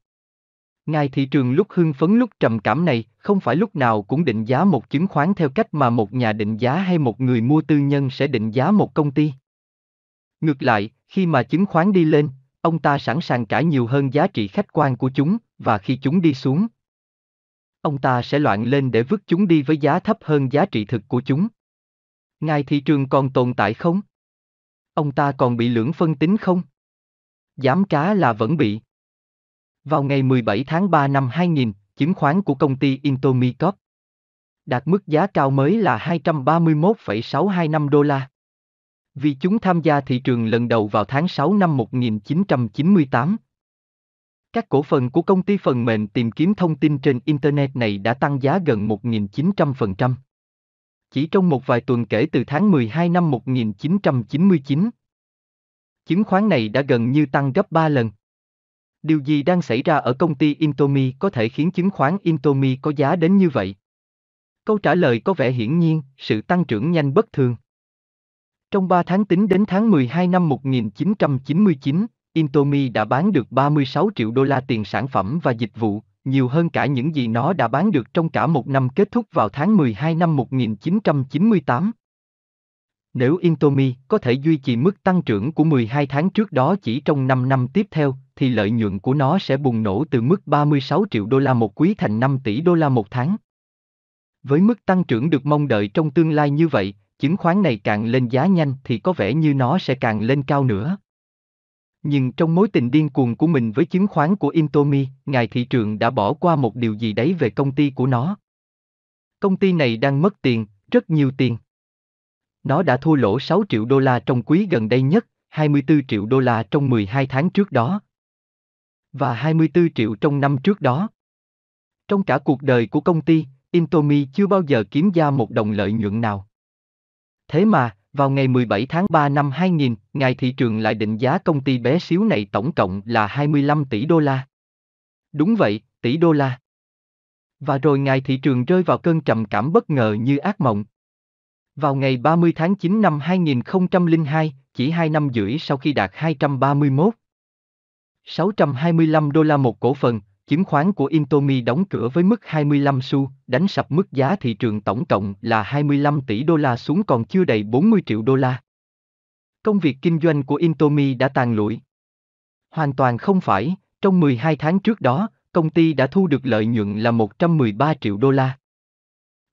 Ngài thị trường lúc hưng phấn lúc trầm cảm này, không phải lúc nào cũng định giá một chứng khoán theo cách mà một nhà định giá hay một người mua tư nhân sẽ định giá một công ty. Ngược lại, khi mà chứng khoán đi lên, ông ta sẵn sàng trả nhiều hơn giá trị khách quan của chúng, và khi chúng đi xuống, ông ta sẽ loạn lên để vứt chúng đi với giá thấp hơn giá trị thực của chúng. Ngài thị trường còn tồn tại không? Ông ta còn bị lưỡng phân tính không? Dám cá là vẫn bị. Vào ngày 17 tháng 3 năm 2000, chứng khoán của công ty Intomicorp đạt mức giá cao mới là 231,625 đô la. Vì chúng tham gia thị trường lần đầu vào tháng 6 năm 1998. Các cổ phần của công ty phần mềm tìm kiếm thông tin trên Internet này đã tăng giá gần 1.900%. Chỉ trong một vài tuần kể từ tháng 12 năm 1999. Chứng khoán này đã gần như tăng gấp 3 lần. Điều gì đang xảy ra ở công ty Intomi có thể khiến chứng khoán Intomi có giá đến như vậy? Câu trả lời có vẻ hiển nhiên, sự tăng trưởng nhanh bất thường. Trong 3 tháng tính đến tháng 12 năm 1999, Intomi đã bán được 36 triệu đô la tiền sản phẩm và dịch vụ, nhiều hơn cả những gì nó đã bán được trong cả một năm kết thúc vào tháng 12 năm 1998. Nếu Intomi có thể duy trì mức tăng trưởng của 12 tháng trước đó chỉ trong 5 năm tiếp theo, thì lợi nhuận của nó sẽ bùng nổ từ mức 36 triệu đô la một quý thành 5 tỷ đô la một tháng. Với mức tăng trưởng được mong đợi trong tương lai như vậy, chứng khoán này càng lên giá nhanh thì có vẻ như nó sẽ càng lên cao nữa. Nhưng trong mối tình điên cuồng của mình với chứng khoán của Intomi, ngài thị trường đã bỏ qua một điều gì đấy về công ty của nó. Công ty này đang mất tiền, rất nhiều tiền. Nó đã thua lỗ 6 triệu đô la trong quý gần đây nhất, 24 triệu đô la trong 12 tháng trước đó. Và 24 triệu trong năm trước đó. Trong cả cuộc đời của công ty, Intomi chưa bao giờ kiếm ra một đồng lợi nhuận nào. Thế mà, vào ngày 17 tháng 3 năm 2000, ngài thị trường lại định giá công ty bé xíu này tổng cộng là 25 tỷ đô la. Đúng vậy, tỷ đô la. Và rồi ngài thị trường rơi vào cơn trầm cảm bất ngờ như ác mộng. Vào ngày 30 tháng 9 năm 2002, chỉ 2 năm rưỡi sau khi đạt 231 625 đô la một cổ phần, chứng khoán của Intomi đóng cửa với mức 25 xu, đánh sập mức giá thị trường tổng cộng là 25 tỷ đô la xuống còn chưa đầy 40 triệu đô la. Công việc kinh doanh của Intomi đã tàn lụi. Hoàn toàn không phải, trong 12 tháng trước đó, công ty đã thu được lợi nhuận là 113 triệu đô la.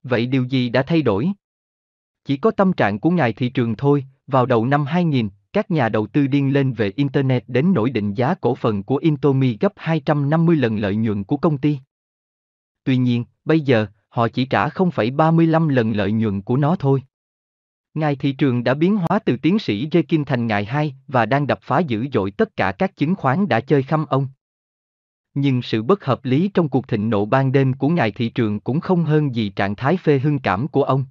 Vậy điều gì đã thay đổi? Chỉ có tâm trạng của ngài thị trường thôi, vào đầu năm 2000, các nhà đầu tư điên lên về Internet đến nổi định giá cổ phần của Intomi gấp 250 lần lợi nhuận của công ty. Tuy nhiên, bây giờ, họ chỉ trả 0,35 lần lợi nhuận của nó thôi. Ngài thị trường đã biến hóa từ tiến sĩ Jekin thành ngài hai và đang đập phá dữ dội tất cả các chứng khoán đã chơi khăm ông. Nhưng sự bất hợp lý trong cuộc thịnh nộ ban đêm của ngài thị trường cũng không hơn gì trạng thái phê hưng cảm của ông.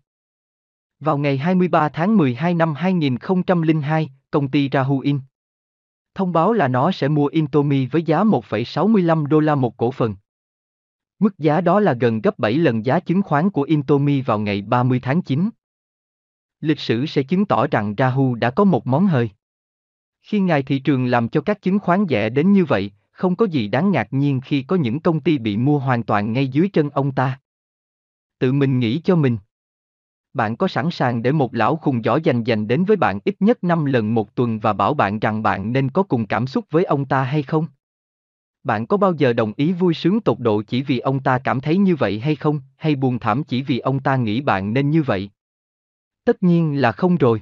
Vào ngày 23 tháng 12 năm 2002, công ty Rahuin thông báo là nó sẽ mua Intomi với giá 1,65 đô la một cổ phần. Mức giá đó là gần gấp 7 lần giá chứng khoán của Intomi vào ngày 30 tháng 9. Lịch sử sẽ chứng tỏ rằng Rahu đã có một món hời. Khi ngài thị trường làm cho các chứng khoán rẻ đến như vậy, không có gì đáng ngạc nhiên khi có những công ty bị mua hoàn toàn ngay dưới chân ông ta. Tự mình nghĩ cho mình bạn có sẵn sàng để một lão khùng giỏi dành dành đến với bạn ít nhất 5 lần một tuần và bảo bạn rằng bạn nên có cùng cảm xúc với ông ta hay không? Bạn có bao giờ đồng ý vui sướng tột độ chỉ vì ông ta cảm thấy như vậy hay không, hay buồn thảm chỉ vì ông ta nghĩ bạn nên như vậy? Tất nhiên là không rồi.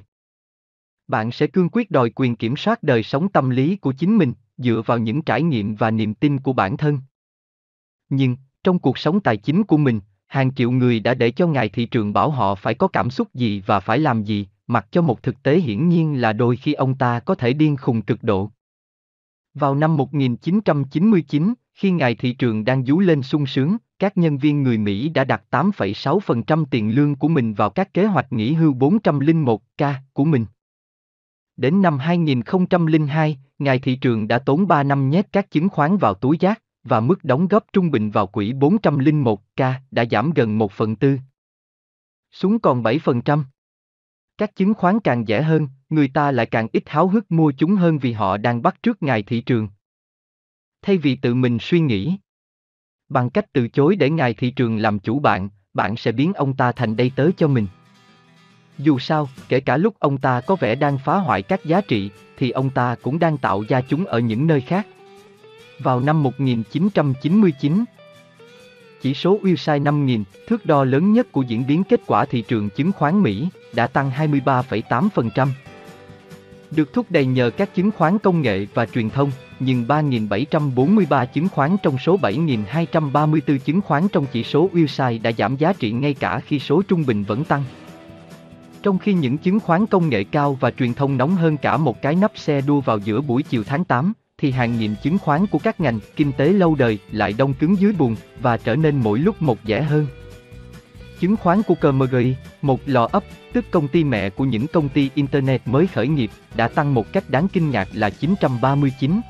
Bạn sẽ cương quyết đòi quyền kiểm soát đời sống tâm lý của chính mình, dựa vào những trải nghiệm và niềm tin của bản thân. Nhưng, trong cuộc sống tài chính của mình, hàng triệu người đã để cho ngài thị trường bảo họ phải có cảm xúc gì và phải làm gì, mặc cho một thực tế hiển nhiên là đôi khi ông ta có thể điên khùng cực độ. Vào năm 1999, khi ngài thị trường đang dú lên sung sướng, các nhân viên người Mỹ đã đặt 8,6% tiền lương của mình vào các kế hoạch nghỉ hưu 401k của mình. Đến năm 2002, ngài thị trường đã tốn 3 năm nhét các chứng khoán vào túi giác và mức đóng góp trung bình vào quỹ 401k đã giảm gần 1 phần tư. Xuống còn 7%. Các chứng khoán càng rẻ hơn, người ta lại càng ít háo hức mua chúng hơn vì họ đang bắt trước ngài thị trường. Thay vì tự mình suy nghĩ, bằng cách từ chối để ngài thị trường làm chủ bạn, bạn sẽ biến ông ta thành đây tớ cho mình. Dù sao, kể cả lúc ông ta có vẻ đang phá hoại các giá trị, thì ông ta cũng đang tạo ra chúng ở những nơi khác. Vào năm 1999, chỉ số Wilshire 5000, thước đo lớn nhất của diễn biến kết quả thị trường chứng khoán Mỹ, đã tăng 23,8%. Được thúc đẩy nhờ các chứng khoán công nghệ và truyền thông, nhưng 3.743 chứng khoán trong số 7.234 chứng khoán trong chỉ số Wilshire đã giảm giá trị ngay cả khi số trung bình vẫn tăng. Trong khi những chứng khoán công nghệ cao và truyền thông nóng hơn cả một cái nắp xe đua vào giữa buổi chiều tháng 8, thì hàng nghìn chứng khoán của các ngành kinh tế lâu đời lại đông cứng dưới buồn và trở nên mỗi lúc một rẻ hơn. Chứng khoán của KMGI, một lò ấp, tức công ty mẹ của những công ty Internet mới khởi nghiệp, đã tăng một cách đáng kinh ngạc là 939.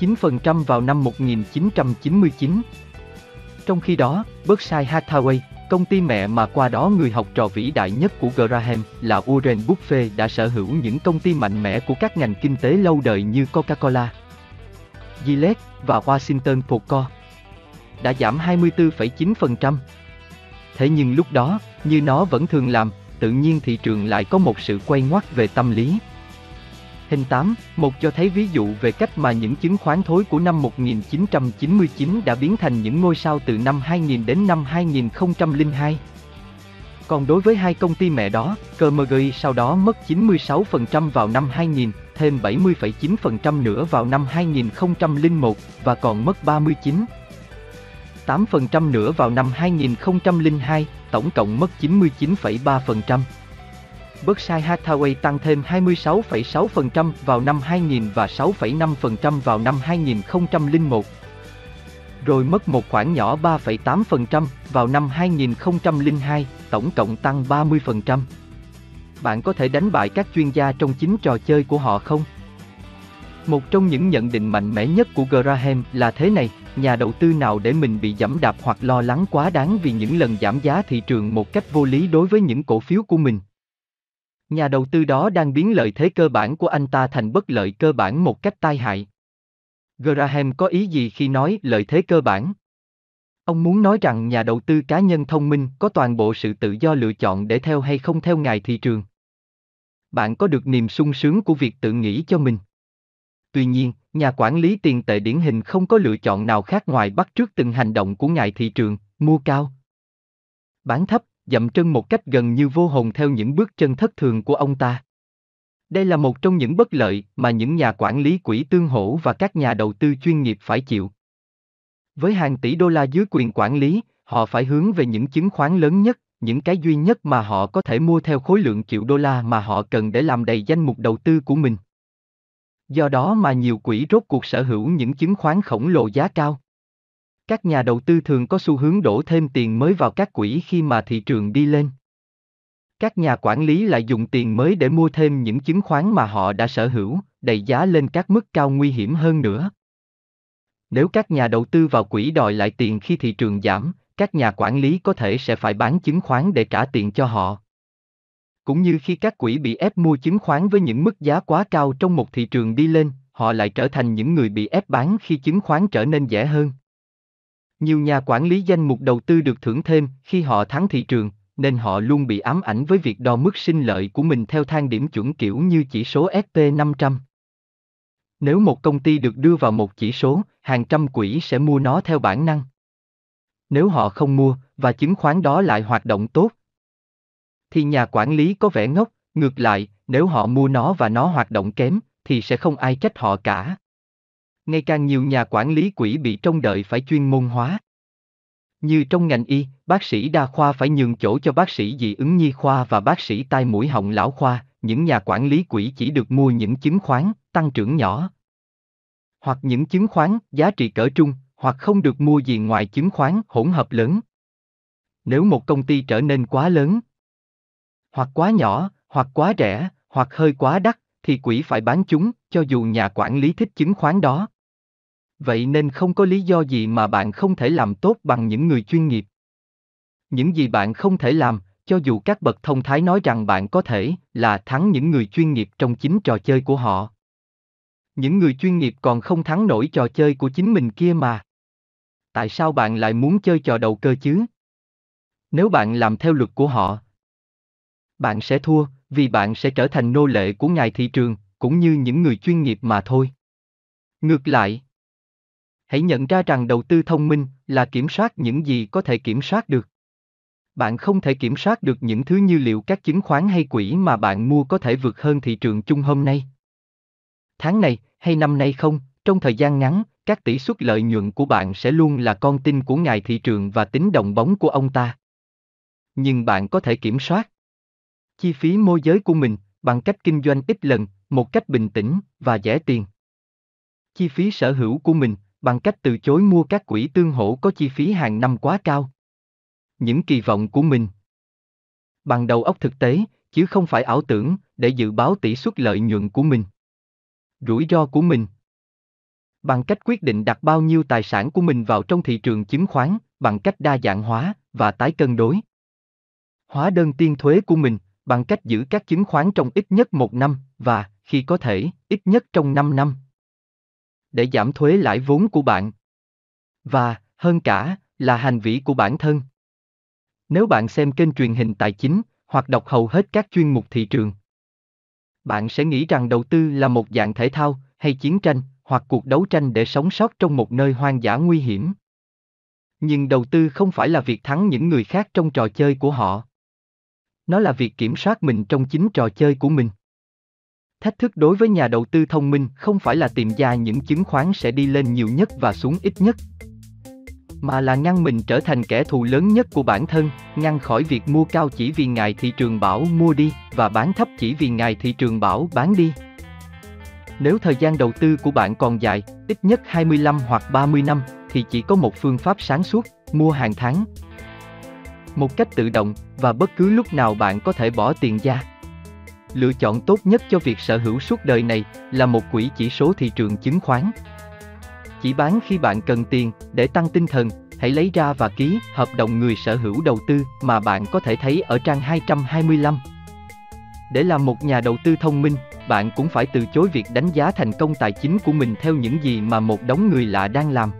9% vào năm 1999. Trong khi đó, Berkshire Hathaway, công ty mẹ mà qua đó người học trò vĩ đại nhất của Graham là Warren Buffett đã sở hữu những công ty mạnh mẽ của các ngành kinh tế lâu đời như Coca-Cola, Gillette và Washington Poco. Đã giảm 24,9%. Thế nhưng lúc đó, như nó vẫn thường làm, tự nhiên thị trường lại có một sự quay ngoắt về tâm lý. Hình 8, một cho thấy ví dụ về cách mà những chứng khoán thối của năm 1999 đã biến thành những ngôi sao từ năm 2000 đến năm 2002. Còn đối với hai công ty mẹ đó, KMGI sau đó mất 96% vào năm 2000, thêm 70,9% nữa vào năm 2001 và còn mất 39. 8% nữa vào năm 2002, tổng cộng mất 99,3%. Berkshire Hathaway tăng thêm 26,6% vào năm 2000 và 6,5% vào năm 2001. Rồi mất một khoản nhỏ 3,8% vào năm 2002, tổng cộng tăng 30%. Bạn có thể đánh bại các chuyên gia trong chính trò chơi của họ không? Một trong những nhận định mạnh mẽ nhất của Graham là thế này, nhà đầu tư nào để mình bị giảm đạp hoặc lo lắng quá đáng vì những lần giảm giá thị trường một cách vô lý đối với những cổ phiếu của mình. Nhà đầu tư đó đang biến lợi thế cơ bản của anh ta thành bất lợi cơ bản một cách tai hại. Graham có ý gì khi nói lợi thế cơ bản? Ông muốn nói rằng nhà đầu tư cá nhân thông minh có toàn bộ sự tự do lựa chọn để theo hay không theo ngài thị trường. Bạn có được niềm sung sướng của việc tự nghĩ cho mình. Tuy nhiên, nhà quản lý tiền tệ điển hình không có lựa chọn nào khác ngoài bắt trước từng hành động của ngài thị trường, mua cao. Bán thấp, dậm chân một cách gần như vô hồn theo những bước chân thất thường của ông ta. Đây là một trong những bất lợi mà những nhà quản lý quỹ tương hỗ và các nhà đầu tư chuyên nghiệp phải chịu. Với hàng tỷ đô la dưới quyền quản lý, họ phải hướng về những chứng khoán lớn nhất, những cái duy nhất mà họ có thể mua theo khối lượng triệu đô la mà họ cần để làm đầy danh mục đầu tư của mình. Do đó mà nhiều quỹ rốt cuộc sở hữu những chứng khoán khổng lồ giá cao. Các nhà đầu tư thường có xu hướng đổ thêm tiền mới vào các quỹ khi mà thị trường đi lên. Các nhà quản lý lại dùng tiền mới để mua thêm những chứng khoán mà họ đã sở hữu, đẩy giá lên các mức cao nguy hiểm hơn nữa. Nếu các nhà đầu tư vào quỹ đòi lại tiền khi thị trường giảm, các nhà quản lý có thể sẽ phải bán chứng khoán để trả tiền cho họ. Cũng như khi các quỹ bị ép mua chứng khoán với những mức giá quá cao trong một thị trường đi lên, họ lại trở thành những người bị ép bán khi chứng khoán trở nên rẻ hơn. Nhiều nhà quản lý danh mục đầu tư được thưởng thêm khi họ thắng thị trường, nên họ luôn bị ám ảnh với việc đo mức sinh lợi của mình theo thang điểm chuẩn kiểu như chỉ số SP500. Nếu một công ty được đưa vào một chỉ số, hàng trăm quỹ sẽ mua nó theo bản năng. Nếu họ không mua, và chứng khoán đó lại hoạt động tốt, thì nhà quản lý có vẻ ngốc, ngược lại, nếu họ mua nó và nó hoạt động kém, thì sẽ không ai trách họ cả. Ngày càng nhiều nhà quản lý quỹ bị trông đợi phải chuyên môn hóa. Như trong ngành y, bác sĩ đa khoa phải nhường chỗ cho bác sĩ dị ứng nhi khoa và bác sĩ tai mũi họng lão khoa, những nhà quản lý quỹ chỉ được mua những chứng khoán, tăng trưởng nhỏ. Hoặc những chứng khoán, giá trị cỡ trung, hoặc không được mua gì ngoài chứng khoán hỗn hợp lớn. Nếu một công ty trở nên quá lớn, hoặc quá nhỏ, hoặc quá rẻ, hoặc hơi quá đắt, thì quỹ phải bán chúng, cho dù nhà quản lý thích chứng khoán đó. Vậy nên không có lý do gì mà bạn không thể làm tốt bằng những người chuyên nghiệp. Những gì bạn không thể làm, cho dù các bậc thông thái nói rằng bạn có thể, là thắng những người chuyên nghiệp trong chính trò chơi của họ. Những người chuyên nghiệp còn không thắng nổi trò chơi của chính mình kia mà. Tại sao bạn lại muốn chơi trò đầu cơ chứ? Nếu bạn làm theo luật của họ, Bạn sẽ thua, vì bạn sẽ trở thành nô lệ của ngài thị trường, cũng như những người chuyên nghiệp mà thôi. Ngược lại, hãy nhận ra rằng đầu tư thông minh là kiểm soát những gì có thể kiểm soát được. Bạn không thể kiểm soát được những thứ như liệu các chứng khoán hay quỹ mà bạn mua có thể vượt hơn thị trường chung hôm nay. Tháng này, hay năm nay không, trong thời gian ngắn, các tỷ suất lợi nhuận của bạn sẽ luôn là con tin của ngài thị trường và tính đồng bóng của ông ta. Nhưng bạn có thể kiểm soát chi phí môi giới của mình bằng cách kinh doanh ít lần, một cách bình tĩnh và rẻ tiền. Chi phí sở hữu của mình bằng cách từ chối mua các quỹ tương hỗ có chi phí hàng năm quá cao. Những kỳ vọng của mình bằng đầu óc thực tế, chứ không phải ảo tưởng, để dự báo tỷ suất lợi nhuận của mình. Rủi ro của mình bằng cách quyết định đặt bao nhiêu tài sản của mình vào trong thị trường chứng khoán, bằng cách đa dạng hóa và tái cân đối. Hóa đơn tiên thuế của mình, bằng cách giữ các chứng khoán trong ít nhất một năm, và, khi có thể, ít nhất trong 5 năm. Để giảm thuế lãi vốn của bạn. Và, hơn cả, là hành vi của bản thân. Nếu bạn xem kênh truyền hình tài chính, hoặc đọc hầu hết các chuyên mục thị trường, bạn sẽ nghĩ rằng đầu tư là một dạng thể thao, hay chiến tranh, hoặc cuộc đấu tranh để sống sót trong một nơi hoang dã nguy hiểm. Nhưng đầu tư không phải là việc thắng những người khác trong trò chơi của họ. Nó là việc kiểm soát mình trong chính trò chơi của mình. Thách thức đối với nhà đầu tư thông minh không phải là tìm ra những chứng khoán sẽ đi lên nhiều nhất và xuống ít nhất, mà là ngăn mình trở thành kẻ thù lớn nhất của bản thân, ngăn khỏi việc mua cao chỉ vì ngài thị trường bảo mua đi và bán thấp chỉ vì ngài thị trường bảo bán đi. Nếu thời gian đầu tư của bạn còn dài, ít nhất 25 hoặc 30 năm, thì chỉ có một phương pháp sáng suốt, mua hàng tháng. Một cách tự động, và bất cứ lúc nào bạn có thể bỏ tiền ra. Lựa chọn tốt nhất cho việc sở hữu suốt đời này là một quỹ chỉ số thị trường chứng khoán. Chỉ bán khi bạn cần tiền, để tăng tinh thần, hãy lấy ra và ký hợp đồng người sở hữu đầu tư mà bạn có thể thấy ở trang 225. Để làm một nhà đầu tư thông minh, bạn cũng phải từ chối việc đánh giá thành công tài chính của mình theo những gì mà một đống người lạ đang làm.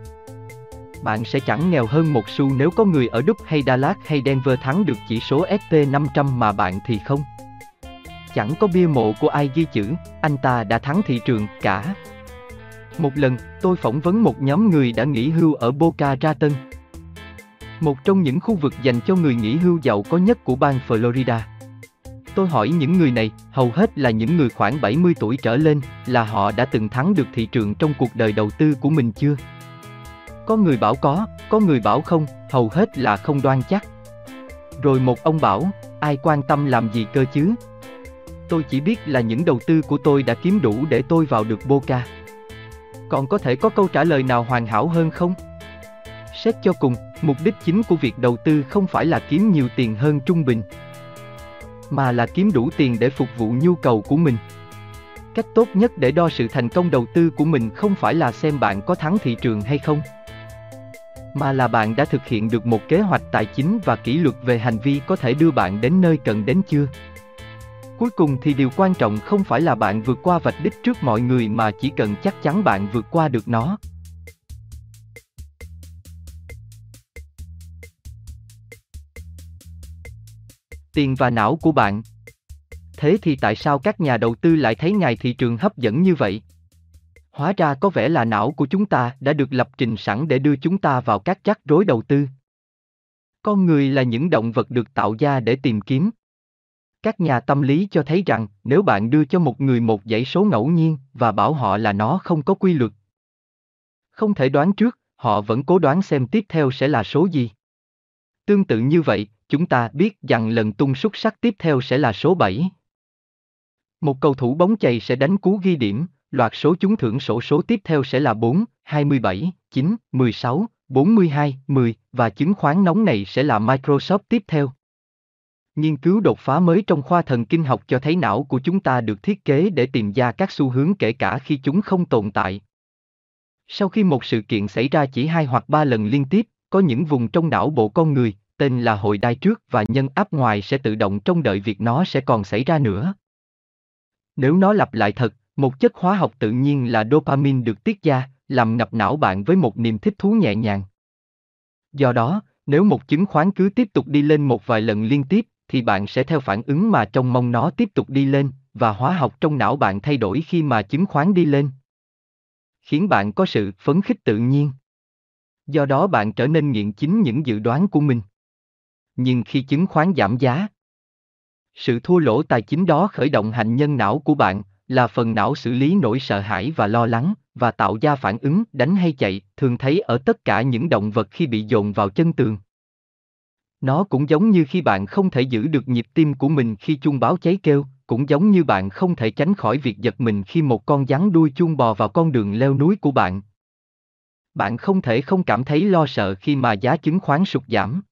Bạn sẽ chẳng nghèo hơn một xu nếu có người ở Đức hay Dallas hay Denver thắng được chỉ số SP500 mà bạn thì không. Chẳng có bia mộ của ai ghi chữ, anh ta đã thắng thị trường cả. Một lần, tôi phỏng vấn một nhóm người đã nghỉ hưu ở Boca Raton. Một trong những khu vực dành cho người nghỉ hưu giàu có nhất của bang Florida. Tôi hỏi những người này, hầu hết là những người khoảng 70 tuổi trở lên, là họ đã từng thắng được thị trường trong cuộc đời đầu tư của mình chưa? Có người bảo có, có người bảo không, hầu hết là không đoan chắc. Rồi một ông bảo, ai quan tâm làm gì cơ chứ? Tôi chỉ biết là những đầu tư của tôi đã kiếm đủ để tôi vào được Boca. Còn có thể có câu trả lời nào hoàn hảo hơn không? Xét cho cùng, mục đích chính của việc đầu tư không phải là kiếm nhiều tiền hơn trung bình, mà là kiếm đủ tiền để phục vụ nhu cầu của mình. Cách tốt nhất để đo sự thành công đầu tư của mình không phải là xem bạn có thắng thị trường hay không, mà là bạn đã thực hiện được một kế hoạch tài chính và kỷ luật về hành vi có thể đưa bạn đến nơi cần đến chưa. Cuối cùng thì điều quan trọng không phải là bạn vượt qua vạch đích trước mọi người mà chỉ cần chắc chắn bạn vượt qua được nó. tiền và não của bạn. Thế thì tại sao các nhà đầu tư lại thấy ngày thị trường hấp dẫn như vậy? Hóa ra có vẻ là não của chúng ta đã được lập trình sẵn để đưa chúng ta vào các rắc rối đầu tư. Con người là những động vật được tạo ra để tìm kiếm. Các nhà tâm lý cho thấy rằng nếu bạn đưa cho một người một dãy số ngẫu nhiên và bảo họ là nó không có quy luật, không thể đoán trước, họ vẫn cố đoán xem tiếp theo sẽ là số gì. Tương tự như vậy, chúng ta biết rằng lần tung xúc sắc tiếp theo sẽ là số 7. Một cầu thủ bóng chày sẽ đánh cú ghi điểm, loạt số trúng thưởng sổ số tiếp theo sẽ là 4, 27, 9, 16, 42, 10 và chứng khoán nóng này sẽ là Microsoft tiếp theo. Nghiên cứu đột phá mới trong khoa thần kinh học cho thấy não của chúng ta được thiết kế để tìm ra các xu hướng kể cả khi chúng không tồn tại. Sau khi một sự kiện xảy ra chỉ hai hoặc ba lần liên tiếp, có những vùng trong não bộ con người, tên là hội đai trước và nhân áp ngoài sẽ tự động trông đợi việc nó sẽ còn xảy ra nữa. Nếu nó lặp lại thật, một chất hóa học tự nhiên là dopamine được tiết ra, làm ngập não bạn với một niềm thích thú nhẹ nhàng. Do đó, nếu một chứng khoán cứ tiếp tục đi lên một vài lần liên tiếp, thì bạn sẽ theo phản ứng mà trông mong nó tiếp tục đi lên, và hóa học trong não bạn thay đổi khi mà chứng khoán đi lên. Khiến bạn có sự phấn khích tự nhiên. Do đó bạn trở nên nghiện chính những dự đoán của mình. Nhưng khi chứng khoán giảm giá, sự thua lỗ tài chính đó khởi động hành nhân não của bạn, là phần não xử lý nỗi sợ hãi và lo lắng, và tạo ra phản ứng đánh hay chạy, thường thấy ở tất cả những động vật khi bị dồn vào chân tường. Nó cũng giống như khi bạn không thể giữ được nhịp tim của mình khi chuông báo cháy kêu, cũng giống như bạn không thể tránh khỏi việc giật mình khi một con rắn đuôi chuông bò vào con đường leo núi của bạn. Bạn không thể không cảm thấy lo sợ khi mà giá chứng khoán sụt giảm.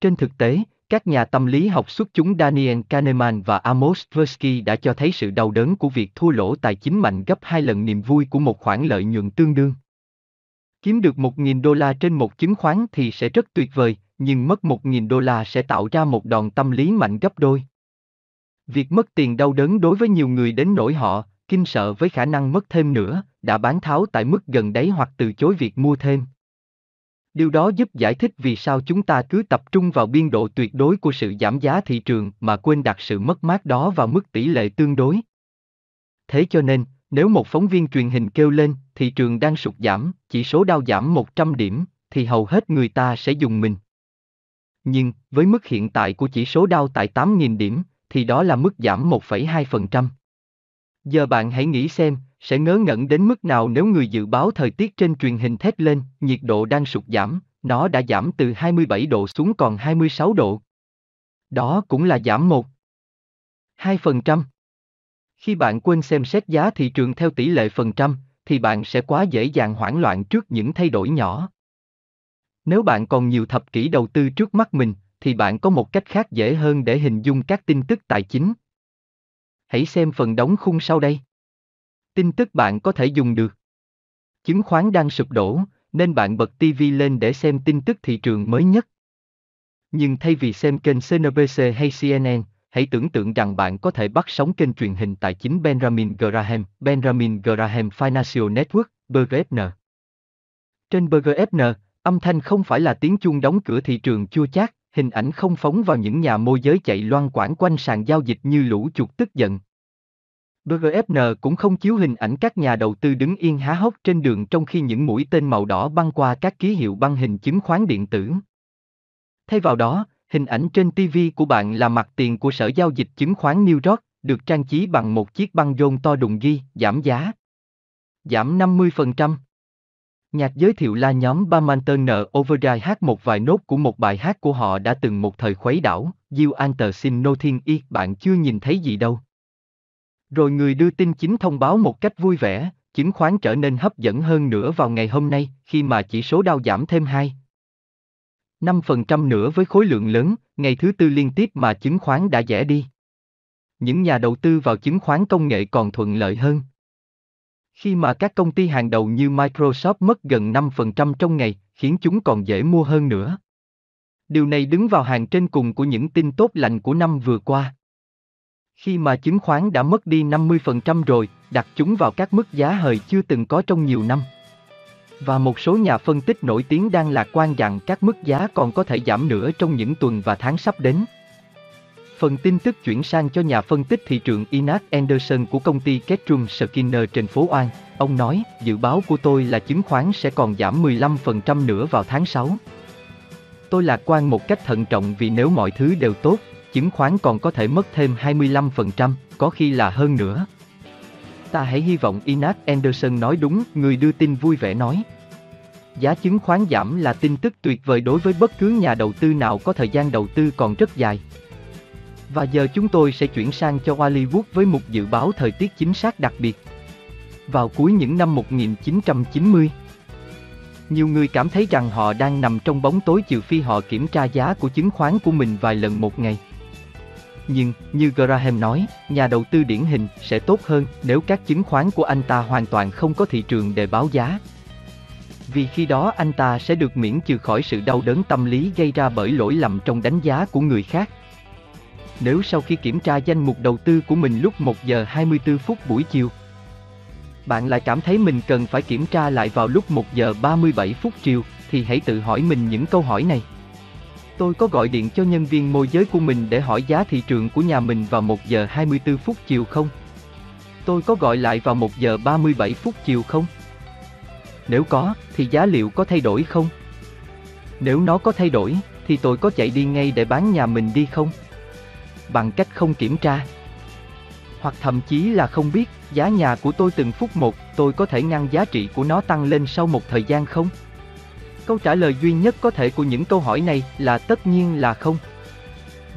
Trên thực tế, các nhà tâm lý học xuất chúng Daniel Kahneman và Amos Tversky đã cho thấy sự đau đớn của việc thua lỗ tài chính mạnh gấp hai lần niềm vui của một khoản lợi nhuận tương đương. Kiếm được 1.000 đô la trên một chứng khoán thì sẽ rất tuyệt vời, nhưng mất 1.000 đô la sẽ tạo ra một đòn tâm lý mạnh gấp đôi. Việc mất tiền đau đớn đối với nhiều người đến nỗi họ, kinh sợ với khả năng mất thêm nữa, đã bán tháo tại mức gần đấy hoặc từ chối việc mua thêm. Điều đó giúp giải thích vì sao chúng ta cứ tập trung vào biên độ tuyệt đối của sự giảm giá thị trường mà quên đặt sự mất mát đó vào mức tỷ lệ tương đối. Thế cho nên, nếu một phóng viên truyền hình kêu lên, thị trường đang sụt giảm, chỉ số đau giảm 100 điểm, thì hầu hết người ta sẽ dùng mình. Nhưng, với mức hiện tại của chỉ số đau tại 8.000 điểm, thì đó là mức giảm 1,2%. Giờ bạn hãy nghĩ xem, sẽ ngớ ngẩn đến mức nào nếu người dự báo thời tiết trên truyền hình thét lên, nhiệt độ đang sụt giảm, nó đã giảm từ 27 độ xuống còn 26 độ. Đó cũng là giảm 1. 2%. Khi bạn quên xem xét giá thị trường theo tỷ lệ phần trăm, thì bạn sẽ quá dễ dàng hoảng loạn trước những thay đổi nhỏ. Nếu bạn còn nhiều thập kỷ đầu tư trước mắt mình, thì bạn có một cách khác dễ hơn để hình dung các tin tức tài chính. Hãy xem phần đóng khung sau đây. Tin tức bạn có thể dùng được. Chứng khoán đang sụp đổ, nên bạn bật TV lên để xem tin tức thị trường mới nhất. Nhưng thay vì xem kênh CNBC hay CNN, hãy tưởng tượng rằng bạn có thể bắt sóng kênh truyền hình tài chính Benjamin Graham, Benjamin Graham Financial Network, BGFN. Trên BGFN, âm thanh không phải là tiếng chuông đóng cửa thị trường chua chát, hình ảnh không phóng vào những nhà môi giới chạy loan quảng quanh sàn giao dịch như lũ chuột tức giận. BGFN cũng không chiếu hình ảnh các nhà đầu tư đứng yên há hốc trên đường trong khi những mũi tên màu đỏ băng qua các ký hiệu băng hình chứng khoán điện tử. Thay vào đó, hình ảnh trên TV của bạn là mặt tiền của sở giao dịch chứng khoán New York, được trang trí bằng một chiếc băng rôn to đùng ghi, giảm giá. Giảm 50%. Nhạc giới thiệu là nhóm Bamanton Overdrive hát một vài nốt của một bài hát của họ đã từng một thời khuấy đảo, You Enter Sin No Thiên Y, bạn chưa nhìn thấy gì đâu. Rồi người đưa tin chính thông báo một cách vui vẻ, chứng khoán trở nên hấp dẫn hơn nữa vào ngày hôm nay, khi mà chỉ số đau giảm thêm 2. 5% nữa với khối lượng lớn, ngày thứ tư liên tiếp mà chứng khoán đã rẻ đi. Những nhà đầu tư vào chứng khoán công nghệ còn thuận lợi hơn. Khi mà các công ty hàng đầu như Microsoft mất gần 5% trong ngày, khiến chúng còn dễ mua hơn nữa. Điều này đứng vào hàng trên cùng của những tin tốt lành của năm vừa qua. Khi mà chứng khoán đã mất đi 50% rồi, đặt chúng vào các mức giá hời chưa từng có trong nhiều năm. Và một số nhà phân tích nổi tiếng đang lạc quan rằng các mức giá còn có thể giảm nữa trong những tuần và tháng sắp đến. Phần tin tức chuyển sang cho nhà phân tích thị trường Inat Anderson của công ty Ketrum Skinner trên phố Oan. Ông nói, dự báo của tôi là chứng khoán sẽ còn giảm 15% nữa vào tháng 6. Tôi lạc quan một cách thận trọng vì nếu mọi thứ đều tốt, chứng khoán còn có thể mất thêm 25%, có khi là hơn nữa. Ta hãy hy vọng Inat Anderson nói đúng, người đưa tin vui vẻ nói. Giá chứng khoán giảm là tin tức tuyệt vời đối với bất cứ nhà đầu tư nào có thời gian đầu tư còn rất dài. Và giờ chúng tôi sẽ chuyển sang cho Hollywood với một dự báo thời tiết chính xác đặc biệt. Vào cuối những năm 1990, nhiều người cảm thấy rằng họ đang nằm trong bóng tối trừ phi họ kiểm tra giá của chứng khoán của mình vài lần một ngày. Nhưng, như Graham nói, nhà đầu tư điển hình sẽ tốt hơn nếu các chứng khoán của anh ta hoàn toàn không có thị trường để báo giá. Vì khi đó anh ta sẽ được miễn trừ khỏi sự đau đớn tâm lý gây ra bởi lỗi lầm trong đánh giá của người khác. Nếu sau khi kiểm tra danh mục đầu tư của mình lúc 1 giờ 24 phút buổi chiều, bạn lại cảm thấy mình cần phải kiểm tra lại vào lúc 1 giờ 37 phút chiều, thì hãy tự hỏi mình những câu hỏi này. Tôi có gọi điện cho nhân viên môi giới của mình để hỏi giá thị trường của nhà mình vào 1 giờ 24 phút chiều không? Tôi có gọi lại vào 1 giờ 37 phút chiều không? Nếu có, thì giá liệu có thay đổi không? Nếu nó có thay đổi, thì tôi có chạy đi ngay để bán nhà mình đi không? Bằng cách không kiểm tra. Hoặc thậm chí là không biết, giá nhà của tôi từng phút một, tôi có thể ngăn giá trị của nó tăng lên sau một thời gian không? Câu trả lời duy nhất có thể của những câu hỏi này là tất nhiên là không.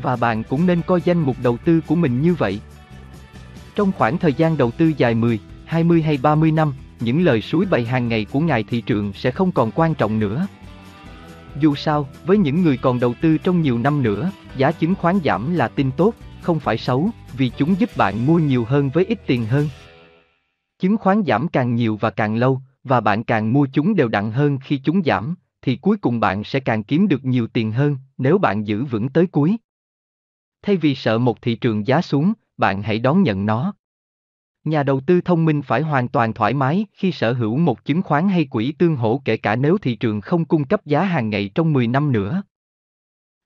Và bạn cũng nên coi danh mục đầu tư của mình như vậy. Trong khoảng thời gian đầu tư dài 10, 20 hay 30 năm, những lời suối bày hàng ngày của ngài thị trường sẽ không còn quan trọng nữa. Dù sao, với những người còn đầu tư trong nhiều năm nữa, giá chứng khoán giảm là tin tốt, không phải xấu, vì chúng giúp bạn mua nhiều hơn với ít tiền hơn. Chứng khoán giảm càng nhiều và càng lâu, và bạn càng mua chúng đều đặn hơn khi chúng giảm, thì cuối cùng bạn sẽ càng kiếm được nhiều tiền hơn nếu bạn giữ vững tới cuối. Thay vì sợ một thị trường giá xuống, bạn hãy đón nhận nó. Nhà đầu tư thông minh phải hoàn toàn thoải mái khi sở hữu một chứng khoán hay quỹ tương hỗ kể cả nếu thị trường không cung cấp giá hàng ngày trong 10 năm nữa.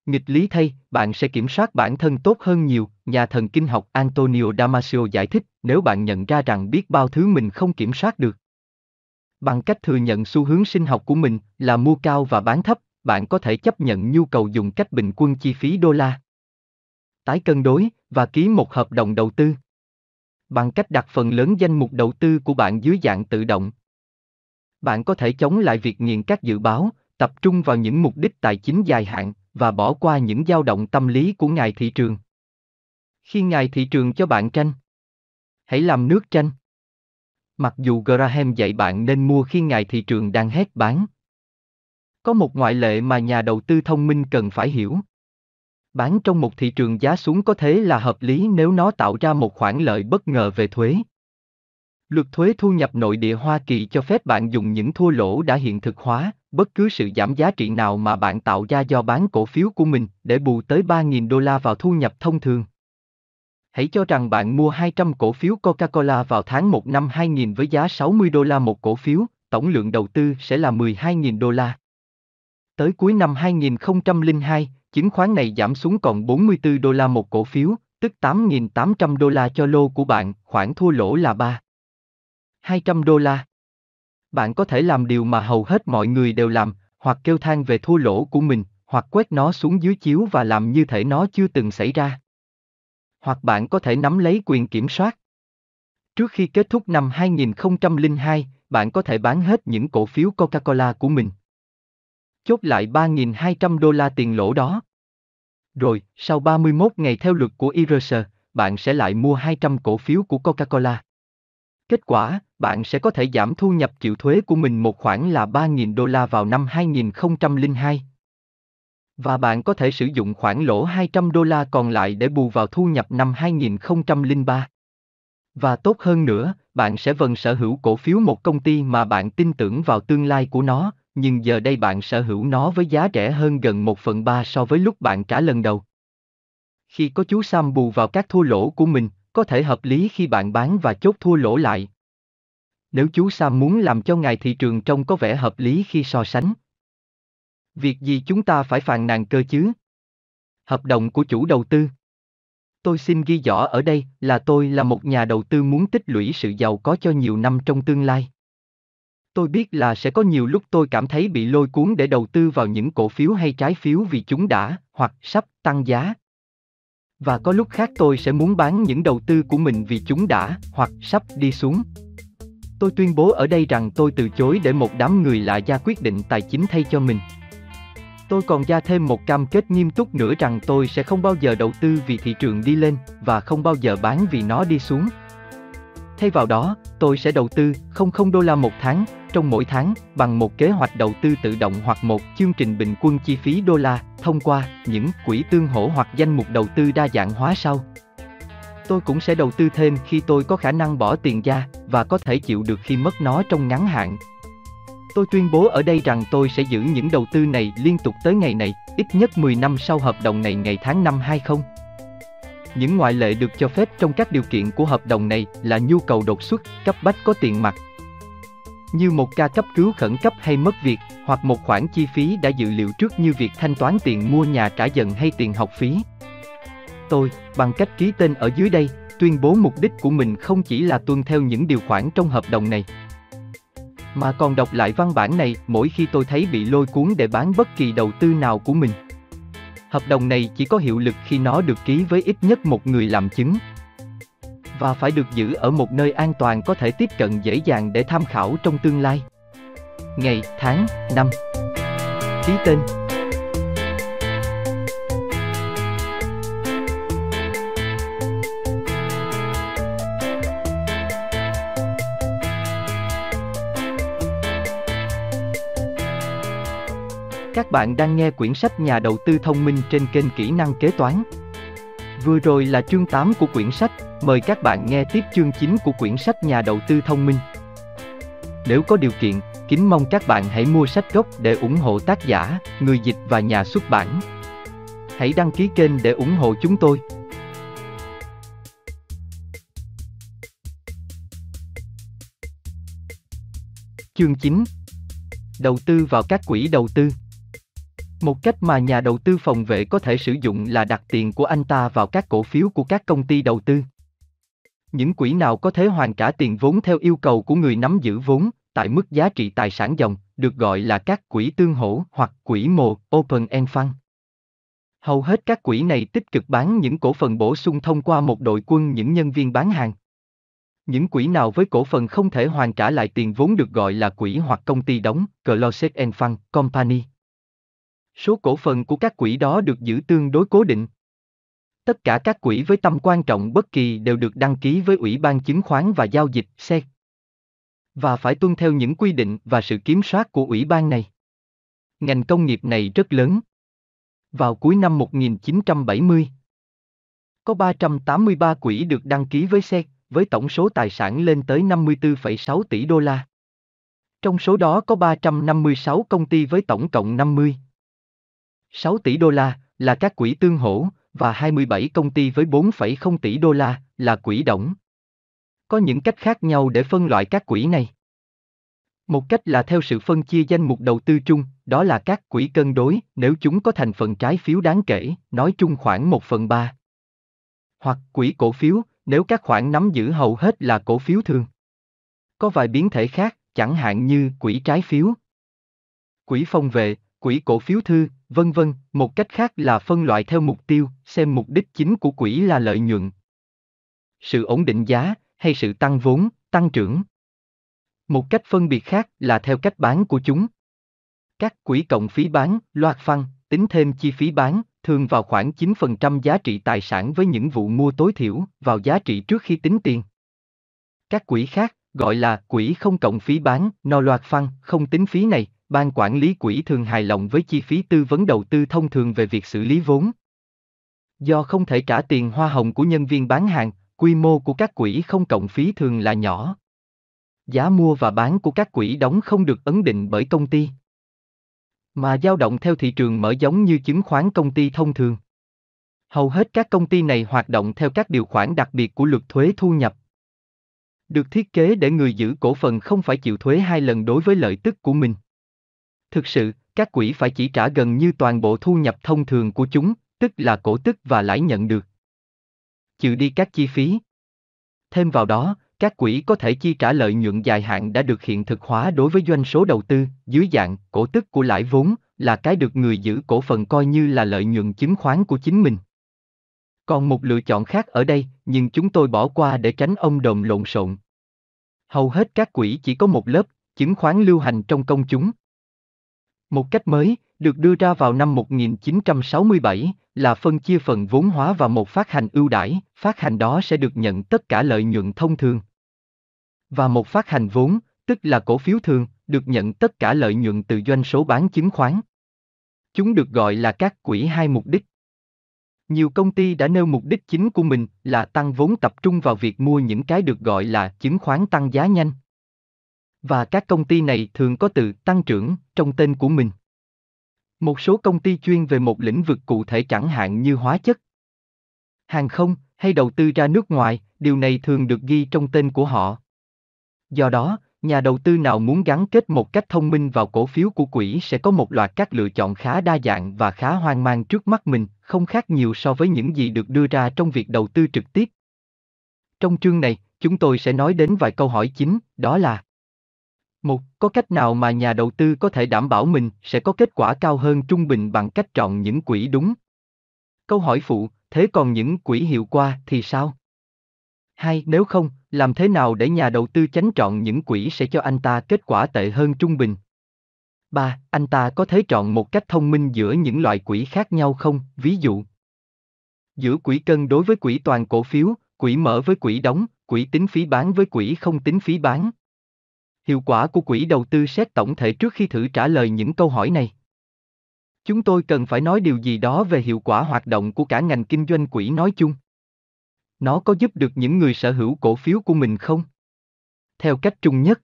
Nghịch lý thay, bạn sẽ kiểm soát bản thân tốt hơn nhiều, nhà thần kinh học Antonio Damasio giải thích, nếu bạn nhận ra rằng biết bao thứ mình không kiểm soát được. Bằng cách thừa nhận xu hướng sinh học của mình là mua cao và bán thấp, bạn có thể chấp nhận nhu cầu dùng cách bình quân chi phí đô la. Tái cân đối và ký một hợp đồng đầu tư. Bằng cách đặt phần lớn danh mục đầu tư của bạn dưới dạng tự động. Bạn có thể chống lại việc nghiền các dự báo, tập trung vào những mục đích tài chính dài hạn và bỏ qua những dao động tâm lý của ngài thị trường. Khi ngài thị trường cho bạn tranh, hãy làm nước tranh. Mặc dù Graham dạy bạn nên mua khi ngài thị trường đang hét bán. Có một ngoại lệ mà nhà đầu tư thông minh cần phải hiểu. Bán trong một thị trường giá xuống có thế là hợp lý nếu nó tạo ra một khoản lợi bất ngờ về thuế. Luật thuế thu nhập nội địa Hoa Kỳ cho phép bạn dùng những thua lỗ đã hiện thực hóa, bất cứ sự giảm giá trị nào mà bạn tạo ra do bán cổ phiếu của mình để bù tới 3.000 đô la vào thu nhập thông thường. Hãy cho rằng bạn mua 200 cổ phiếu Coca-Cola vào tháng 1 năm 2000 với giá 60 đô la một cổ phiếu, tổng lượng đầu tư sẽ là 12.000 đô la. Tới cuối năm 2002, chứng khoán này giảm xuống còn 44 đô la một cổ phiếu, tức 8.800 đô la cho lô của bạn, khoản thua lỗ là 3. 200 đô la. Bạn có thể làm điều mà hầu hết mọi người đều làm, hoặc kêu than về thua lỗ của mình, hoặc quét nó xuống dưới chiếu và làm như thể nó chưa từng xảy ra hoặc bạn có thể nắm lấy quyền kiểm soát. Trước khi kết thúc năm 2002, bạn có thể bán hết những cổ phiếu Coca-Cola của mình. Chốt lại 3.200 đô la tiền lỗ đó. Rồi, sau 31 ngày theo luật của IRS, bạn sẽ lại mua 200 cổ phiếu của Coca-Cola. Kết quả, bạn sẽ có thể giảm thu nhập chịu thuế của mình một khoản là 3.000 đô la vào năm 2002. Và bạn có thể sử dụng khoản lỗ 200 đô la còn lại để bù vào thu nhập năm 2003. Và tốt hơn nữa, bạn sẽ vẫn sở hữu cổ phiếu một công ty mà bạn tin tưởng vào tương lai của nó, nhưng giờ đây bạn sở hữu nó với giá rẻ hơn gần 1 phần 3 so với lúc bạn trả lần đầu. Khi có chú Sam bù vào các thua lỗ của mình, có thể hợp lý khi bạn bán và chốt thua lỗ lại. Nếu chú Sam muốn làm cho ngài thị trường trông có vẻ hợp lý khi so sánh, Việc gì chúng ta phải phàn nàn cơ chứ? Hợp đồng của chủ đầu tư. Tôi xin ghi rõ ở đây là tôi là một nhà đầu tư muốn tích lũy sự giàu có cho nhiều năm trong tương lai. Tôi biết là sẽ có nhiều lúc tôi cảm thấy bị lôi cuốn để đầu tư vào những cổ phiếu hay trái phiếu vì chúng đã, hoặc sắp, tăng giá. Và có lúc khác tôi sẽ muốn bán những đầu tư của mình vì chúng đã, hoặc sắp đi xuống. Tôi tuyên bố ở đây rằng tôi từ chối để một đám người lạ ra quyết định tài chính thay cho mình. Tôi còn ra thêm một cam kết nghiêm túc nữa rằng tôi sẽ không bao giờ đầu tư vì thị trường đi lên và không bao giờ bán vì nó đi xuống. Thay vào đó, tôi sẽ đầu tư 00 đô la một tháng, trong mỗi tháng, bằng một kế hoạch đầu tư tự động hoặc một chương trình bình quân chi phí đô la, thông qua những quỹ tương hỗ hoặc danh mục đầu tư đa dạng hóa sau. Tôi cũng sẽ đầu tư thêm khi tôi có khả năng bỏ tiền ra và có thể chịu được khi mất nó trong ngắn hạn, Tôi tuyên bố ở đây rằng tôi sẽ giữ những đầu tư này liên tục tới ngày này, ít nhất 10 năm sau hợp đồng này ngày tháng năm 20. Những ngoại lệ được cho phép trong các điều kiện của hợp đồng này là nhu cầu đột xuất, cấp bách có tiền mặt như một ca cấp cứu khẩn cấp hay mất việc, hoặc một khoản chi phí đã dự liệu trước như việc thanh toán tiền mua nhà trả dần hay tiền học phí. Tôi, bằng cách ký tên ở dưới đây, tuyên bố mục đích của mình không chỉ là tuân theo những điều khoản trong hợp đồng này, mà còn đọc lại văn bản này mỗi khi tôi thấy bị lôi cuốn để bán bất kỳ đầu tư nào của mình. Hợp đồng này chỉ có hiệu lực khi nó được ký với ít nhất một người làm chứng. Và phải được giữ ở một nơi an toàn có thể tiếp cận dễ dàng để tham khảo trong tương lai. Ngày, tháng, năm. Ký tên Các bạn đang nghe quyển sách Nhà đầu tư thông minh trên kênh Kỹ năng kế toán. Vừa rồi là chương 8 của quyển sách, mời các bạn nghe tiếp chương 9 của quyển sách Nhà đầu tư thông minh. Nếu có điều kiện, kính mong các bạn hãy mua sách gốc để ủng hộ tác giả, người dịch và nhà xuất bản. Hãy đăng ký kênh để ủng hộ chúng tôi. Chương 9 Đầu tư vào các quỹ đầu tư một cách mà nhà đầu tư phòng vệ có thể sử dụng là đặt tiền của anh ta vào các cổ phiếu của các công ty đầu tư. Những quỹ nào có thể hoàn trả tiền vốn theo yêu cầu của người nắm giữ vốn, tại mức giá trị tài sản dòng, được gọi là các quỹ tương hỗ hoặc quỹ mồ, open end fund. Hầu hết các quỹ này tích cực bán những cổ phần bổ sung thông qua một đội quân những nhân viên bán hàng. Những quỹ nào với cổ phần không thể hoàn trả lại tiền vốn được gọi là quỹ hoặc công ty đóng, Closed End Fund Company. Số cổ phần của các quỹ đó được giữ tương đối cố định. Tất cả các quỹ với tầm quan trọng bất kỳ đều được đăng ký với Ủy ban Chứng khoán và Giao dịch SEC và phải tuân theo những quy định và sự kiểm soát của ủy ban này. Ngành công nghiệp này rất lớn. Vào cuối năm 1970, có 383 quỹ được đăng ký với SEC, với tổng số tài sản lên tới 54,6 tỷ đô la. Trong số đó có 356 công ty với tổng cộng 50 6 tỷ đô la là các quỹ tương hỗ và 27 công ty với 4,0 tỷ đô la là quỹ đổng. Có những cách khác nhau để phân loại các quỹ này. Một cách là theo sự phân chia danh mục đầu tư chung, đó là các quỹ cân đối, nếu chúng có thành phần trái phiếu đáng kể, nói chung khoảng 1 phần 3. Hoặc quỹ cổ phiếu, nếu các khoản nắm giữ hầu hết là cổ phiếu thường. Có vài biến thể khác, chẳng hạn như quỹ trái phiếu. Quỹ phong vệ, quỹ cổ phiếu thư, vân vân, một cách khác là phân loại theo mục tiêu, xem mục đích chính của quỹ là lợi nhuận. Sự ổn định giá, hay sự tăng vốn, tăng trưởng. Một cách phân biệt khác là theo cách bán của chúng. Các quỹ cộng phí bán, loạt phăng, tính thêm chi phí bán, thường vào khoảng 9% giá trị tài sản với những vụ mua tối thiểu vào giá trị trước khi tính tiền. Các quỹ khác, gọi là quỹ không cộng phí bán, no loạt phăng, không tính phí này, ban quản lý quỹ thường hài lòng với chi phí tư vấn đầu tư thông thường về việc xử lý vốn. Do không thể trả tiền hoa hồng của nhân viên bán hàng, quy mô của các quỹ không cộng phí thường là nhỏ. Giá mua và bán của các quỹ đóng không được ấn định bởi công ty, mà dao động theo thị trường mở giống như chứng khoán công ty thông thường. Hầu hết các công ty này hoạt động theo các điều khoản đặc biệt của luật thuế thu nhập. Được thiết kế để người giữ cổ phần không phải chịu thuế hai lần đối với lợi tức của mình. Thực sự, các quỹ phải chỉ trả gần như toàn bộ thu nhập thông thường của chúng, tức là cổ tức và lãi nhận được. Trừ đi các chi phí. Thêm vào đó, các quỹ có thể chi trả lợi nhuận dài hạn đã được hiện thực hóa đối với doanh số đầu tư, dưới dạng cổ tức của lãi vốn, là cái được người giữ cổ phần coi như là lợi nhuận chứng khoán của chính mình. Còn một lựa chọn khác ở đây, nhưng chúng tôi bỏ qua để tránh ông đồng lộn xộn. Hầu hết các quỹ chỉ có một lớp, chứng khoán lưu hành trong công chúng. Một cách mới, được đưa ra vào năm 1967, là phân chia phần vốn hóa vào một phát hành ưu đãi, phát hành đó sẽ được nhận tất cả lợi nhuận thông thường. Và một phát hành vốn, tức là cổ phiếu thường, được nhận tất cả lợi nhuận từ doanh số bán chứng khoán. Chúng được gọi là các quỹ hai mục đích. Nhiều công ty đã nêu mục đích chính của mình là tăng vốn tập trung vào việc mua những cái được gọi là chứng khoán tăng giá nhanh. Và các công ty này thường có từ tăng trưởng trong tên của mình. Một số công ty chuyên về một lĩnh vực cụ thể chẳng hạn như hóa chất, hàng không hay đầu tư ra nước ngoài, điều này thường được ghi trong tên của họ. Do đó, Nhà đầu tư nào muốn gắn kết một cách thông minh vào cổ phiếu của quỹ sẽ có một loạt các lựa chọn khá đa dạng và khá hoang mang trước mắt mình, không khác nhiều so với những gì được đưa ra trong việc đầu tư trực tiếp. Trong chương này, chúng tôi sẽ nói đến vài câu hỏi chính, đó là một, có cách nào mà nhà đầu tư có thể đảm bảo mình sẽ có kết quả cao hơn trung bình bằng cách chọn những quỹ đúng? Câu hỏi phụ, thế còn những quỹ hiệu quả thì sao? Hai, nếu không, làm thế nào để nhà đầu tư tránh chọn những quỹ sẽ cho anh ta kết quả tệ hơn trung bình? 3. Anh ta có thể chọn một cách thông minh giữa những loại quỹ khác nhau không? Ví dụ, giữa quỹ cân đối với quỹ toàn cổ phiếu, quỹ mở với quỹ đóng, quỹ tính phí bán với quỹ không tính phí bán. Hiệu quả của quỹ đầu tư xét tổng thể trước khi thử trả lời những câu hỏi này. Chúng tôi cần phải nói điều gì đó về hiệu quả hoạt động của cả ngành kinh doanh quỹ nói chung. Nó có giúp được những người sở hữu cổ phiếu của mình không? Theo cách trung nhất.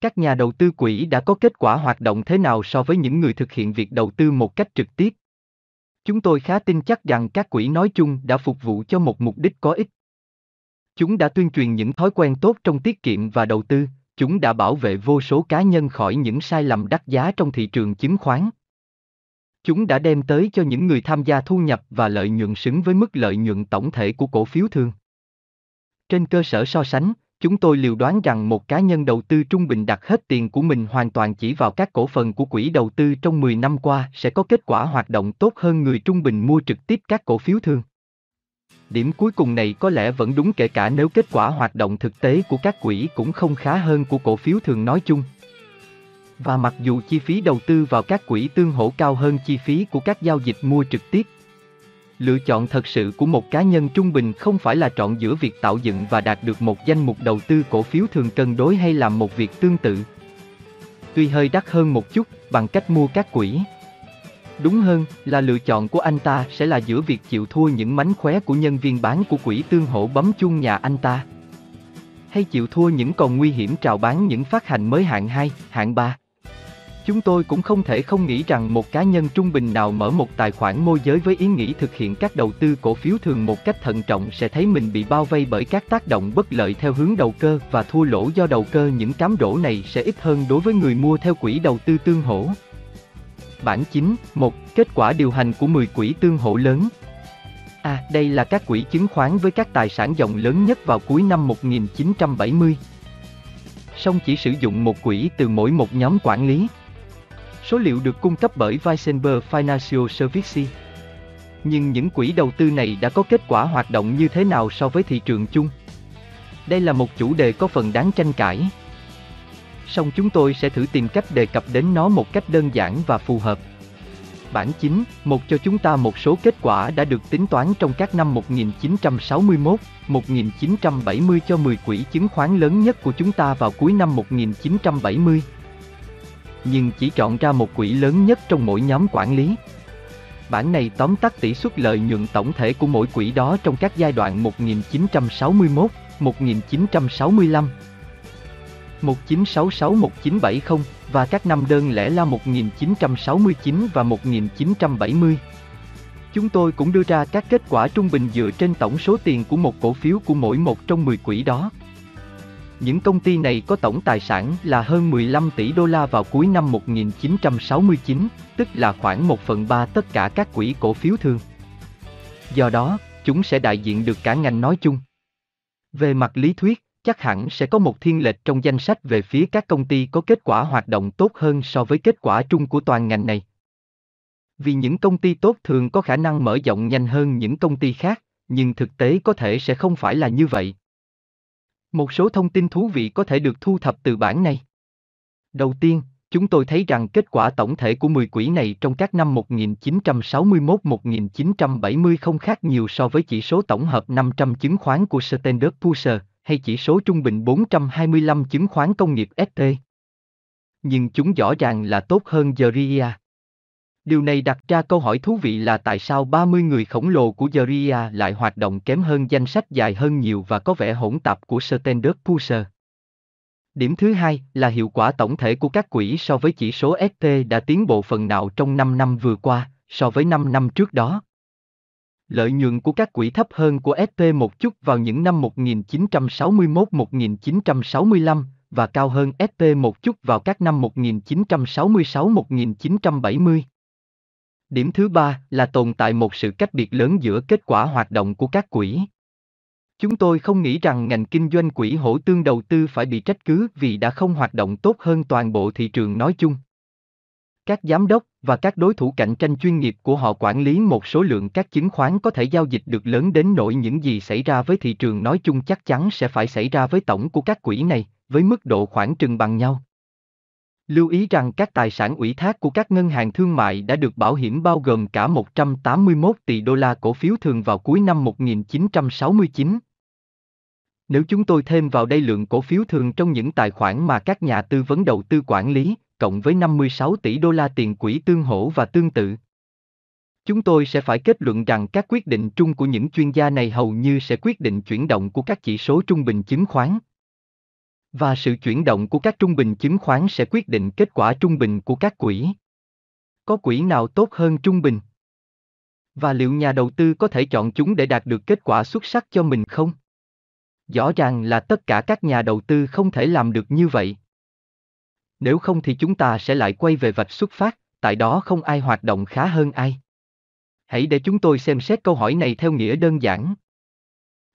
Các nhà đầu tư quỹ đã có kết quả hoạt động thế nào so với những người thực hiện việc đầu tư một cách trực tiếp? Chúng tôi khá tin chắc rằng các quỹ nói chung đã phục vụ cho một mục đích có ích. Chúng đã tuyên truyền những thói quen tốt trong tiết kiệm và đầu tư, chúng đã bảo vệ vô số cá nhân khỏi những sai lầm đắt giá trong thị trường chứng khoán. Chúng đã đem tới cho những người tham gia thu nhập và lợi nhuận xứng với mức lợi nhuận tổng thể của cổ phiếu thường. Trên cơ sở so sánh, chúng tôi liều đoán rằng một cá nhân đầu tư trung bình đặt hết tiền của mình hoàn toàn chỉ vào các cổ phần của quỹ đầu tư trong 10 năm qua sẽ có kết quả hoạt động tốt hơn người trung bình mua trực tiếp các cổ phiếu thường. Điểm cuối cùng này có lẽ vẫn đúng kể cả nếu kết quả hoạt động thực tế của các quỹ cũng không khá hơn của cổ phiếu thường nói chung. Và mặc dù chi phí đầu tư vào các quỹ tương hỗ cao hơn chi phí của các giao dịch mua trực tiếp, lựa chọn thật sự của một cá nhân trung bình không phải là chọn giữa việc tạo dựng và đạt được một danh mục đầu tư cổ phiếu thường cân đối hay làm một việc tương tự. Tuy hơi đắt hơn một chút bằng cách mua các quỹ. Đúng hơn là lựa chọn của anh ta sẽ là giữa việc chịu thua những mánh khóe của nhân viên bán của quỹ tương hỗ bấm chuông nhà anh ta. Hay chịu thua những còn nguy hiểm trào bán những phát hành mới hạng 2, hạng 3. Chúng tôi cũng không thể không nghĩ rằng một cá nhân trung bình nào mở một tài khoản môi giới với ý nghĩ thực hiện các đầu tư cổ phiếu thường một cách thận trọng sẽ thấy mình bị bao vây bởi các tác động bất lợi theo hướng đầu cơ và thua lỗ do đầu cơ những cám đổ này sẽ ít hơn đối với người mua theo quỹ đầu tư tương hỗ. Bản 9, 1. Kết quả điều hành của 10 quỹ tương hỗ lớn. À, đây là các quỹ chứng khoán với các tài sản dòng lớn nhất vào cuối năm 1970. Song chỉ sử dụng một quỹ từ mỗi một nhóm quản lý. Số liệu được cung cấp bởi Weisenberg Financial Services. Nhưng những quỹ đầu tư này đã có kết quả hoạt động như thế nào so với thị trường chung? Đây là một chủ đề có phần đáng tranh cãi. Song chúng tôi sẽ thử tìm cách đề cập đến nó một cách đơn giản và phù hợp. Bản chính một cho chúng ta một số kết quả đã được tính toán trong các năm 1961, 1970 cho 10 quỹ chứng khoán lớn nhất của chúng ta vào cuối năm 1970 nhưng chỉ chọn ra một quỹ lớn nhất trong mỗi nhóm quản lý. Bản này tóm tắt tỷ suất lợi nhuận tổng thể của mỗi quỹ đó trong các giai đoạn 1961, 1965, 1966-1970 và các năm đơn lẻ là 1969 và 1970. Chúng tôi cũng đưa ra các kết quả trung bình dựa trên tổng số tiền của một cổ phiếu của mỗi một trong 10 quỹ đó. Những công ty này có tổng tài sản là hơn 15 tỷ đô la vào cuối năm 1969, tức là khoảng 1 phần 3 tất cả các quỹ cổ phiếu thường. Do đó, chúng sẽ đại diện được cả ngành nói chung. Về mặt lý thuyết, chắc hẳn sẽ có một thiên lệch trong danh sách về phía các công ty có kết quả hoạt động tốt hơn so với kết quả trung của toàn ngành này. Vì những công ty tốt thường có khả năng mở rộng nhanh hơn những công ty khác, nhưng thực tế có thể sẽ không phải là như vậy. Một số thông tin thú vị có thể được thu thập từ bản này. Đầu tiên, chúng tôi thấy rằng kết quả tổng thể của 10 quỹ này trong các năm 1961-1970 không khác nhiều so với chỉ số tổng hợp 500 chứng khoán của Standard Poor's hay chỉ số trung bình 425 chứng khoán công nghiệp ST. Nhưng chúng rõ ràng là tốt hơn Zeria. Điều này đặt ra câu hỏi thú vị là tại sao 30 người khổng lồ của Zeria lại hoạt động kém hơn danh sách dài hơn nhiều và có vẻ hỗn tạp của Standard Poor's. Điểm thứ hai là hiệu quả tổng thể của các quỹ so với chỉ số ST đã tiến bộ phần nào trong 5 năm vừa qua, so với 5 năm trước đó. Lợi nhuận của các quỹ thấp hơn của SP một chút vào những năm 1961-1965, và cao hơn SP một chút vào các năm 1966-1970. Điểm thứ ba là tồn tại một sự cách biệt lớn giữa kết quả hoạt động của các quỹ. Chúng tôi không nghĩ rằng ngành kinh doanh quỹ hỗ tương đầu tư phải bị trách cứ vì đã không hoạt động tốt hơn toàn bộ thị trường nói chung. Các giám đốc và các đối thủ cạnh tranh chuyên nghiệp của họ quản lý một số lượng các chứng khoán có thể giao dịch được lớn đến nỗi những gì xảy ra với thị trường nói chung chắc chắn sẽ phải xảy ra với tổng của các quỹ này, với mức độ khoảng trừng bằng nhau. Lưu ý rằng các tài sản ủy thác của các ngân hàng thương mại đã được bảo hiểm bao gồm cả 181 tỷ đô la cổ phiếu thường vào cuối năm 1969. Nếu chúng tôi thêm vào đây lượng cổ phiếu thường trong những tài khoản mà các nhà tư vấn đầu tư quản lý, cộng với 56 tỷ đô la tiền quỹ tương hỗ và tương tự. Chúng tôi sẽ phải kết luận rằng các quyết định chung của những chuyên gia này hầu như sẽ quyết định chuyển động của các chỉ số trung bình chứng khoán. Và sự chuyển động của các trung bình chứng khoán sẽ quyết định kết quả trung bình của các quỹ. Có quỹ nào tốt hơn trung bình? Và liệu nhà đầu tư có thể chọn chúng để đạt được kết quả xuất sắc cho mình không? Rõ ràng là tất cả các nhà đầu tư không thể làm được như vậy. Nếu không thì chúng ta sẽ lại quay về vạch xuất phát, tại đó không ai hoạt động khá hơn ai. Hãy để chúng tôi xem xét câu hỏi này theo nghĩa đơn giản.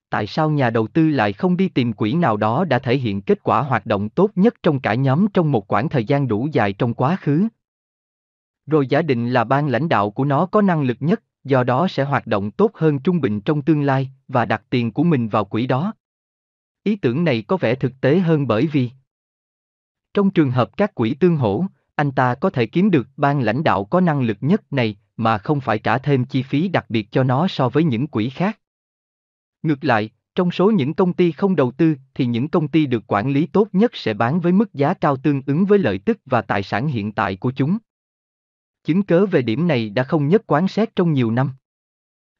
Tại sao nhà đầu tư lại không đi tìm quỹ nào đó đã thể hiện kết quả hoạt động tốt nhất trong cả nhóm trong một khoảng thời gian đủ dài trong quá khứ? Rồi giả định là ban lãnh đạo của nó có năng lực nhất, do đó sẽ hoạt động tốt hơn trung bình trong tương lai, và đặt tiền của mình vào quỹ đó. Ý tưởng này có vẻ thực tế hơn bởi vì trong trường hợp các quỹ tương hỗ, anh ta có thể kiếm được ban lãnh đạo có năng lực nhất này mà không phải trả thêm chi phí đặc biệt cho nó so với những quỹ khác. Ngược lại, trong số những công ty không đầu tư thì những công ty được quản lý tốt nhất sẽ bán với mức giá cao tương ứng với lợi tức và tài sản hiện tại của chúng. Chứng cớ về điểm này đã không nhất quán xét trong nhiều năm.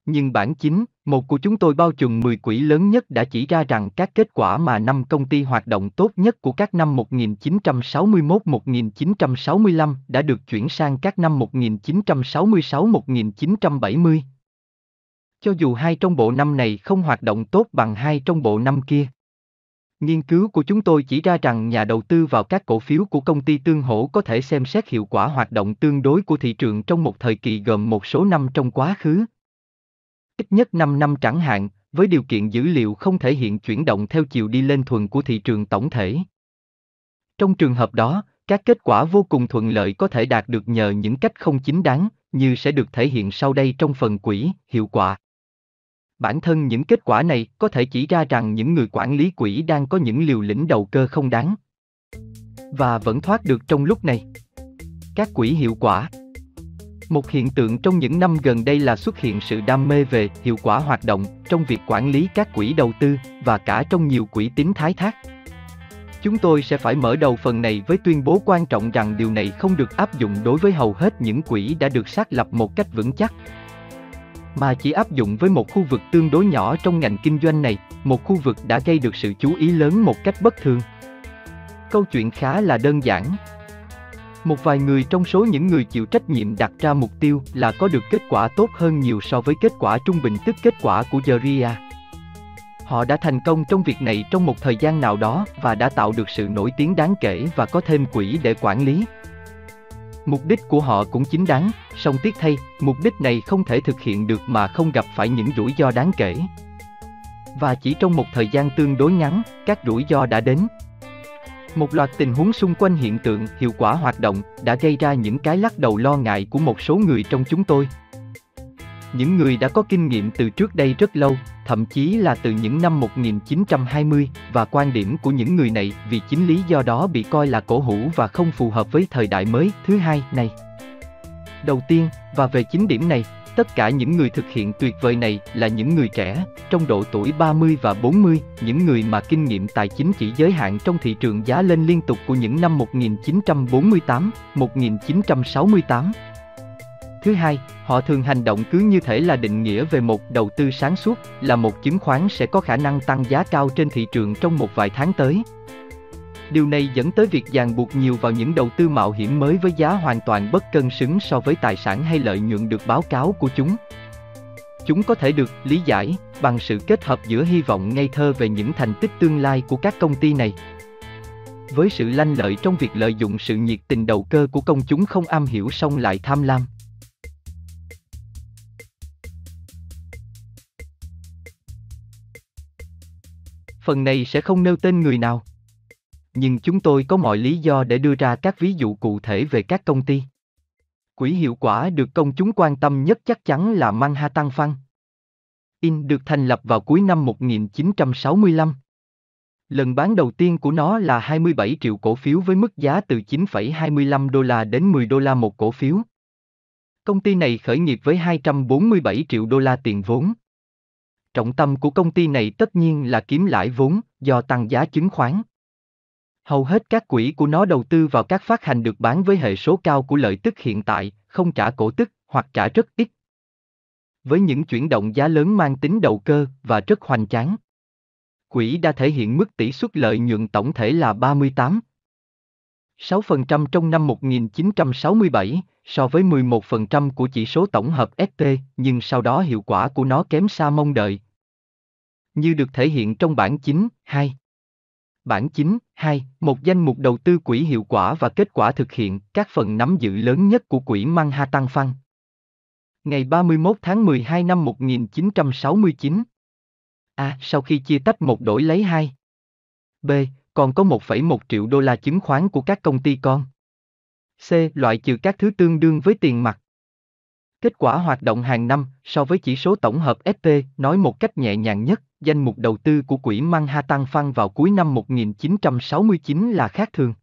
Nhưng bản chính, một của chúng tôi bao trùm 10 quỹ lớn nhất đã chỉ ra rằng các kết quả mà năm công ty hoạt động tốt nhất của các năm 1961-1965 đã được chuyển sang các năm 1966-1970. Cho dù hai trong bộ năm này không hoạt động tốt bằng hai trong bộ năm kia. Nghiên cứu của chúng tôi chỉ ra rằng nhà đầu tư vào các cổ phiếu của công ty tương hỗ có thể xem xét hiệu quả hoạt động tương đối của thị trường trong một thời kỳ gồm một số năm trong quá khứ, ít nhất 5 năm chẳng hạn, với điều kiện dữ liệu không thể hiện chuyển động theo chiều đi lên thuần của thị trường tổng thể. Trong trường hợp đó, các kết quả vô cùng thuận lợi có thể đạt được nhờ những cách không chính đáng, như sẽ được thể hiện sau đây trong phần quỹ, hiệu quả. Bản thân những kết quả này có thể chỉ ra rằng những người quản lý quỹ đang có những liều lĩnh đầu cơ không đáng. Và vẫn thoát được trong lúc này. Các quỹ hiệu quả một hiện tượng trong những năm gần đây là xuất hiện sự đam mê về hiệu quả hoạt động trong việc quản lý các quỹ đầu tư và cả trong nhiều quỹ tín thái thác. Chúng tôi sẽ phải mở đầu phần này với tuyên bố quan trọng rằng điều này không được áp dụng đối với hầu hết những quỹ đã được xác lập một cách vững chắc, mà chỉ áp dụng với một khu vực tương đối nhỏ trong ngành kinh doanh này, một khu vực đã gây được sự chú ý lớn một cách bất thường. Câu chuyện khá là đơn giản, một vài người trong số những người chịu trách nhiệm đặt ra mục tiêu là có được kết quả tốt hơn nhiều so với kết quả trung bình tức kết quả của Jaria. Họ đã thành công trong việc này trong một thời gian nào đó và đã tạo được sự nổi tiếng đáng kể và có thêm quỹ để quản lý. Mục đích của họ cũng chính đáng, song tiếc thay, mục đích này không thể thực hiện được mà không gặp phải những rủi ro đáng kể. Và chỉ trong một thời gian tương đối ngắn, các rủi ro đã đến, một loạt tình huống xung quanh hiện tượng hiệu quả hoạt động đã gây ra những cái lắc đầu lo ngại của một số người trong chúng tôi. Những người đã có kinh nghiệm từ trước đây rất lâu, thậm chí là từ những năm 1920 và quan điểm của những người này vì chính lý do đó bị coi là cổ hủ và không phù hợp với thời đại mới thứ hai này. Đầu tiên, và về chính điểm này, Tất cả những người thực hiện tuyệt vời này là những người trẻ, trong độ tuổi 30 và 40, những người mà kinh nghiệm tài chính chỉ giới hạn trong thị trường giá lên liên tục của những năm 1948, 1968. Thứ hai, họ thường hành động cứ như thể là định nghĩa về một đầu tư sáng suốt, là một chứng khoán sẽ có khả năng tăng giá cao trên thị trường trong một vài tháng tới. Điều này dẫn tới việc ràng buộc nhiều vào những đầu tư mạo hiểm mới với giá hoàn toàn bất cân xứng so với tài sản hay lợi nhuận được báo cáo của chúng. Chúng có thể được lý giải bằng sự kết hợp giữa hy vọng ngây thơ về những thành tích tương lai của các công ty này với sự lanh lợi trong việc lợi dụng sự nhiệt tình đầu cơ của công chúng không am hiểu song lại tham lam. Phần này sẽ không nêu tên người nào. Nhưng chúng tôi có mọi lý do để đưa ra các ví dụ cụ thể về các công ty. Quỹ hiệu quả được công chúng quan tâm nhất chắc chắn là Manhattan Fund. In được thành lập vào cuối năm 1965. Lần bán đầu tiên của nó là 27 triệu cổ phiếu với mức giá từ 9,25 đô la đến 10 đô la một cổ phiếu. Công ty này khởi nghiệp với 247 triệu đô la tiền vốn. Trọng tâm của công ty này tất nhiên là kiếm lãi vốn do tăng giá chứng khoán. Hầu hết các quỹ của nó đầu tư vào các phát hành được bán với hệ số cao của lợi tức hiện tại, không trả cổ tức hoặc trả rất ít. Với những chuyển động giá lớn mang tính đầu cơ và rất hoành tráng. Quỹ đã thể hiện mức tỷ suất lợi nhuận tổng thể là 38 6% trong năm 1967, so với 11% của chỉ số tổng hợp ST, nhưng sau đó hiệu quả của nó kém xa mong đợi. Như được thể hiện trong bảng 9, 2. Bản 9, 2, một danh mục đầu tư quỹ hiệu quả và kết quả thực hiện các phần nắm giữ lớn nhất của quỹ Manhattan Fund. Ngày 31 tháng 12 năm 1969. A. Sau khi chia tách một đổi lấy hai. B. Còn có 1,1 triệu đô la chứng khoán của các công ty con. C. Loại trừ các thứ tương đương với tiền mặt. Kết quả hoạt động hàng năm so với chỉ số tổng hợp SP nói một cách nhẹ nhàng nhất, danh mục đầu tư của quỹ Manhattan Fund vào cuối năm 1969 là khác thường.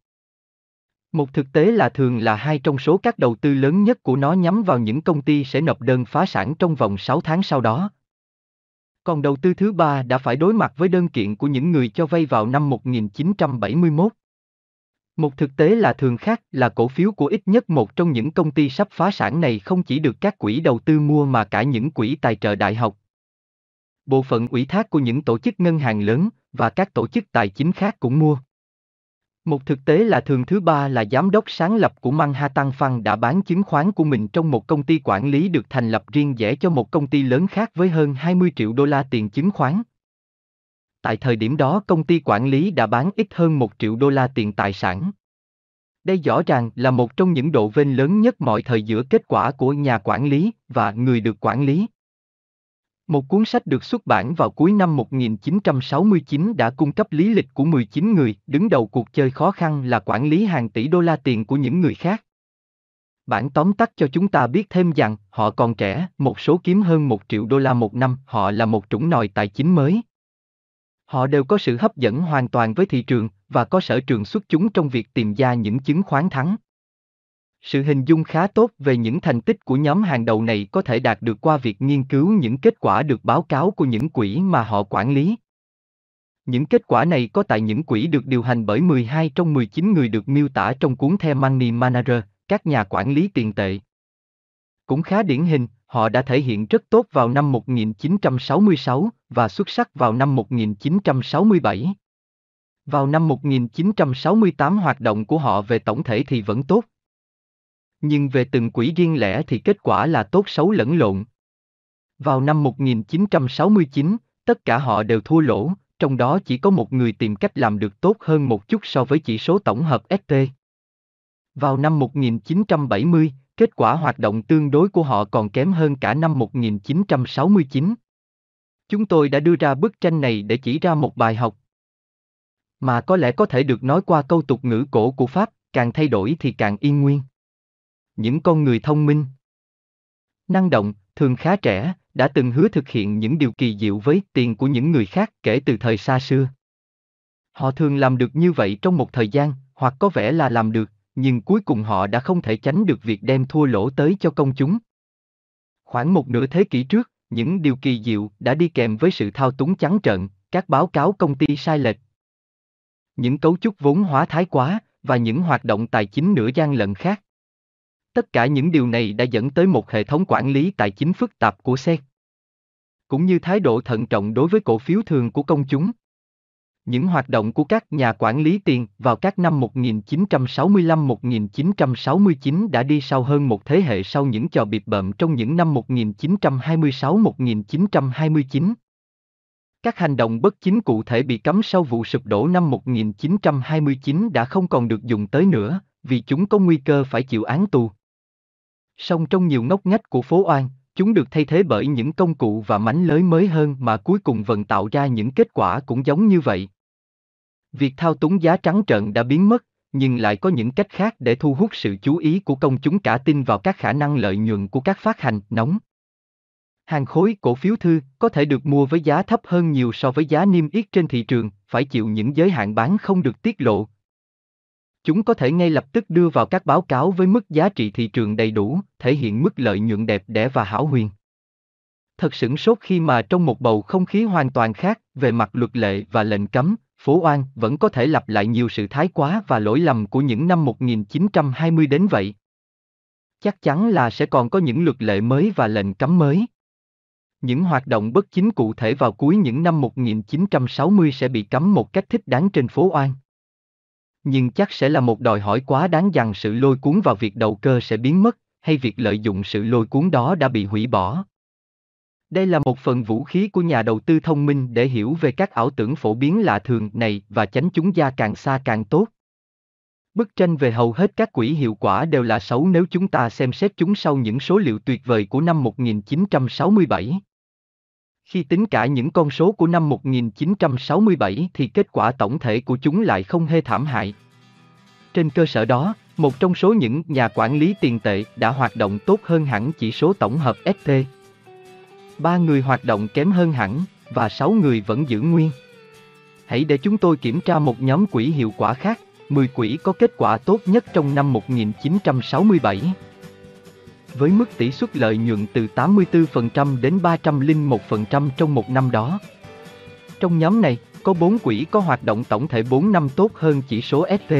Một thực tế là thường là hai trong số các đầu tư lớn nhất của nó nhắm vào những công ty sẽ nộp đơn phá sản trong vòng 6 tháng sau đó. Còn đầu tư thứ ba đã phải đối mặt với đơn kiện của những người cho vay vào năm 1971. Một thực tế là thường khác là cổ phiếu của ít nhất một trong những công ty sắp phá sản này không chỉ được các quỹ đầu tư mua mà cả những quỹ tài trợ đại học. Bộ phận ủy thác của những tổ chức ngân hàng lớn và các tổ chức tài chính khác cũng mua. Một thực tế là thường thứ ba là giám đốc sáng lập của Manhattan Fund đã bán chứng khoán của mình trong một công ty quản lý được thành lập riêng rẽ cho một công ty lớn khác với hơn 20 triệu đô la tiền chứng khoán. Tại thời điểm đó, công ty quản lý đã bán ít hơn 1 triệu đô la tiền tài sản. Đây rõ ràng là một trong những độ vênh lớn nhất mọi thời giữa kết quả của nhà quản lý và người được quản lý. Một cuốn sách được xuất bản vào cuối năm 1969 đã cung cấp lý lịch của 19 người đứng đầu cuộc chơi khó khăn là quản lý hàng tỷ đô la tiền của những người khác. Bản tóm tắt cho chúng ta biết thêm rằng họ còn trẻ, một số kiếm hơn một triệu đô la một năm, họ là một chủng nòi tài chính mới. Họ đều có sự hấp dẫn hoàn toàn với thị trường và có sở trường xuất chúng trong việc tìm ra những chứng khoán thắng. Sự hình dung khá tốt về những thành tích của nhóm hàng đầu này có thể đạt được qua việc nghiên cứu những kết quả được báo cáo của những quỹ mà họ quản lý. Những kết quả này có tại những quỹ được điều hành bởi 12 trong 19 người được miêu tả trong cuốn The Money Manager, các nhà quản lý tiền tệ. Cũng khá điển hình, họ đã thể hiện rất tốt vào năm 1966 và xuất sắc vào năm 1967. Vào năm 1968 hoạt động của họ về tổng thể thì vẫn tốt. Nhưng về từng quỹ riêng lẻ thì kết quả là tốt xấu lẫn lộn. Vào năm 1969, tất cả họ đều thua lỗ, trong đó chỉ có một người tìm cách làm được tốt hơn một chút so với chỉ số tổng hợp ST. Vào năm 1970, kết quả hoạt động tương đối của họ còn kém hơn cả năm 1969. Chúng tôi đã đưa ra bức tranh này để chỉ ra một bài học. Mà có lẽ có thể được nói qua câu tục ngữ cổ của Pháp, càng thay đổi thì càng yên nguyên. Những con người thông minh, năng động, thường khá trẻ, đã từng hứa thực hiện những điều kỳ diệu với tiền của những người khác kể từ thời xa xưa. Họ thường làm được như vậy trong một thời gian, hoặc có vẻ là làm được, nhưng cuối cùng họ đã không thể tránh được việc đem thua lỗ tới cho công chúng. Khoảng một nửa thế kỷ trước, những điều kỳ diệu đã đi kèm với sự thao túng trắng trợn, các báo cáo công ty sai lệch. Những cấu trúc vốn hóa thái quá, và những hoạt động tài chính nửa gian lận khác. Tất cả những điều này đã dẫn tới một hệ thống quản lý tài chính phức tạp của SEC. Cũng như thái độ thận trọng đối với cổ phiếu thường của công chúng. Những hoạt động của các nhà quản lý tiền vào các năm 1965-1969 đã đi sau hơn một thế hệ sau những trò bịp bợm trong những năm 1926-1929. Các hành động bất chính cụ thể bị cấm sau vụ sụp đổ năm 1929 đã không còn được dùng tới nữa, vì chúng có nguy cơ phải chịu án tù. Song trong nhiều ngóc ngách của phố Oan, chúng được thay thế bởi những công cụ và mánh lới mới hơn mà cuối cùng vẫn tạo ra những kết quả cũng giống như vậy. Việc thao túng giá trắng trợn đã biến mất, nhưng lại có những cách khác để thu hút sự chú ý của công chúng cả tin vào các khả năng lợi nhuận của các phát hành nóng. Hàng khối cổ phiếu thư có thể được mua với giá thấp hơn nhiều so với giá niêm yết trên thị trường, phải chịu những giới hạn bán không được tiết lộ. Chúng có thể ngay lập tức đưa vào các báo cáo với mức giá trị thị trường đầy đủ, thể hiện mức lợi nhuận đẹp đẽ và hảo huyền. Thật sửng sốt khi mà trong một bầu không khí hoàn toàn khác về mặt luật lệ và lệnh cấm, phố oan vẫn có thể lặp lại nhiều sự thái quá và lỗi lầm của những năm 1920 đến vậy. Chắc chắn là sẽ còn có những luật lệ mới và lệnh cấm mới. Những hoạt động bất chính cụ thể vào cuối những năm 1960 sẽ bị cấm một cách thích đáng trên phố Oan. Nhưng chắc sẽ là một đòi hỏi quá đáng rằng sự lôi cuốn vào việc đầu cơ sẽ biến mất, hay việc lợi dụng sự lôi cuốn đó đã bị hủy bỏ. Đây là một phần vũ khí của nhà đầu tư thông minh để hiểu về các ảo tưởng phổ biến lạ thường này và tránh chúng ra càng xa càng tốt. Bức tranh về hầu hết các quỹ hiệu quả đều là xấu nếu chúng ta xem xét chúng sau những số liệu tuyệt vời của năm 1967. Khi tính cả những con số của năm 1967 thì kết quả tổng thể của chúng lại không hề thảm hại. Trên cơ sở đó, một trong số những nhà quản lý tiền tệ đã hoạt động tốt hơn hẳn chỉ số tổng hợp ST. Ba người hoạt động kém hơn hẳn, và sáu người vẫn giữ nguyên. Hãy để chúng tôi kiểm tra một nhóm quỹ hiệu quả khác, 10 quỹ có kết quả tốt nhất trong năm 1967 với mức tỷ suất lợi nhuận từ 84% đến 301% trong một năm đó. Trong nhóm này, có 4 quỹ có hoạt động tổng thể 4 năm tốt hơn chỉ số SP.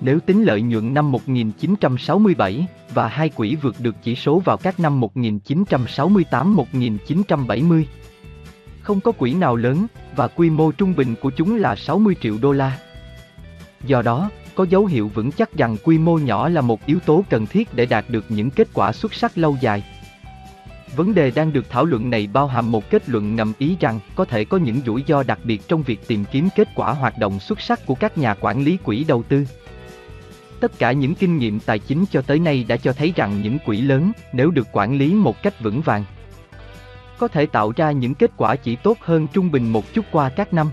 Nếu tính lợi nhuận năm 1967 và hai quỹ vượt được chỉ số vào các năm 1968-1970. Không có quỹ nào lớn và quy mô trung bình của chúng là 60 triệu đô la. Do đó, có dấu hiệu vững chắc rằng quy mô nhỏ là một yếu tố cần thiết để đạt được những kết quả xuất sắc lâu dài. Vấn đề đang được thảo luận này bao hàm một kết luận ngầm ý rằng có thể có những rủi ro đặc biệt trong việc tìm kiếm kết quả hoạt động xuất sắc của các nhà quản lý quỹ đầu tư. Tất cả những kinh nghiệm tài chính cho tới nay đã cho thấy rằng những quỹ lớn, nếu được quản lý một cách vững vàng, có thể tạo ra những kết quả chỉ tốt hơn trung bình một chút qua các năm.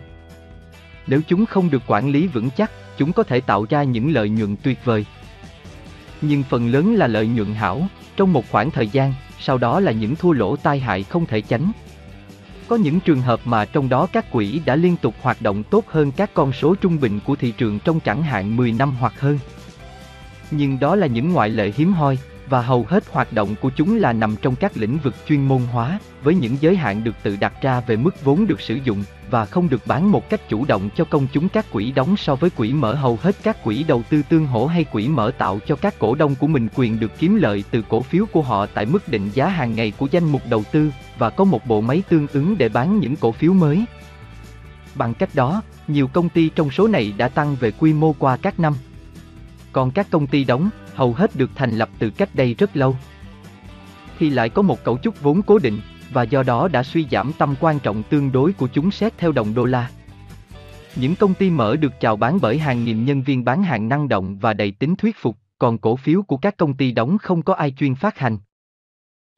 Nếu chúng không được quản lý vững chắc, chúng có thể tạo ra những lợi nhuận tuyệt vời. Nhưng phần lớn là lợi nhuận hảo, trong một khoảng thời gian, sau đó là những thua lỗ tai hại không thể tránh. Có những trường hợp mà trong đó các quỹ đã liên tục hoạt động tốt hơn các con số trung bình của thị trường trong chẳng hạn 10 năm hoặc hơn. Nhưng đó là những ngoại lệ hiếm hoi, và hầu hết hoạt động của chúng là nằm trong các lĩnh vực chuyên môn hóa, với những giới hạn được tự đặt ra về mức vốn được sử dụng, và không được bán một cách chủ động cho công chúng các quỹ đóng so với quỹ mở hầu hết các quỹ đầu tư tương hỗ hay quỹ mở tạo cho các cổ đông của mình quyền được kiếm lợi từ cổ phiếu của họ tại mức định giá hàng ngày của danh mục đầu tư và có một bộ máy tương ứng để bán những cổ phiếu mới. Bằng cách đó, nhiều công ty trong số này đã tăng về quy mô qua các năm. Còn các công ty đóng, hầu hết được thành lập từ cách đây rất lâu. Thì lại có một cấu trúc vốn cố định, và do đó đã suy giảm tầm quan trọng tương đối của chúng xét theo đồng đô la. Những công ty mở được chào bán bởi hàng nghìn nhân viên bán hàng năng động và đầy tính thuyết phục, còn cổ phiếu của các công ty đóng không có ai chuyên phát hành.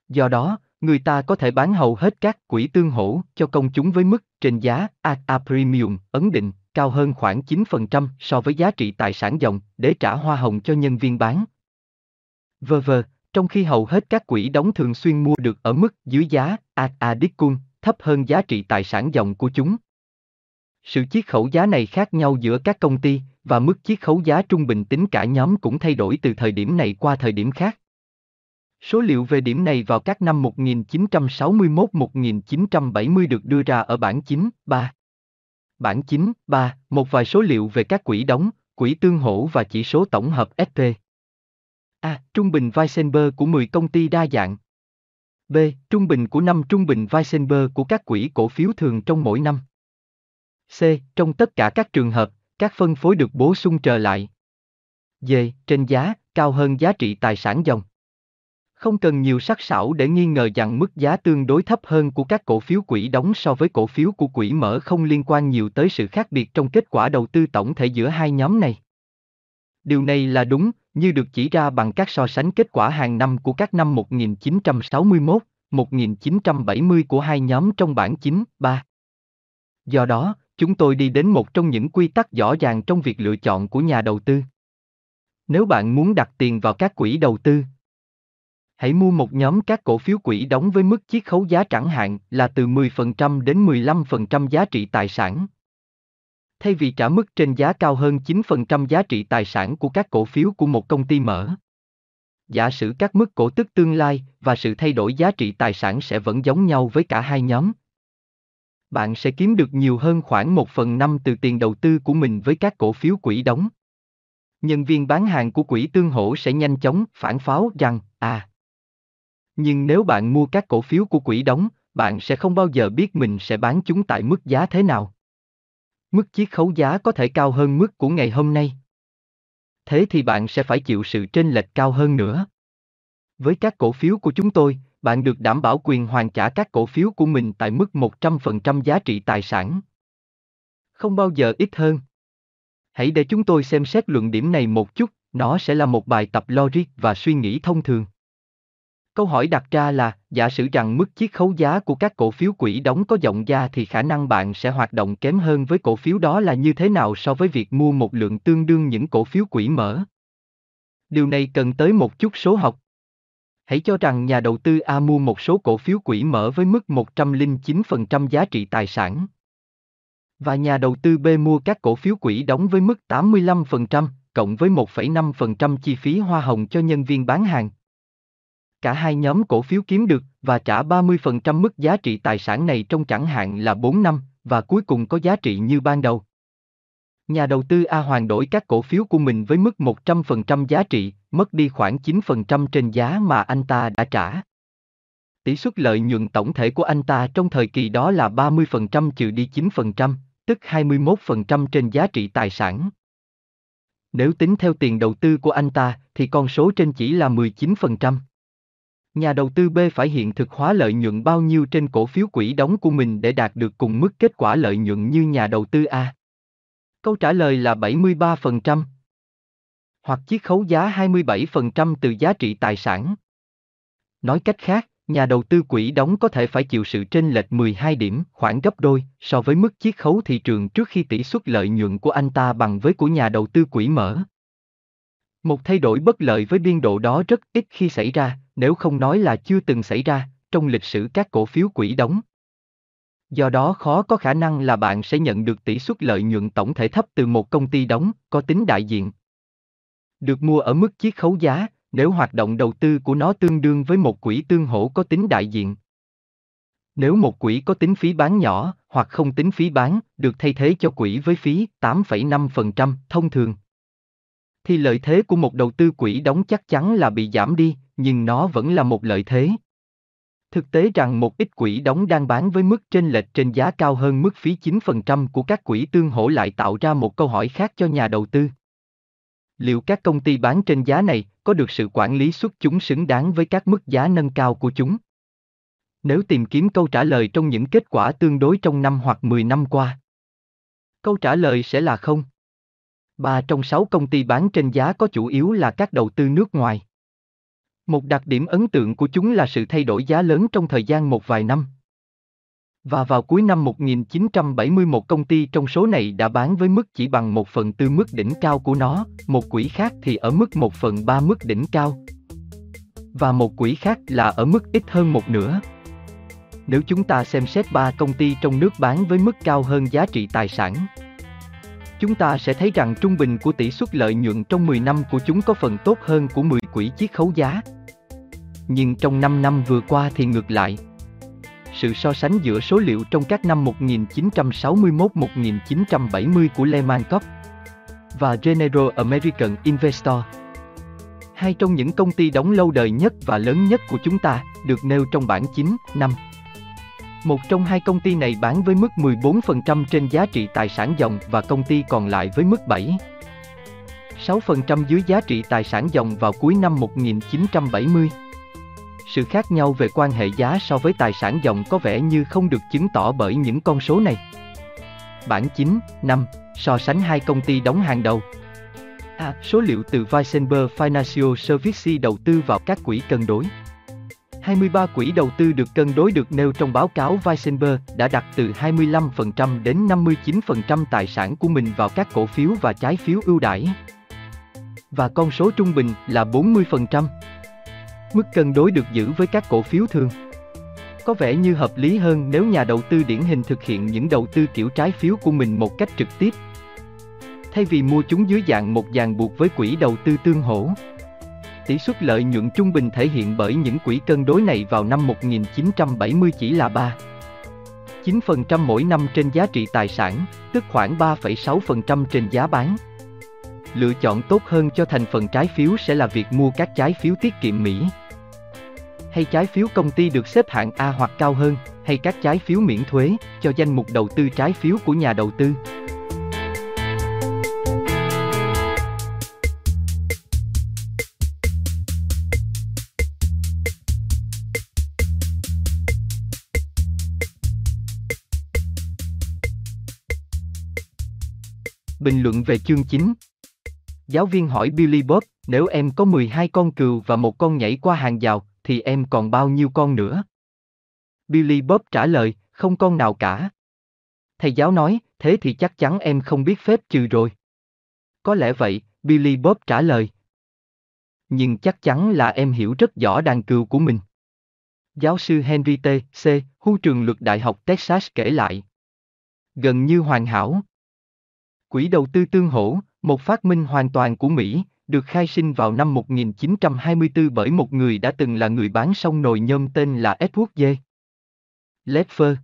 Do đó, người ta có thể bán hầu hết các quỹ tương hỗ cho công chúng với mức trên giá AA Premium ấn định cao hơn khoảng 9% so với giá trị tài sản dòng để trả hoa hồng cho nhân viên bán. Vờ vờ, trong khi hầu hết các quỹ đóng thường xuyên mua được ở mức dưới giá AA thấp hơn giá trị tài sản dòng của chúng. Sự chiết khấu giá này khác nhau giữa các công ty, và mức chiết khấu giá trung bình tính cả nhóm cũng thay đổi từ thời điểm này qua thời điểm khác. Số liệu về điểm này vào các năm 1961-1970 được đưa ra ở bản 9, 3. Bản 9, 3, một vài số liệu về các quỹ đóng, quỹ tương hỗ và chỉ số tổng hợp SP. A. Trung bình Weisenberg của 10 công ty đa dạng. B. Trung bình của năm trung bình Weisenberg của các quỹ cổ phiếu thường trong mỗi năm. C. Trong tất cả các trường hợp, các phân phối được bổ sung trở lại. D. Trên giá, cao hơn giá trị tài sản dòng. Không cần nhiều sắc sảo để nghi ngờ rằng mức giá tương đối thấp hơn của các cổ phiếu quỹ đóng so với cổ phiếu của quỹ mở không liên quan nhiều tới sự khác biệt trong kết quả đầu tư tổng thể giữa hai nhóm này. Điều này là đúng, như được chỉ ra bằng các so sánh kết quả hàng năm của các năm 1961, 1970 của hai nhóm trong bảng 9, 3. Do đó, chúng tôi đi đến một trong những quy tắc rõ ràng trong việc lựa chọn của nhà đầu tư. Nếu bạn muốn đặt tiền vào các quỹ đầu tư, hãy mua một nhóm các cổ phiếu quỹ đóng với mức chiết khấu giá chẳng hạn là từ 10% đến 15% giá trị tài sản. Thay vì trả mức trên giá cao hơn 9% giá trị tài sản của các cổ phiếu của một công ty mở. Giả sử các mức cổ tức tương lai và sự thay đổi giá trị tài sản sẽ vẫn giống nhau với cả hai nhóm. Bạn sẽ kiếm được nhiều hơn khoảng 1 phần 5 từ tiền đầu tư của mình với các cổ phiếu quỹ đóng. Nhân viên bán hàng của quỹ tương hỗ sẽ nhanh chóng phản pháo rằng, à, nhưng nếu bạn mua các cổ phiếu của quỹ đóng, bạn sẽ không bao giờ biết mình sẽ bán chúng tại mức giá thế nào. Mức chiết khấu giá có thể cao hơn mức của ngày hôm nay. Thế thì bạn sẽ phải chịu sự chênh lệch cao hơn nữa. Với các cổ phiếu của chúng tôi, bạn được đảm bảo quyền hoàn trả các cổ phiếu của mình tại mức 100% giá trị tài sản. Không bao giờ ít hơn. Hãy để chúng tôi xem xét luận điểm này một chút, nó sẽ là một bài tập logic và suy nghĩ thông thường. Câu hỏi đặt ra là, giả sử rằng mức chiết khấu giá của các cổ phiếu quỹ đóng có rộng ra thì khả năng bạn sẽ hoạt động kém hơn với cổ phiếu đó là như thế nào so với việc mua một lượng tương đương những cổ phiếu quỹ mở? Điều này cần tới một chút số học. Hãy cho rằng nhà đầu tư A mua một số cổ phiếu quỹ mở với mức 109% giá trị tài sản. Và nhà đầu tư B mua các cổ phiếu quỹ đóng với mức 85%, cộng với 1,5% chi phí hoa hồng cho nhân viên bán hàng. Cả hai nhóm cổ phiếu kiếm được và trả 30% mức giá trị tài sản này trong chẳng hạn là 4 năm, và cuối cùng có giá trị như ban đầu. Nhà đầu tư A hoàn đổi các cổ phiếu của mình với mức 100% giá trị, mất đi khoảng 9% trên giá mà anh ta đã trả. Tỷ suất lợi nhuận tổng thể của anh ta trong thời kỳ đó là 30% trừ đi 9%, tức 21% trên giá trị tài sản. Nếu tính theo tiền đầu tư của anh ta, thì con số trên chỉ là 19%. Nhà đầu tư B phải hiện thực hóa lợi nhuận bao nhiêu trên cổ phiếu quỹ đóng của mình để đạt được cùng mức kết quả lợi nhuận như nhà đầu tư A? Câu trả lời là 73%. Hoặc chiết khấu giá 27% từ giá trị tài sản. Nói cách khác, nhà đầu tư quỹ đóng có thể phải chịu sự chênh lệch 12 điểm, khoảng gấp đôi, so với mức chiết khấu thị trường trước khi tỷ suất lợi nhuận của anh ta bằng với của nhà đầu tư quỹ mở. Một thay đổi bất lợi với biên độ đó rất ít khi xảy ra, nếu không nói là chưa từng xảy ra, trong lịch sử các cổ phiếu quỹ đóng. Do đó khó có khả năng là bạn sẽ nhận được tỷ suất lợi nhuận tổng thể thấp từ một công ty đóng, có tính đại diện. Được mua ở mức chiết khấu giá, nếu hoạt động đầu tư của nó tương đương với một quỹ tương hỗ có tính đại diện. Nếu một quỹ có tính phí bán nhỏ, hoặc không tính phí bán, được thay thế cho quỹ với phí 8,5% thông thường. Thì lợi thế của một đầu tư quỹ đóng chắc chắn là bị giảm đi, nhưng nó vẫn là một lợi thế. Thực tế rằng một ít quỹ đóng đang bán với mức trên lệch trên giá cao hơn mức phí 9% của các quỹ tương hỗ lại tạo ra một câu hỏi khác cho nhà đầu tư. Liệu các công ty bán trên giá này có được sự quản lý xuất chúng xứng đáng với các mức giá nâng cao của chúng? Nếu tìm kiếm câu trả lời trong những kết quả tương đối trong năm hoặc 10 năm qua. Câu trả lời sẽ là không. Ba trong sáu công ty bán trên giá có chủ yếu là các đầu tư nước ngoài. Một đặc điểm ấn tượng của chúng là sự thay đổi giá lớn trong thời gian một vài năm. Và vào cuối năm 1971 công ty trong số này đã bán với mức chỉ bằng một phần tư mức đỉnh cao của nó, một quỹ khác thì ở mức một phần ba mức đỉnh cao. Và một quỹ khác là ở mức ít hơn một nửa. Nếu chúng ta xem xét ba công ty trong nước bán với mức cao hơn giá trị tài sản, chúng ta sẽ thấy rằng trung bình của tỷ suất lợi nhuận trong 10 năm của chúng có phần tốt hơn của 10 quỹ chiết khấu giá. Nhưng trong 5 năm vừa qua thì ngược lại. Sự so sánh giữa số liệu trong các năm 1961-1970 của Lehman Cup và General American Investor hai trong những công ty đóng lâu đời nhất và lớn nhất của chúng ta, được nêu trong bảng 9, năm một trong hai công ty này bán với mức 14% trên giá trị tài sản dòng và công ty còn lại với mức 7. 6% dưới giá trị tài sản dòng vào cuối năm 1970. sự khác nhau về quan hệ giá so với tài sản dòng có vẻ như không được chứng tỏ bởi những con số này. Bản 9, 5, so sánh hai công ty đóng hàng đầu. A. Số liệu từ Weisenberg Financial Services đầu tư vào các quỹ cân đối. 23 quỹ đầu tư được cân đối được nêu trong báo cáo Weisenberg đã đặt từ 25% đến 59% tài sản của mình vào các cổ phiếu và trái phiếu ưu đãi. Và con số trung bình là 40%. Mức cân đối được giữ với các cổ phiếu thường. Có vẻ như hợp lý hơn nếu nhà đầu tư điển hình thực hiện những đầu tư kiểu trái phiếu của mình một cách trực tiếp. Thay vì mua chúng dưới dạng một dàn buộc với quỹ đầu tư tương hỗ. Tỷ suất lợi nhuận trung bình thể hiện bởi những quỹ cân đối này vào năm 1970 chỉ là 3. 9% mỗi năm trên giá trị tài sản, tức khoảng 3,6% trên giá bán. Lựa chọn tốt hơn cho thành phần trái phiếu sẽ là việc mua các trái phiếu tiết kiệm Mỹ. Hay trái phiếu công ty được xếp hạng A hoặc cao hơn, hay các trái phiếu miễn thuế, cho danh mục đầu tư trái phiếu của nhà đầu tư. Bình luận về chương 9 Giáo viên hỏi Billy Bob, nếu em có 12 con cừu và một con nhảy qua hàng rào, thì em còn bao nhiêu con nữa? Billy Bob trả lời, không con nào cả. Thầy giáo nói, thế thì chắc chắn em không biết phép trừ rồi. Có lẽ vậy, Billy Bob trả lời. Nhưng chắc chắn là em hiểu rất rõ đàn cừu của mình. Giáo sư Henry T. C. Hu trường luật Đại học Texas kể lại. Gần như hoàn hảo. Quỹ đầu tư tương hỗ, một phát minh hoàn toàn của Mỹ, được khai sinh vào năm 1924 bởi một người đã từng là người bán sông nồi nhôm tên là Edward J. Ledfer.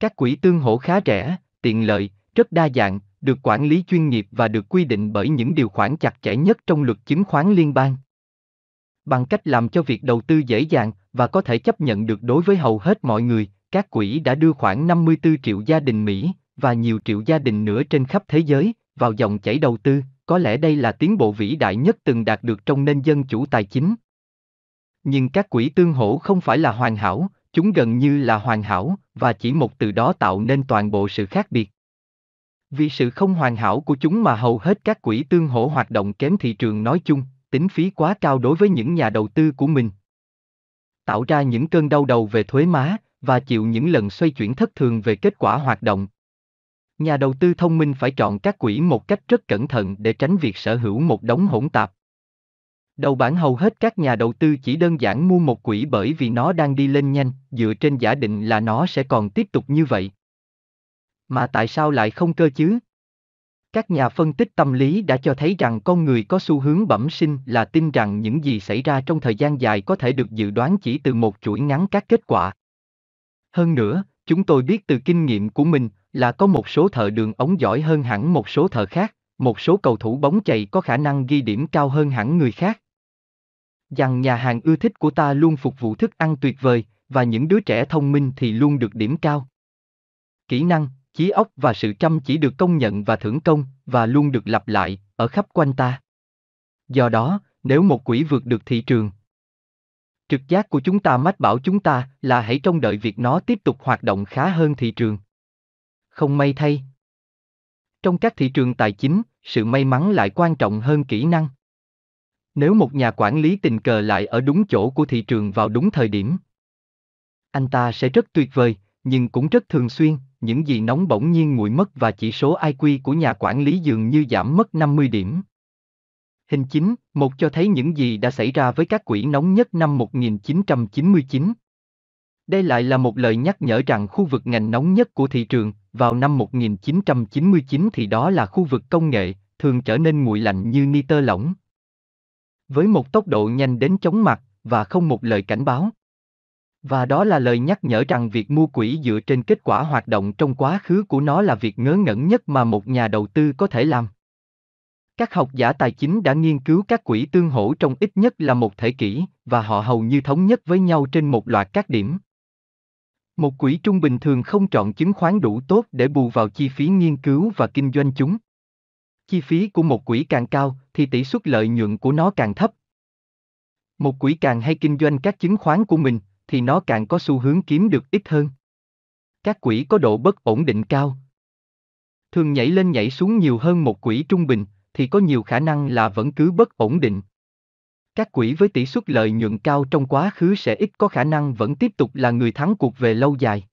Các quỹ tương hỗ khá rẻ, tiện lợi, rất đa dạng, được quản lý chuyên nghiệp và được quy định bởi những điều khoản chặt chẽ nhất trong luật chứng khoán liên bang. Bằng cách làm cho việc đầu tư dễ dàng và có thể chấp nhận được đối với hầu hết mọi người, các quỹ đã đưa khoảng 54 triệu gia đình Mỹ và nhiều triệu gia đình nữa trên khắp thế giới vào dòng chảy đầu tư, có lẽ đây là tiến bộ vĩ đại nhất từng đạt được trong nền dân chủ tài chính. Nhưng các quỹ tương hỗ không phải là hoàn hảo, chúng gần như là hoàn hảo, và chỉ một từ đó tạo nên toàn bộ sự khác biệt. Vì sự không hoàn hảo của chúng mà hầu hết các quỹ tương hỗ hoạt động kém thị trường nói chung, tính phí quá cao đối với những nhà đầu tư của mình. Tạo ra những cơn đau đầu về thuế má, và chịu những lần xoay chuyển thất thường về kết quả hoạt động. Nhà đầu tư thông minh phải chọn các quỹ một cách rất cẩn thận để tránh việc sở hữu một đống hỗn tạp. Đầu bản hầu hết các nhà đầu tư chỉ đơn giản mua một quỹ bởi vì nó đang đi lên nhanh, dựa trên giả định là nó sẽ còn tiếp tục như vậy. Mà tại sao lại không cơ chứ? Các nhà phân tích tâm lý đã cho thấy rằng con người có xu hướng bẩm sinh là tin rằng những gì xảy ra trong thời gian dài có thể được dự đoán chỉ từ một chuỗi ngắn các kết quả. Hơn nữa, chúng tôi biết từ kinh nghiệm của mình, là có một số thợ đường ống giỏi hơn hẳn một số thợ khác, một số cầu thủ bóng chày có khả năng ghi điểm cao hơn hẳn người khác. Rằng nhà hàng ưa thích của ta luôn phục vụ thức ăn tuyệt vời, và những đứa trẻ thông minh thì luôn được điểm cao. Kỹ năng, trí óc và sự chăm chỉ được công nhận và thưởng công, và luôn được lặp lại, ở khắp quanh ta. Do đó, nếu một quỹ vượt được thị trường, trực giác của chúng ta mách bảo chúng ta là hãy trông đợi việc nó tiếp tục hoạt động khá hơn thị trường. Không may thay. Trong các thị trường tài chính, sự may mắn lại quan trọng hơn kỹ năng. Nếu một nhà quản lý tình cờ lại ở đúng chỗ của thị trường vào đúng thời điểm, anh ta sẽ rất tuyệt vời, nhưng cũng rất thường xuyên, những gì nóng bỗng nhiên nguội mất và chỉ số IQ của nhà quản lý dường như giảm mất 50 điểm. Hình 9, một cho thấy những gì đã xảy ra với các quỹ nóng nhất năm 1999. Đây lại là một lời nhắc nhở rằng khu vực ngành nóng nhất của thị trường, vào năm 1999 thì đó là khu vực công nghệ, thường trở nên nguội lạnh như nitơ lỏng. Với một tốc độ nhanh đến chóng mặt, và không một lời cảnh báo. Và đó là lời nhắc nhở rằng việc mua quỹ dựa trên kết quả hoạt động trong quá khứ của nó là việc ngớ ngẩn nhất mà một nhà đầu tư có thể làm. Các học giả tài chính đã nghiên cứu các quỹ tương hỗ trong ít nhất là một thế kỷ, và họ hầu như thống nhất với nhau trên một loạt các điểm. Một quỹ trung bình thường không chọn chứng khoán đủ tốt để bù vào chi phí nghiên cứu và kinh doanh chúng. Chi phí của một quỹ càng cao thì tỷ suất lợi nhuận của nó càng thấp. Một quỹ càng hay kinh doanh các chứng khoán của mình, thì nó càng có xu hướng kiếm được ít hơn. Các quỹ có độ bất ổn định cao. Thường nhảy lên nhảy xuống nhiều hơn một quỹ trung bình, thì có nhiều khả năng là vẫn cứ bất ổn định. Các quỹ với tỷ suất lợi nhuận cao trong quá khứ sẽ ít có khả năng vẫn tiếp tục là người thắng cuộc về lâu dài.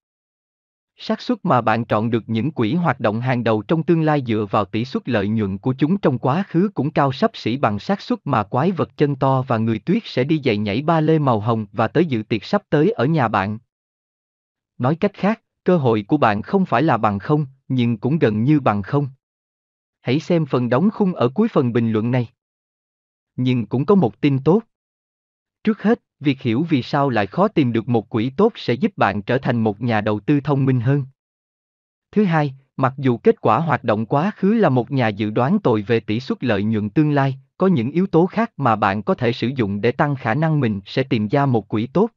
xác suất mà bạn chọn được những quỹ hoạt động hàng đầu trong tương lai dựa vào tỷ suất lợi nhuận của chúng trong quá khứ cũng cao sắp xỉ bằng xác suất mà quái vật chân to và người tuyết sẽ đi dạy nhảy ba lê màu hồng và tới dự tiệc sắp tới ở nhà bạn. Nói cách khác, cơ hội của bạn không phải là bằng không, nhưng cũng gần như bằng không. Hãy xem phần đóng khung ở cuối phần bình luận này. Nhưng cũng có một tin tốt. Trước hết, việc hiểu vì sao lại khó tìm được một quỹ tốt sẽ giúp bạn trở thành một nhà đầu tư thông minh hơn. Thứ hai, mặc dù kết quả hoạt động quá khứ là một nhà dự đoán tồi về tỷ suất lợi nhuận tương lai, có những yếu tố khác mà bạn có thể sử dụng để tăng khả năng mình sẽ tìm ra một quỹ tốt.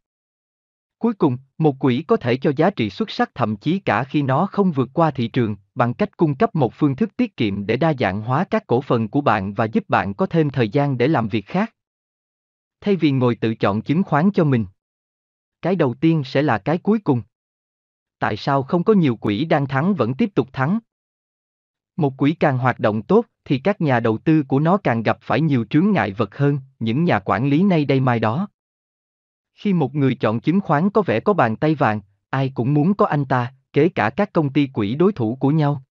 Cuối cùng, một quỹ có thể cho giá trị xuất sắc thậm chí cả khi nó không vượt qua thị trường, bằng cách cung cấp một phương thức tiết kiệm để đa dạng hóa các cổ phần của bạn và giúp bạn có thêm thời gian để làm việc khác. Thay vì ngồi tự chọn chứng khoán cho mình. Cái đầu tiên sẽ là cái cuối cùng. Tại sao không có nhiều quỹ đang thắng vẫn tiếp tục thắng? Một quỹ càng hoạt động tốt thì các nhà đầu tư của nó càng gặp phải nhiều chướng ngại vật hơn, những nhà quản lý nay đây mai đó. Khi một người chọn chứng khoán có vẻ có bàn tay vàng, ai cũng muốn có anh ta, kể cả các công ty quỹ đối thủ của nhau.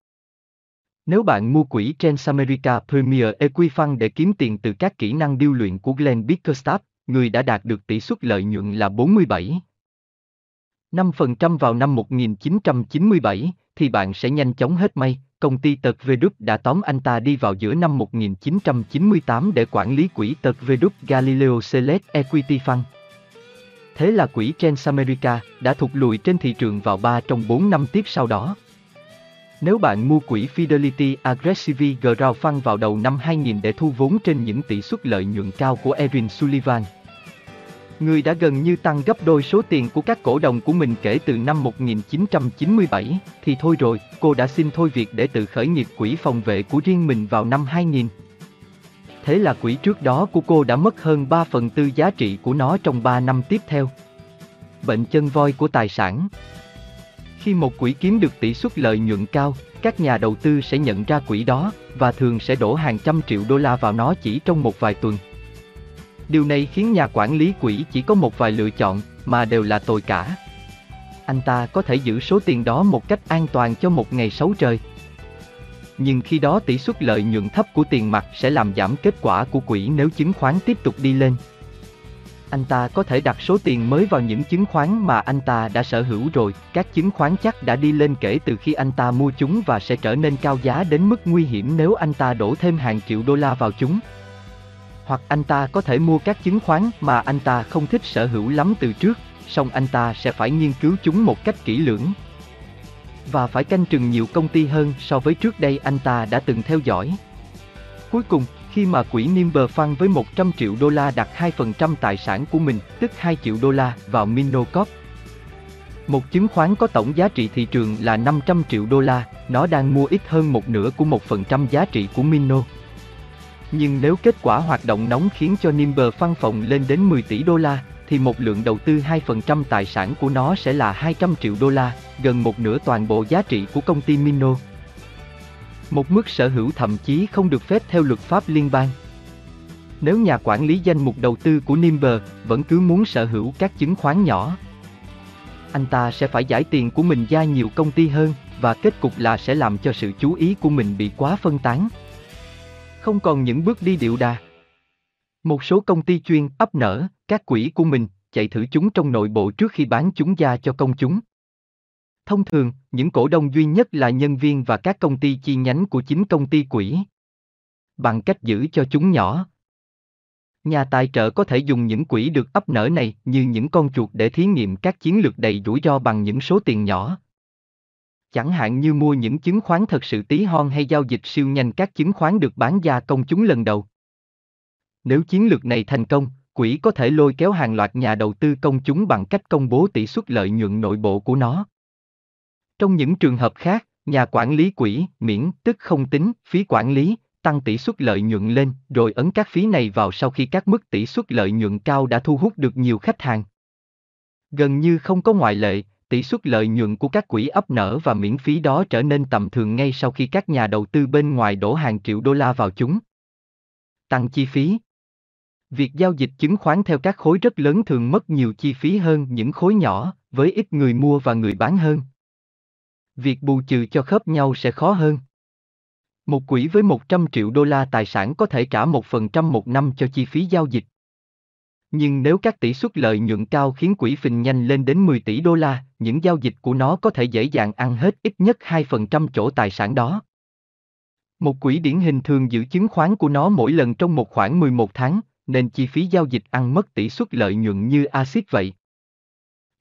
Nếu bạn mua quỹ Transamerica Premier Equifund để kiếm tiền từ các kỹ năng điêu luyện của Glenn Bickerstaff, người đã đạt được tỷ suất lợi nhuận là 47. 5% vào năm 1997, thì bạn sẽ nhanh chóng hết may. Công ty Tật Veduk đã tóm anh ta đi vào giữa năm 1998 để quản lý quỹ Tật Veduk Galileo Select Equity Fund. Thế là quỹ Transamerica đã thụt lùi trên thị trường vào 3 trong 4 năm tiếp sau đó. Nếu bạn mua quỹ Fidelity Aggressive Growth Fund vào đầu năm 2000 để thu vốn trên những tỷ suất lợi nhuận cao của Erin Sullivan, người đã gần như tăng gấp đôi số tiền của các cổ đồng của mình kể từ năm 1997, thì thôi rồi, cô đã xin thôi việc để tự khởi nghiệp quỹ phòng vệ của riêng mình vào năm 2000 thế là quỹ trước đó của cô đã mất hơn 3 phần tư giá trị của nó trong 3 năm tiếp theo. Bệnh chân voi của tài sản Khi một quỹ kiếm được tỷ suất lợi nhuận cao, các nhà đầu tư sẽ nhận ra quỹ đó và thường sẽ đổ hàng trăm triệu đô la vào nó chỉ trong một vài tuần. Điều này khiến nhà quản lý quỹ chỉ có một vài lựa chọn, mà đều là tồi cả. Anh ta có thể giữ số tiền đó một cách an toàn cho một ngày xấu trời, nhưng khi đó tỷ suất lợi nhuận thấp của tiền mặt sẽ làm giảm kết quả của quỹ nếu chứng khoán tiếp tục đi lên. Anh ta có thể đặt số tiền mới vào những chứng khoán mà anh ta đã sở hữu rồi, các chứng khoán chắc đã đi lên kể từ khi anh ta mua chúng và sẽ trở nên cao giá đến mức nguy hiểm nếu anh ta đổ thêm hàng triệu đô la vào chúng. Hoặc anh ta có thể mua các chứng khoán mà anh ta không thích sở hữu lắm từ trước, song anh ta sẽ phải nghiên cứu chúng một cách kỹ lưỡng, và phải canh chừng nhiều công ty hơn so với trước đây anh ta đã từng theo dõi. Cuối cùng, khi mà quỹ Nimber Fund với 100 triệu đô la đặt 2% tài sản của mình, tức 2 triệu đô la, vào Minocorp. Một chứng khoán có tổng giá trị thị trường là 500 triệu đô la, nó đang mua ít hơn một nửa của 1% giá trị của Mino. Nhưng nếu kết quả hoạt động nóng khiến cho Nimber Fund phòng lên đến 10 tỷ đô la, thì một lượng đầu tư 2% tài sản của nó sẽ là 200 triệu đô la, gần một nửa toàn bộ giá trị của công ty Mino. Một mức sở hữu thậm chí không được phép theo luật pháp liên bang. Nếu nhà quản lý danh mục đầu tư của Nimber vẫn cứ muốn sở hữu các chứng khoán nhỏ, anh ta sẽ phải giải tiền của mình ra nhiều công ty hơn và kết cục là sẽ làm cho sự chú ý của mình bị quá phân tán. Không còn những bước đi điệu đà. Một số công ty chuyên ấp nở các quỹ của mình, chạy thử chúng trong nội bộ trước khi bán chúng ra cho công chúng. Thông thường, những cổ đông duy nhất là nhân viên và các công ty chi nhánh của chính công ty quỹ. Bằng cách giữ cho chúng nhỏ. Nhà tài trợ có thể dùng những quỹ được ấp nở này như những con chuột để thí nghiệm các chiến lược đầy rủi ro bằng những số tiền nhỏ. Chẳng hạn như mua những chứng khoán thật sự tí hon hay giao dịch siêu nhanh các chứng khoán được bán ra công chúng lần đầu. Nếu chiến lược này thành công, quỹ có thể lôi kéo hàng loạt nhà đầu tư công chúng bằng cách công bố tỷ suất lợi nhuận nội bộ của nó. Trong những trường hợp khác, nhà quản lý quỹ miễn tức không tính phí quản lý, tăng tỷ suất lợi nhuận lên, rồi ấn các phí này vào sau khi các mức tỷ suất lợi nhuận cao đã thu hút được nhiều khách hàng. Gần như không có ngoại lệ, tỷ suất lợi nhuận của các quỹ ấp nở và miễn phí đó trở nên tầm thường ngay sau khi các nhà đầu tư bên ngoài đổ hàng triệu đô la vào chúng. Tăng chi phí Việc giao dịch chứng khoán theo các khối rất lớn thường mất nhiều chi phí hơn những khối nhỏ, với ít người mua và người bán hơn. Việc bù trừ cho khớp nhau sẽ khó hơn. Một quỹ với 100 triệu đô la tài sản có thể trả 1% một năm cho chi phí giao dịch. Nhưng nếu các tỷ suất lợi nhuận cao khiến quỹ phình nhanh lên đến 10 tỷ đô la, những giao dịch của nó có thể dễ dàng ăn hết ít nhất 2% chỗ tài sản đó. Một quỹ điển hình thường giữ chứng khoán của nó mỗi lần trong một khoảng 11 tháng, nên chi phí giao dịch ăn mất tỷ suất lợi nhuận như axit vậy.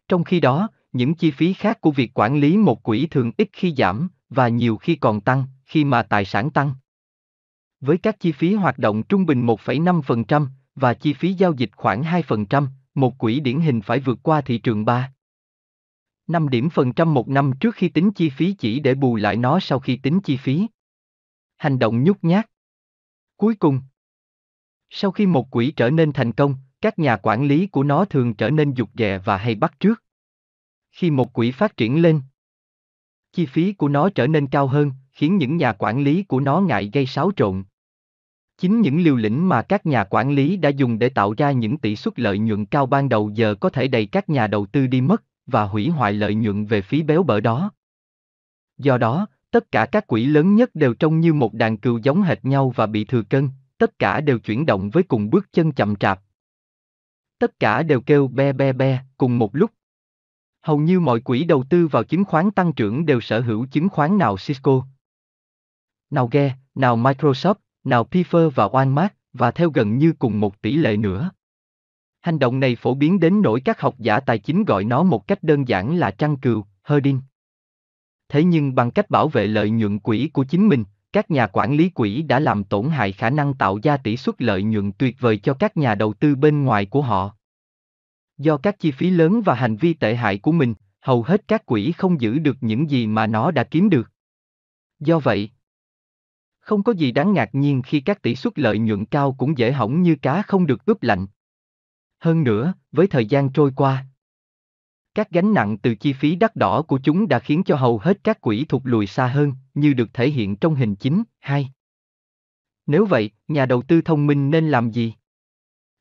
Trong khi đó, những chi phí khác của việc quản lý một quỹ thường ít khi giảm, và nhiều khi còn tăng, khi mà tài sản tăng. Với các chi phí hoạt động trung bình 1,5% và chi phí giao dịch khoảng 2%, một quỹ điển hình phải vượt qua thị trường 3. 5 điểm phần trăm một năm trước khi tính chi phí chỉ để bù lại nó sau khi tính chi phí. Hành động nhút nhát. Cuối cùng, sau khi một quỹ trở nên thành công, các nhà quản lý của nó thường trở nên dục dè và hay bắt trước. Khi một quỹ phát triển lên, chi phí của nó trở nên cao hơn, khiến những nhà quản lý của nó ngại gây xáo trộn. Chính những liều lĩnh mà các nhà quản lý đã dùng để tạo ra những tỷ suất lợi nhuận cao ban đầu giờ có thể đẩy các nhà đầu tư đi mất và hủy hoại lợi nhuận về phí béo bở đó. Do đó, tất cả các quỹ lớn nhất đều trông như một đàn cừu giống hệt nhau và bị thừa cân, tất cả đều chuyển động với cùng bước chân chậm chạp. Tất cả đều kêu be be be cùng một lúc. Hầu như mọi quỹ đầu tư vào chứng khoán tăng trưởng đều sở hữu chứng khoán nào Cisco, nào Ge, nào Microsoft, nào Pfizer và Walmart, và theo gần như cùng một tỷ lệ nữa. Hành động này phổ biến đến nỗi các học giả tài chính gọi nó một cách đơn giản là trăng cừu, herding. Thế nhưng bằng cách bảo vệ lợi nhuận quỹ của chính mình, các nhà quản lý quỹ đã làm tổn hại khả năng tạo ra tỷ suất lợi nhuận tuyệt vời cho các nhà đầu tư bên ngoài của họ. Do các chi phí lớn và hành vi tệ hại của mình, hầu hết các quỹ không giữ được những gì mà nó đã kiếm được. Do vậy, không có gì đáng ngạc nhiên khi các tỷ suất lợi nhuận cao cũng dễ hỏng như cá không được ướp lạnh. Hơn nữa, với thời gian trôi qua, các gánh nặng từ chi phí đắt đỏ của chúng đã khiến cho hầu hết các quỹ thụt lùi xa hơn, như được thể hiện trong hình chính 2. Nếu vậy, nhà đầu tư thông minh nên làm gì?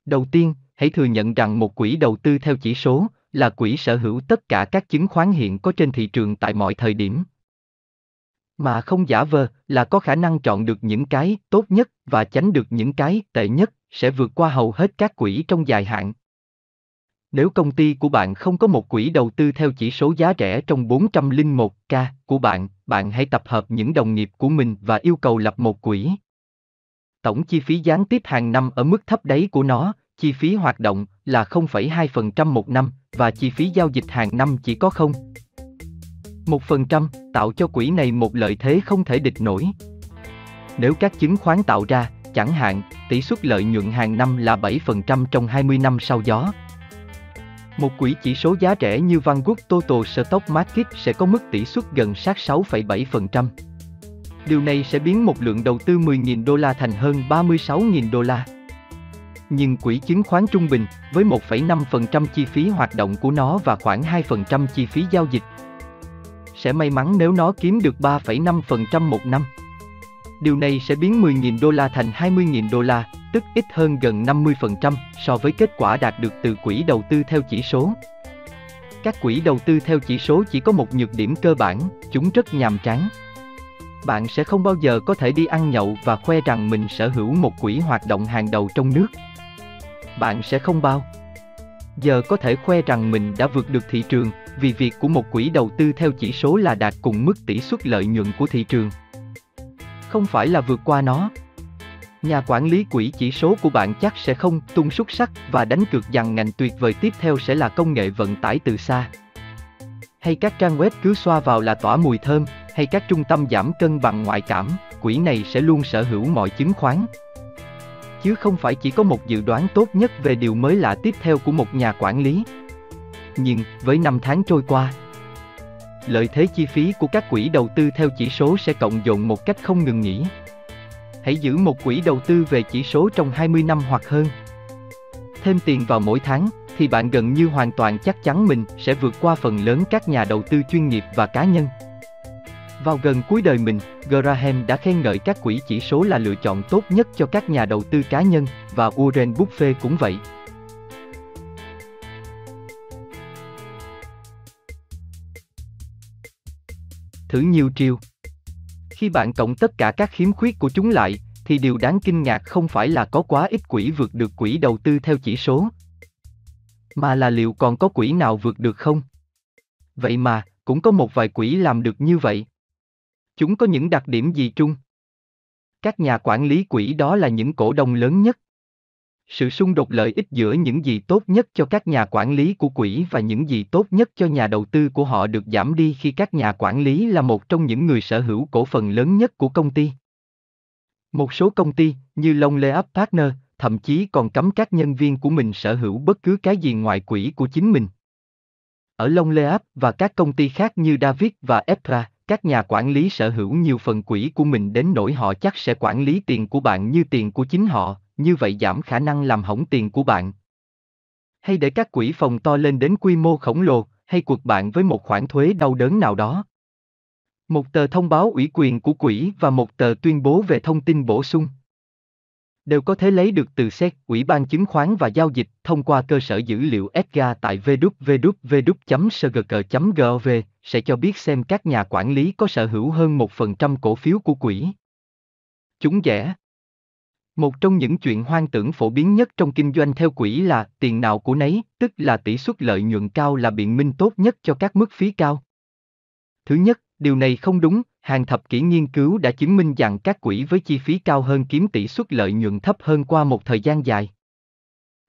Đầu tiên, hãy thừa nhận rằng một quỹ đầu tư theo chỉ số là quỹ sở hữu tất cả các chứng khoán hiện có trên thị trường tại mọi thời điểm. Mà không giả vờ là có khả năng chọn được những cái tốt nhất và tránh được những cái tệ nhất, sẽ vượt qua hầu hết các quỹ trong dài hạn. Nếu công ty của bạn không có một quỹ đầu tư theo chỉ số giá rẻ trong 401k của bạn, bạn hãy tập hợp những đồng nghiệp của mình và yêu cầu lập một quỹ. Tổng chi phí gián tiếp hàng năm ở mức thấp đáy của nó, chi phí hoạt động là 0,2% một năm và chi phí giao dịch hàng năm chỉ có 0. 1% tạo cho quỹ này một lợi thế không thể địch nổi. Nếu các chứng khoán tạo ra, chẳng hạn, tỷ suất lợi nhuận hàng năm là 7% trong 20 năm sau gió, một quỹ chỉ số giá rẻ như Vanguard Total Stock Market sẽ có mức tỷ suất gần sát 6,7%. Điều này sẽ biến một lượng đầu tư 10.000 đô la thành hơn 36.000 đô la. Nhưng quỹ chứng khoán trung bình, với 1,5% chi phí hoạt động của nó và khoảng 2% chi phí giao dịch, sẽ may mắn nếu nó kiếm được 3,5% một năm. Điều này sẽ biến 10.000 đô la thành 20.000 đô la, tức ít hơn gần 50% so với kết quả đạt được từ quỹ đầu tư theo chỉ số. Các quỹ đầu tư theo chỉ số chỉ có một nhược điểm cơ bản, chúng rất nhàm chán. Bạn sẽ không bao giờ có thể đi ăn nhậu và khoe rằng mình sở hữu một quỹ hoạt động hàng đầu trong nước. Bạn sẽ không bao giờ có thể khoe rằng mình đã vượt được thị trường, vì việc của một quỹ đầu tư theo chỉ số là đạt cùng mức tỷ suất lợi nhuận của thị trường. Không phải là vượt qua nó, Nhà quản lý quỹ chỉ số của bạn chắc sẽ không tung xuất sắc và đánh cược rằng ngành tuyệt vời tiếp theo sẽ là công nghệ vận tải từ xa. Hay các trang web cứ xoa vào là tỏa mùi thơm, hay các trung tâm giảm cân bằng ngoại cảm, quỹ này sẽ luôn sở hữu mọi chứng khoán. Chứ không phải chỉ có một dự đoán tốt nhất về điều mới lạ tiếp theo của một nhà quản lý. Nhưng, với năm tháng trôi qua, lợi thế chi phí của các quỹ đầu tư theo chỉ số sẽ cộng dồn một cách không ngừng nghỉ hãy giữ một quỹ đầu tư về chỉ số trong 20 năm hoặc hơn. Thêm tiền vào mỗi tháng, thì bạn gần như hoàn toàn chắc chắn mình sẽ vượt qua phần lớn các nhà đầu tư chuyên nghiệp và cá nhân. Vào gần cuối đời mình, Graham đã khen ngợi các quỹ chỉ số là lựa chọn tốt nhất cho các nhà đầu tư cá nhân, và Warren Buffett cũng vậy. Thử nhiều chiều. Khi bạn cộng tất cả các khiếm khuyết của chúng lại, thì điều đáng kinh ngạc không phải là có quá ít quỹ vượt được quỹ đầu tư theo chỉ số, mà là liệu còn có quỹ nào vượt được không? Vậy mà, cũng có một vài quỹ làm được như vậy. Chúng có những đặc điểm gì chung? Các nhà quản lý quỹ đó là những cổ đông lớn nhất. Sự xung đột lợi ích giữa những gì tốt nhất cho các nhà quản lý của quỹ và những gì tốt nhất cho nhà đầu tư của họ được giảm đi khi các nhà quản lý là một trong những người sở hữu cổ phần lớn nhất của công ty. Một số công ty, như Longley Partner, thậm chí còn cấm các nhân viên của mình sở hữu bất cứ cái gì ngoài quỹ của chính mình. Ở Longley và các công ty khác như David và Epra, các nhà quản lý sở hữu nhiều phần quỹ của mình đến nỗi họ chắc sẽ quản lý tiền của bạn như tiền của chính họ, như vậy giảm khả năng làm hỏng tiền của bạn. Hay để các quỹ phòng to lên đến quy mô khổng lồ, hay cuộc bạn với một khoản thuế đau đớn nào đó. Một tờ thông báo ủy quyền của quỹ và một tờ tuyên bố về thông tin bổ sung đều có thể lấy được từ xét Ủy ban chứng khoán và giao dịch, thông qua cơ sở dữ liệu EDGA tại www.sgc.gov, sẽ cho biết xem các nhà quản lý có sở hữu hơn 1% cổ phiếu của quỹ. Chúng rẻ. Một trong những chuyện hoang tưởng phổ biến nhất trong kinh doanh theo quỹ là tiền nào của nấy, tức là tỷ suất lợi nhuận cao là biện minh tốt nhất cho các mức phí cao. Thứ nhất, điều này không đúng, hàng thập kỷ nghiên cứu đã chứng minh rằng các quỹ với chi phí cao hơn kiếm tỷ suất lợi nhuận thấp hơn qua một thời gian dài.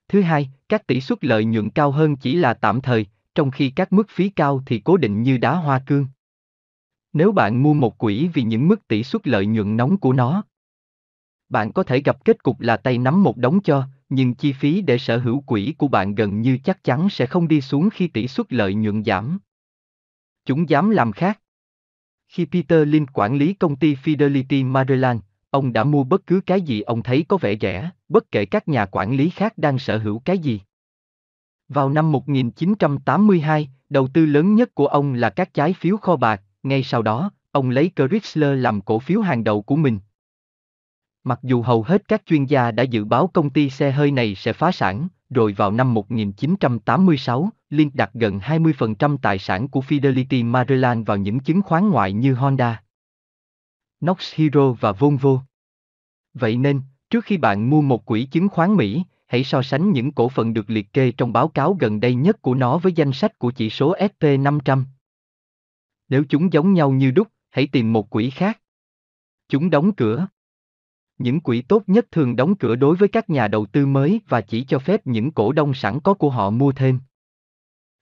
Thứ hai, các tỷ suất lợi nhuận cao hơn chỉ là tạm thời, trong khi các mức phí cao thì cố định như đá hoa cương. Nếu bạn mua một quỹ vì những mức tỷ suất lợi nhuận nóng của nó, bạn có thể gặp kết cục là tay nắm một đống cho, nhưng chi phí để sở hữu quỹ của bạn gần như chắc chắn sẽ không đi xuống khi tỷ suất lợi nhuận giảm. Chúng dám làm khác. Khi Peter Lynn quản lý công ty Fidelity Maryland, ông đã mua bất cứ cái gì ông thấy có vẻ rẻ, bất kể các nhà quản lý khác đang sở hữu cái gì. Vào năm 1982, đầu tư lớn nhất của ông là các trái phiếu kho bạc, ngay sau đó, ông lấy Chrysler làm cổ phiếu hàng đầu của mình. Mặc dù hầu hết các chuyên gia đã dự báo công ty xe hơi này sẽ phá sản, rồi vào năm 1986, Link đặt gần 20% tài sản của Fidelity Maryland vào những chứng khoán ngoại như Honda, Knox Hero và Volvo. Vậy nên, trước khi bạn mua một quỹ chứng khoán Mỹ, hãy so sánh những cổ phần được liệt kê trong báo cáo gần đây nhất của nó với danh sách của chỉ số SP500. Nếu chúng giống nhau như đúc, hãy tìm một quỹ khác. Chúng đóng cửa. Những quỹ tốt nhất thường đóng cửa đối với các nhà đầu tư mới và chỉ cho phép những cổ đông sẵn có của họ mua thêm.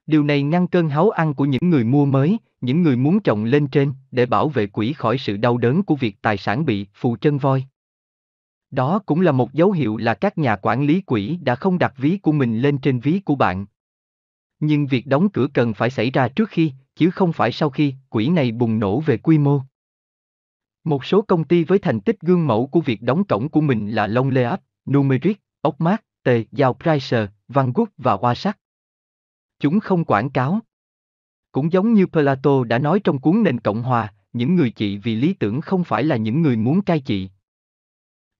Điều này ngăn cơn háu ăn của những người mua mới, những người muốn trồng lên trên để bảo vệ quỹ khỏi sự đau đớn của việc tài sản bị phù chân voi. Đó cũng là một dấu hiệu là các nhà quản lý quỹ đã không đặt ví của mình lên trên ví của bạn. Nhưng việc đóng cửa cần phải xảy ra trước khi, chứ không phải sau khi quỹ này bùng nổ về quy mô. Một số công ty với thành tích gương mẫu của việc đóng cổng của mình là Long Leap, Numeric, Ocmart, T, Giao Pricer, Van Gogh và Hoa Sắc. Chúng không quảng cáo. Cũng giống như Plato đã nói trong cuốn Nền Cộng Hòa, những người trị vì lý tưởng không phải là những người muốn cai trị.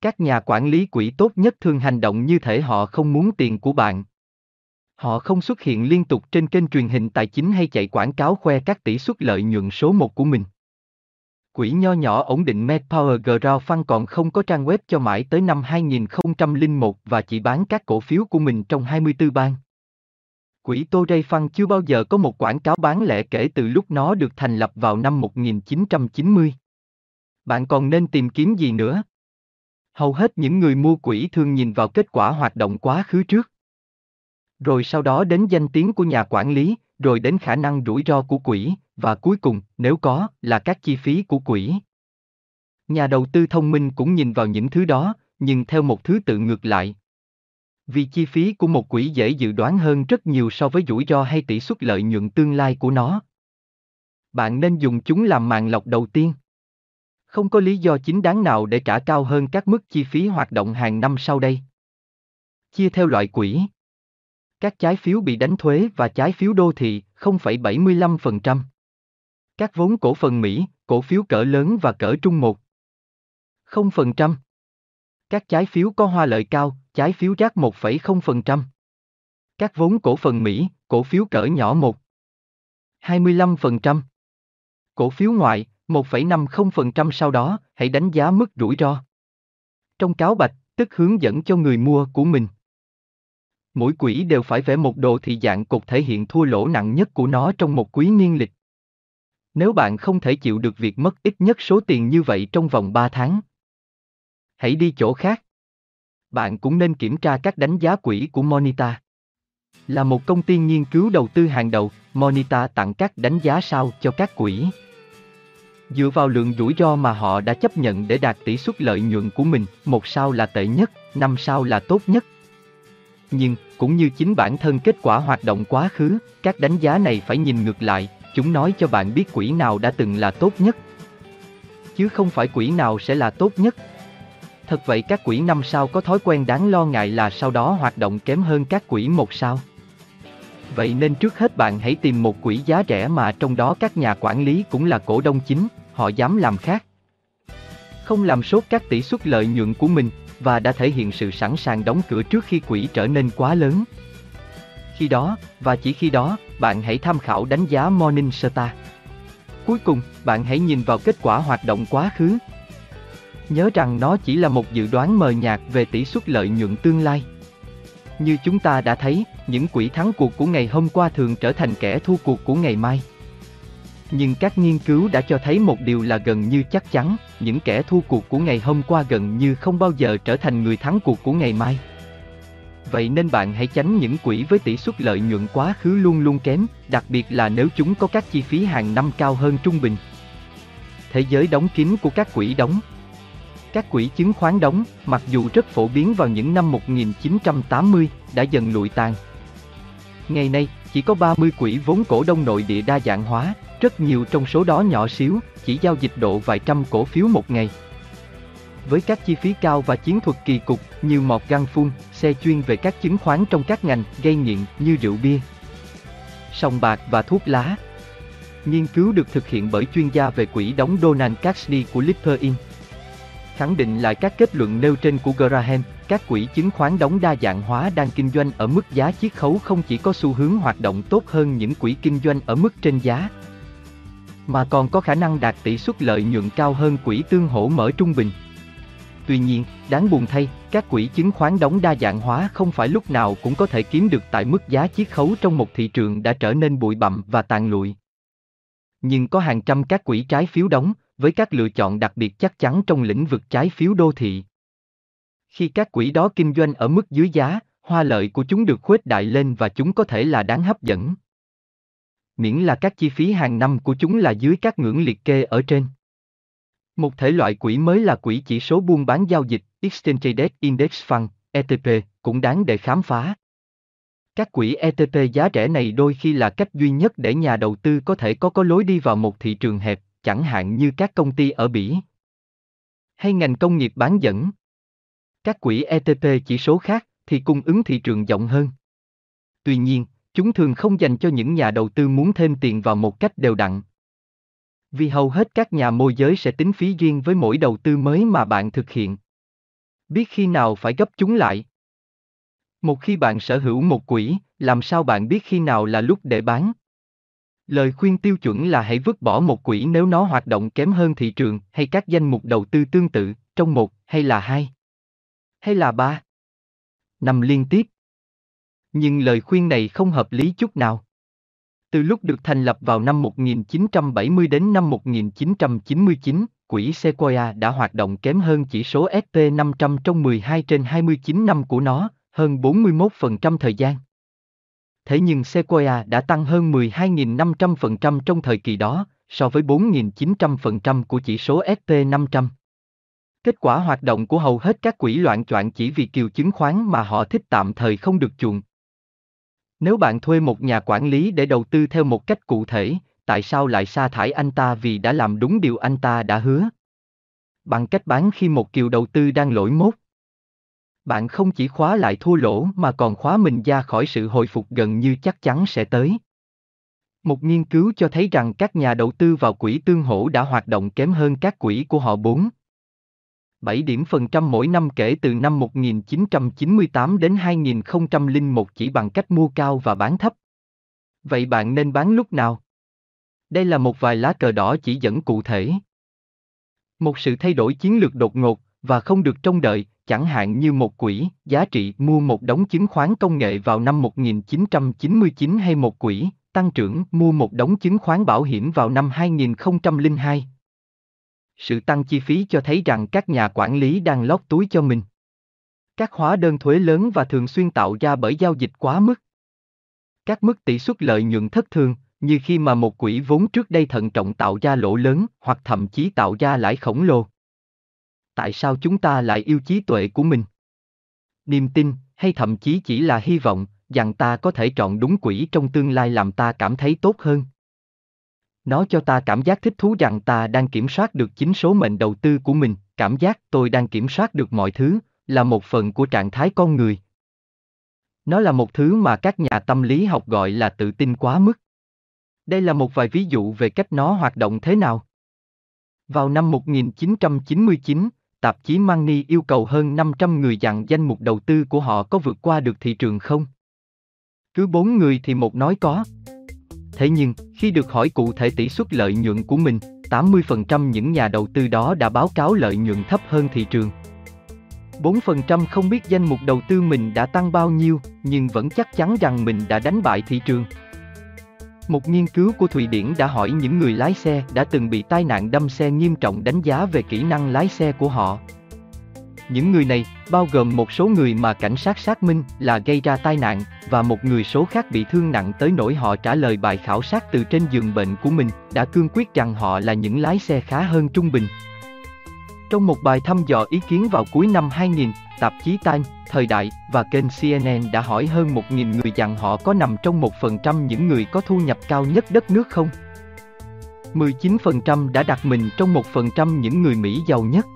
Các nhà quản lý quỹ tốt nhất thường hành động như thể họ không muốn tiền của bạn. Họ không xuất hiện liên tục trên kênh truyền hình tài chính hay chạy quảng cáo khoe các tỷ suất lợi nhuận số một của mình. Quỹ nho nhỏ ổn định MedPower Crowdfund còn không có trang web cho mãi tới năm 2001 và chỉ bán các cổ phiếu của mình trong 24 bang. Quỹ Torrey Fund chưa bao giờ có một quảng cáo bán lẻ kể từ lúc nó được thành lập vào năm 1990. Bạn còn nên tìm kiếm gì nữa? Hầu hết những người mua quỹ thường nhìn vào kết quả hoạt động quá khứ trước. Rồi sau đó đến danh tiếng của nhà quản lý, rồi đến khả năng rủi ro của quỹ, và cuối cùng, nếu có, là các chi phí của quỹ. Nhà đầu tư thông minh cũng nhìn vào những thứ đó, nhưng theo một thứ tự ngược lại. Vì chi phí của một quỹ dễ dự đoán hơn rất nhiều so với rủi ro hay tỷ suất lợi nhuận tương lai của nó. Bạn nên dùng chúng làm màng lọc đầu tiên. Không có lý do chính đáng nào để trả cao hơn các mức chi phí hoạt động hàng năm sau đây. Chia theo loại quỹ. Các trái phiếu bị đánh thuế và trái phiếu đô thị, 0,75%. Các vốn cổ phần Mỹ, cổ phiếu cỡ lớn và cỡ trung 1. 0%. Các trái phiếu có hoa lợi cao, trái phiếu rác 1,0%. Các vốn cổ phần Mỹ, cổ phiếu cỡ nhỏ 1. 25%. Cổ phiếu ngoại, 1,50% sau đó, hãy đánh giá mức rủi ro. Trong cáo bạch, tức hướng dẫn cho người mua của mình. Mỗi quỹ đều phải vẽ một đồ thị dạng cục thể hiện thua lỗ nặng nhất của nó trong một quý niên lịch. Nếu bạn không thể chịu được việc mất ít nhất số tiền như vậy trong vòng 3 tháng, hãy đi chỗ khác. Bạn cũng nên kiểm tra các đánh giá quỹ của Monita. Là một công ty nghiên cứu đầu tư hàng đầu, Monita tặng các đánh giá sao cho các quỹ. Dựa vào lượng rủi ro mà họ đã chấp nhận để đạt tỷ suất lợi nhuận của mình, một sao là tệ nhất, năm sao là tốt nhất. Nhưng, cũng như chính bản thân kết quả hoạt động quá khứ, các đánh giá này phải nhìn ngược lại, chúng nói cho bạn biết quỹ nào đã từng là tốt nhất. Chứ không phải quỹ nào sẽ là tốt nhất. Thật vậy các quỹ năm sao có thói quen đáng lo ngại là sau đó hoạt động kém hơn các quỹ một sao. Vậy nên trước hết bạn hãy tìm một quỹ giá rẻ mà trong đó các nhà quản lý cũng là cổ đông chính, họ dám làm khác. Không làm sốt các tỷ suất lợi nhuận của mình, và đã thể hiện sự sẵn sàng đóng cửa trước khi quỹ trở nên quá lớn. Khi đó, và chỉ khi đó, bạn hãy tham khảo đánh giá Morningstar. Cuối cùng, bạn hãy nhìn vào kết quả hoạt động quá khứ. Nhớ rằng nó chỉ là một dự đoán mờ nhạt về tỷ suất lợi nhuận tương lai. Như chúng ta đã thấy, những quỹ thắng cuộc của ngày hôm qua thường trở thành kẻ thua cuộc của ngày mai. Nhưng các nghiên cứu đã cho thấy một điều là gần như chắc chắn, những kẻ thua cuộc của ngày hôm qua gần như không bao giờ trở thành người thắng cuộc của ngày mai. Vậy nên bạn hãy tránh những quỹ với tỷ suất lợi nhuận quá khứ luôn luôn kém, đặc biệt là nếu chúng có các chi phí hàng năm cao hơn trung bình. Thế giới đóng kín của các quỹ đóng Các quỹ chứng khoán đóng, mặc dù rất phổ biến vào những năm 1980, đã dần lụi tàn. Ngày nay, chỉ có 30 quỹ vốn cổ đông nội địa đa dạng hóa, rất nhiều trong số đó nhỏ xíu, chỉ giao dịch độ vài trăm cổ phiếu một ngày. Với các chi phí cao và chiến thuật kỳ cục như mọt găng phun, xe chuyên về các chứng khoán trong các ngành gây nghiện như rượu bia, sòng bạc và thuốc lá. Nghiên cứu được thực hiện bởi chuyên gia về quỹ đóng Donald Cassidy của Lipper Inc. Khẳng định lại các kết luận nêu trên của Graham, các quỹ chứng khoán đóng đa dạng hóa đang kinh doanh ở mức giá chiết khấu không chỉ có xu hướng hoạt động tốt hơn những quỹ kinh doanh ở mức trên giá, mà còn có khả năng đạt tỷ suất lợi nhuận cao hơn quỹ tương hỗ mở trung bình. Tuy nhiên, đáng buồn thay, các quỹ chứng khoán đóng đa dạng hóa không phải lúc nào cũng có thể kiếm được tại mức giá chiết khấu trong một thị trường đã trở nên bụi bặm và tàn lụi. Nhưng có hàng trăm các quỹ trái phiếu đóng, với các lựa chọn đặc biệt chắc chắn trong lĩnh vực trái phiếu đô thị. Khi các quỹ đó kinh doanh ở mức dưới giá, hoa lợi của chúng được khuếch đại lên và chúng có thể là đáng hấp dẫn miễn là các chi phí hàng năm của chúng là dưới các ngưỡng liệt kê ở trên. Một thể loại quỹ mới là quỹ chỉ số buôn bán giao dịch, Exchange Traded Index Fund, ETP, cũng đáng để khám phá. Các quỹ ETP giá rẻ này đôi khi là cách duy nhất để nhà đầu tư có thể có có lối đi vào một thị trường hẹp, chẳng hạn như các công ty ở Bỉ hay ngành công nghiệp bán dẫn. Các quỹ ETP chỉ số khác thì cung ứng thị trường rộng hơn. Tuy nhiên, Chúng thường không dành cho những nhà đầu tư muốn thêm tiền vào một cách đều đặn. Vì hầu hết các nhà môi giới sẽ tính phí riêng với mỗi đầu tư mới mà bạn thực hiện. Biết khi nào phải gấp chúng lại. Một khi bạn sở hữu một quỹ, làm sao bạn biết khi nào là lúc để bán? Lời khuyên tiêu chuẩn là hãy vứt bỏ một quỹ nếu nó hoạt động kém hơn thị trường hay các danh mục đầu tư tương tự, trong một, hay là hai, hay là ba. Năm liên tiếp. Nhưng lời khuyên này không hợp lý chút nào. Từ lúc được thành lập vào năm 1970 đến năm 1999, quỹ Sequoia đã hoạt động kém hơn chỉ số SP500 trong 12 trên 29 năm của nó, hơn 41% thời gian. Thế nhưng Sequoia đã tăng hơn 12.500% trong thời kỳ đó, so với 4.900% của chỉ số SP500. Kết quả hoạt động của hầu hết các quỹ loạn choạng chỉ vì kiều chứng khoán mà họ thích tạm thời không được chuộng, nếu bạn thuê một nhà quản lý để đầu tư theo một cách cụ thể, tại sao lại sa thải anh ta vì đã làm đúng điều anh ta đã hứa? bằng cách bán khi một kiều đầu tư đang lỗi mốt. Bạn không chỉ khóa lại thua lỗ mà còn khóa mình ra khỏi sự hồi phục gần như chắc chắn sẽ tới. Một nghiên cứu cho thấy rằng các nhà đầu tư vào quỹ tương hỗ đã hoạt động kém hơn các quỹ của họ 4. 7 điểm phần trăm mỗi năm kể từ năm 1998 đến 2001 chỉ bằng cách mua cao và bán thấp. Vậy bạn nên bán lúc nào? Đây là một vài lá cờ đỏ chỉ dẫn cụ thể. Một sự thay đổi chiến lược đột ngột và không được trông đợi, chẳng hạn như một quỹ giá trị mua một đống chứng khoán công nghệ vào năm 1999 hay một quỹ tăng trưởng mua một đống chứng khoán bảo hiểm vào năm 2002. Sự tăng chi phí cho thấy rằng các nhà quản lý đang lót túi cho mình. Các hóa đơn thuế lớn và thường xuyên tạo ra bởi giao dịch quá mức. Các mức tỷ suất lợi nhuận thất thường, như khi mà một quỹ vốn trước đây thận trọng tạo ra lỗ lớn hoặc thậm chí tạo ra lãi khổng lồ. Tại sao chúng ta lại yêu trí tuệ của mình? Niềm tin, hay thậm chí chỉ là hy vọng, rằng ta có thể chọn đúng quỹ trong tương lai làm ta cảm thấy tốt hơn. Nó cho ta cảm giác thích thú rằng ta đang kiểm soát được chính số mệnh đầu tư của mình, cảm giác tôi đang kiểm soát được mọi thứ, là một phần của trạng thái con người. Nó là một thứ mà các nhà tâm lý học gọi là tự tin quá mức. Đây là một vài ví dụ về cách nó hoạt động thế nào. Vào năm 1999, tạp chí Money yêu cầu hơn 500 người dặn danh mục đầu tư của họ có vượt qua được thị trường không? Cứ bốn người thì một nói có. Thế nhưng, khi được hỏi cụ thể tỷ suất lợi nhuận của mình, 80% những nhà đầu tư đó đã báo cáo lợi nhuận thấp hơn thị trường. 4% không biết danh mục đầu tư mình đã tăng bao nhiêu, nhưng vẫn chắc chắn rằng mình đã đánh bại thị trường. Một nghiên cứu của Thụy Điển đã hỏi những người lái xe đã từng bị tai nạn đâm xe nghiêm trọng đánh giá về kỹ năng lái xe của họ. Những người này, bao gồm một số người mà cảnh sát xác minh là gây ra tai nạn, và một người số khác bị thương nặng tới nỗi họ trả lời bài khảo sát từ trên giường bệnh của mình, đã cương quyết rằng họ là những lái xe khá hơn trung bình. Trong một bài thăm dò ý kiến vào cuối năm 2000, tạp chí Time, Thời đại và kênh CNN đã hỏi hơn 1.000 người rằng họ có nằm trong 1% những người có thu nhập cao nhất đất nước không? 19% đã đặt mình trong 1% những người Mỹ giàu nhất.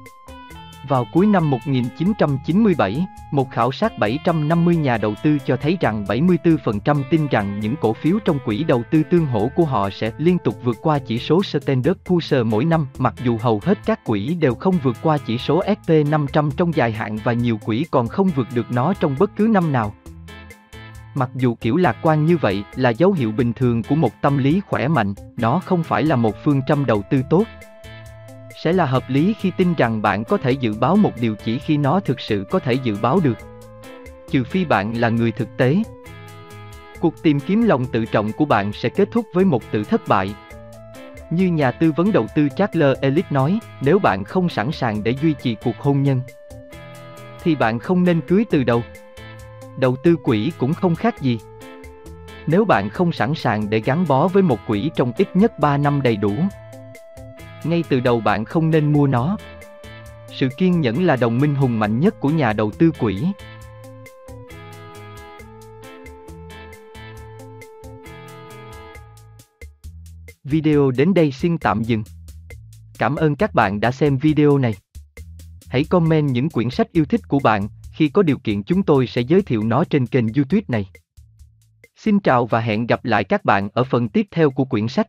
Vào cuối năm 1997, một khảo sát 750 nhà đầu tư cho thấy rằng 74% tin rằng những cổ phiếu trong quỹ đầu tư tương hỗ của họ sẽ liên tục vượt qua chỉ số Standard Poor's mỗi năm, mặc dù hầu hết các quỹ đều không vượt qua chỉ số SP500 trong dài hạn và nhiều quỹ còn không vượt được nó trong bất cứ năm nào. Mặc dù kiểu lạc quan như vậy là dấu hiệu bình thường của một tâm lý khỏe mạnh, nó không phải là một phương châm đầu tư tốt, sẽ là hợp lý khi tin rằng bạn có thể dự báo một điều chỉ khi nó thực sự có thể dự báo được. Trừ phi bạn là người thực tế. Cuộc tìm kiếm lòng tự trọng của bạn sẽ kết thúc với một tự thất bại. Như nhà tư vấn đầu tư Charles Ellis nói, nếu bạn không sẵn sàng để duy trì cuộc hôn nhân, thì bạn không nên cưới từ đầu. Đầu tư quỹ cũng không khác gì. Nếu bạn không sẵn sàng để gắn bó với một quỹ trong ít nhất 3 năm đầy đủ, ngay từ đầu bạn không nên mua nó. Sự kiên nhẫn là đồng minh hùng mạnh nhất của nhà đầu tư quỹ. Video đến đây xin tạm dừng. Cảm ơn các bạn đã xem video này. Hãy comment những quyển sách yêu thích của bạn, khi có điều kiện chúng tôi sẽ giới thiệu nó trên kênh YouTube này. Xin chào và hẹn gặp lại các bạn ở phần tiếp theo của quyển sách.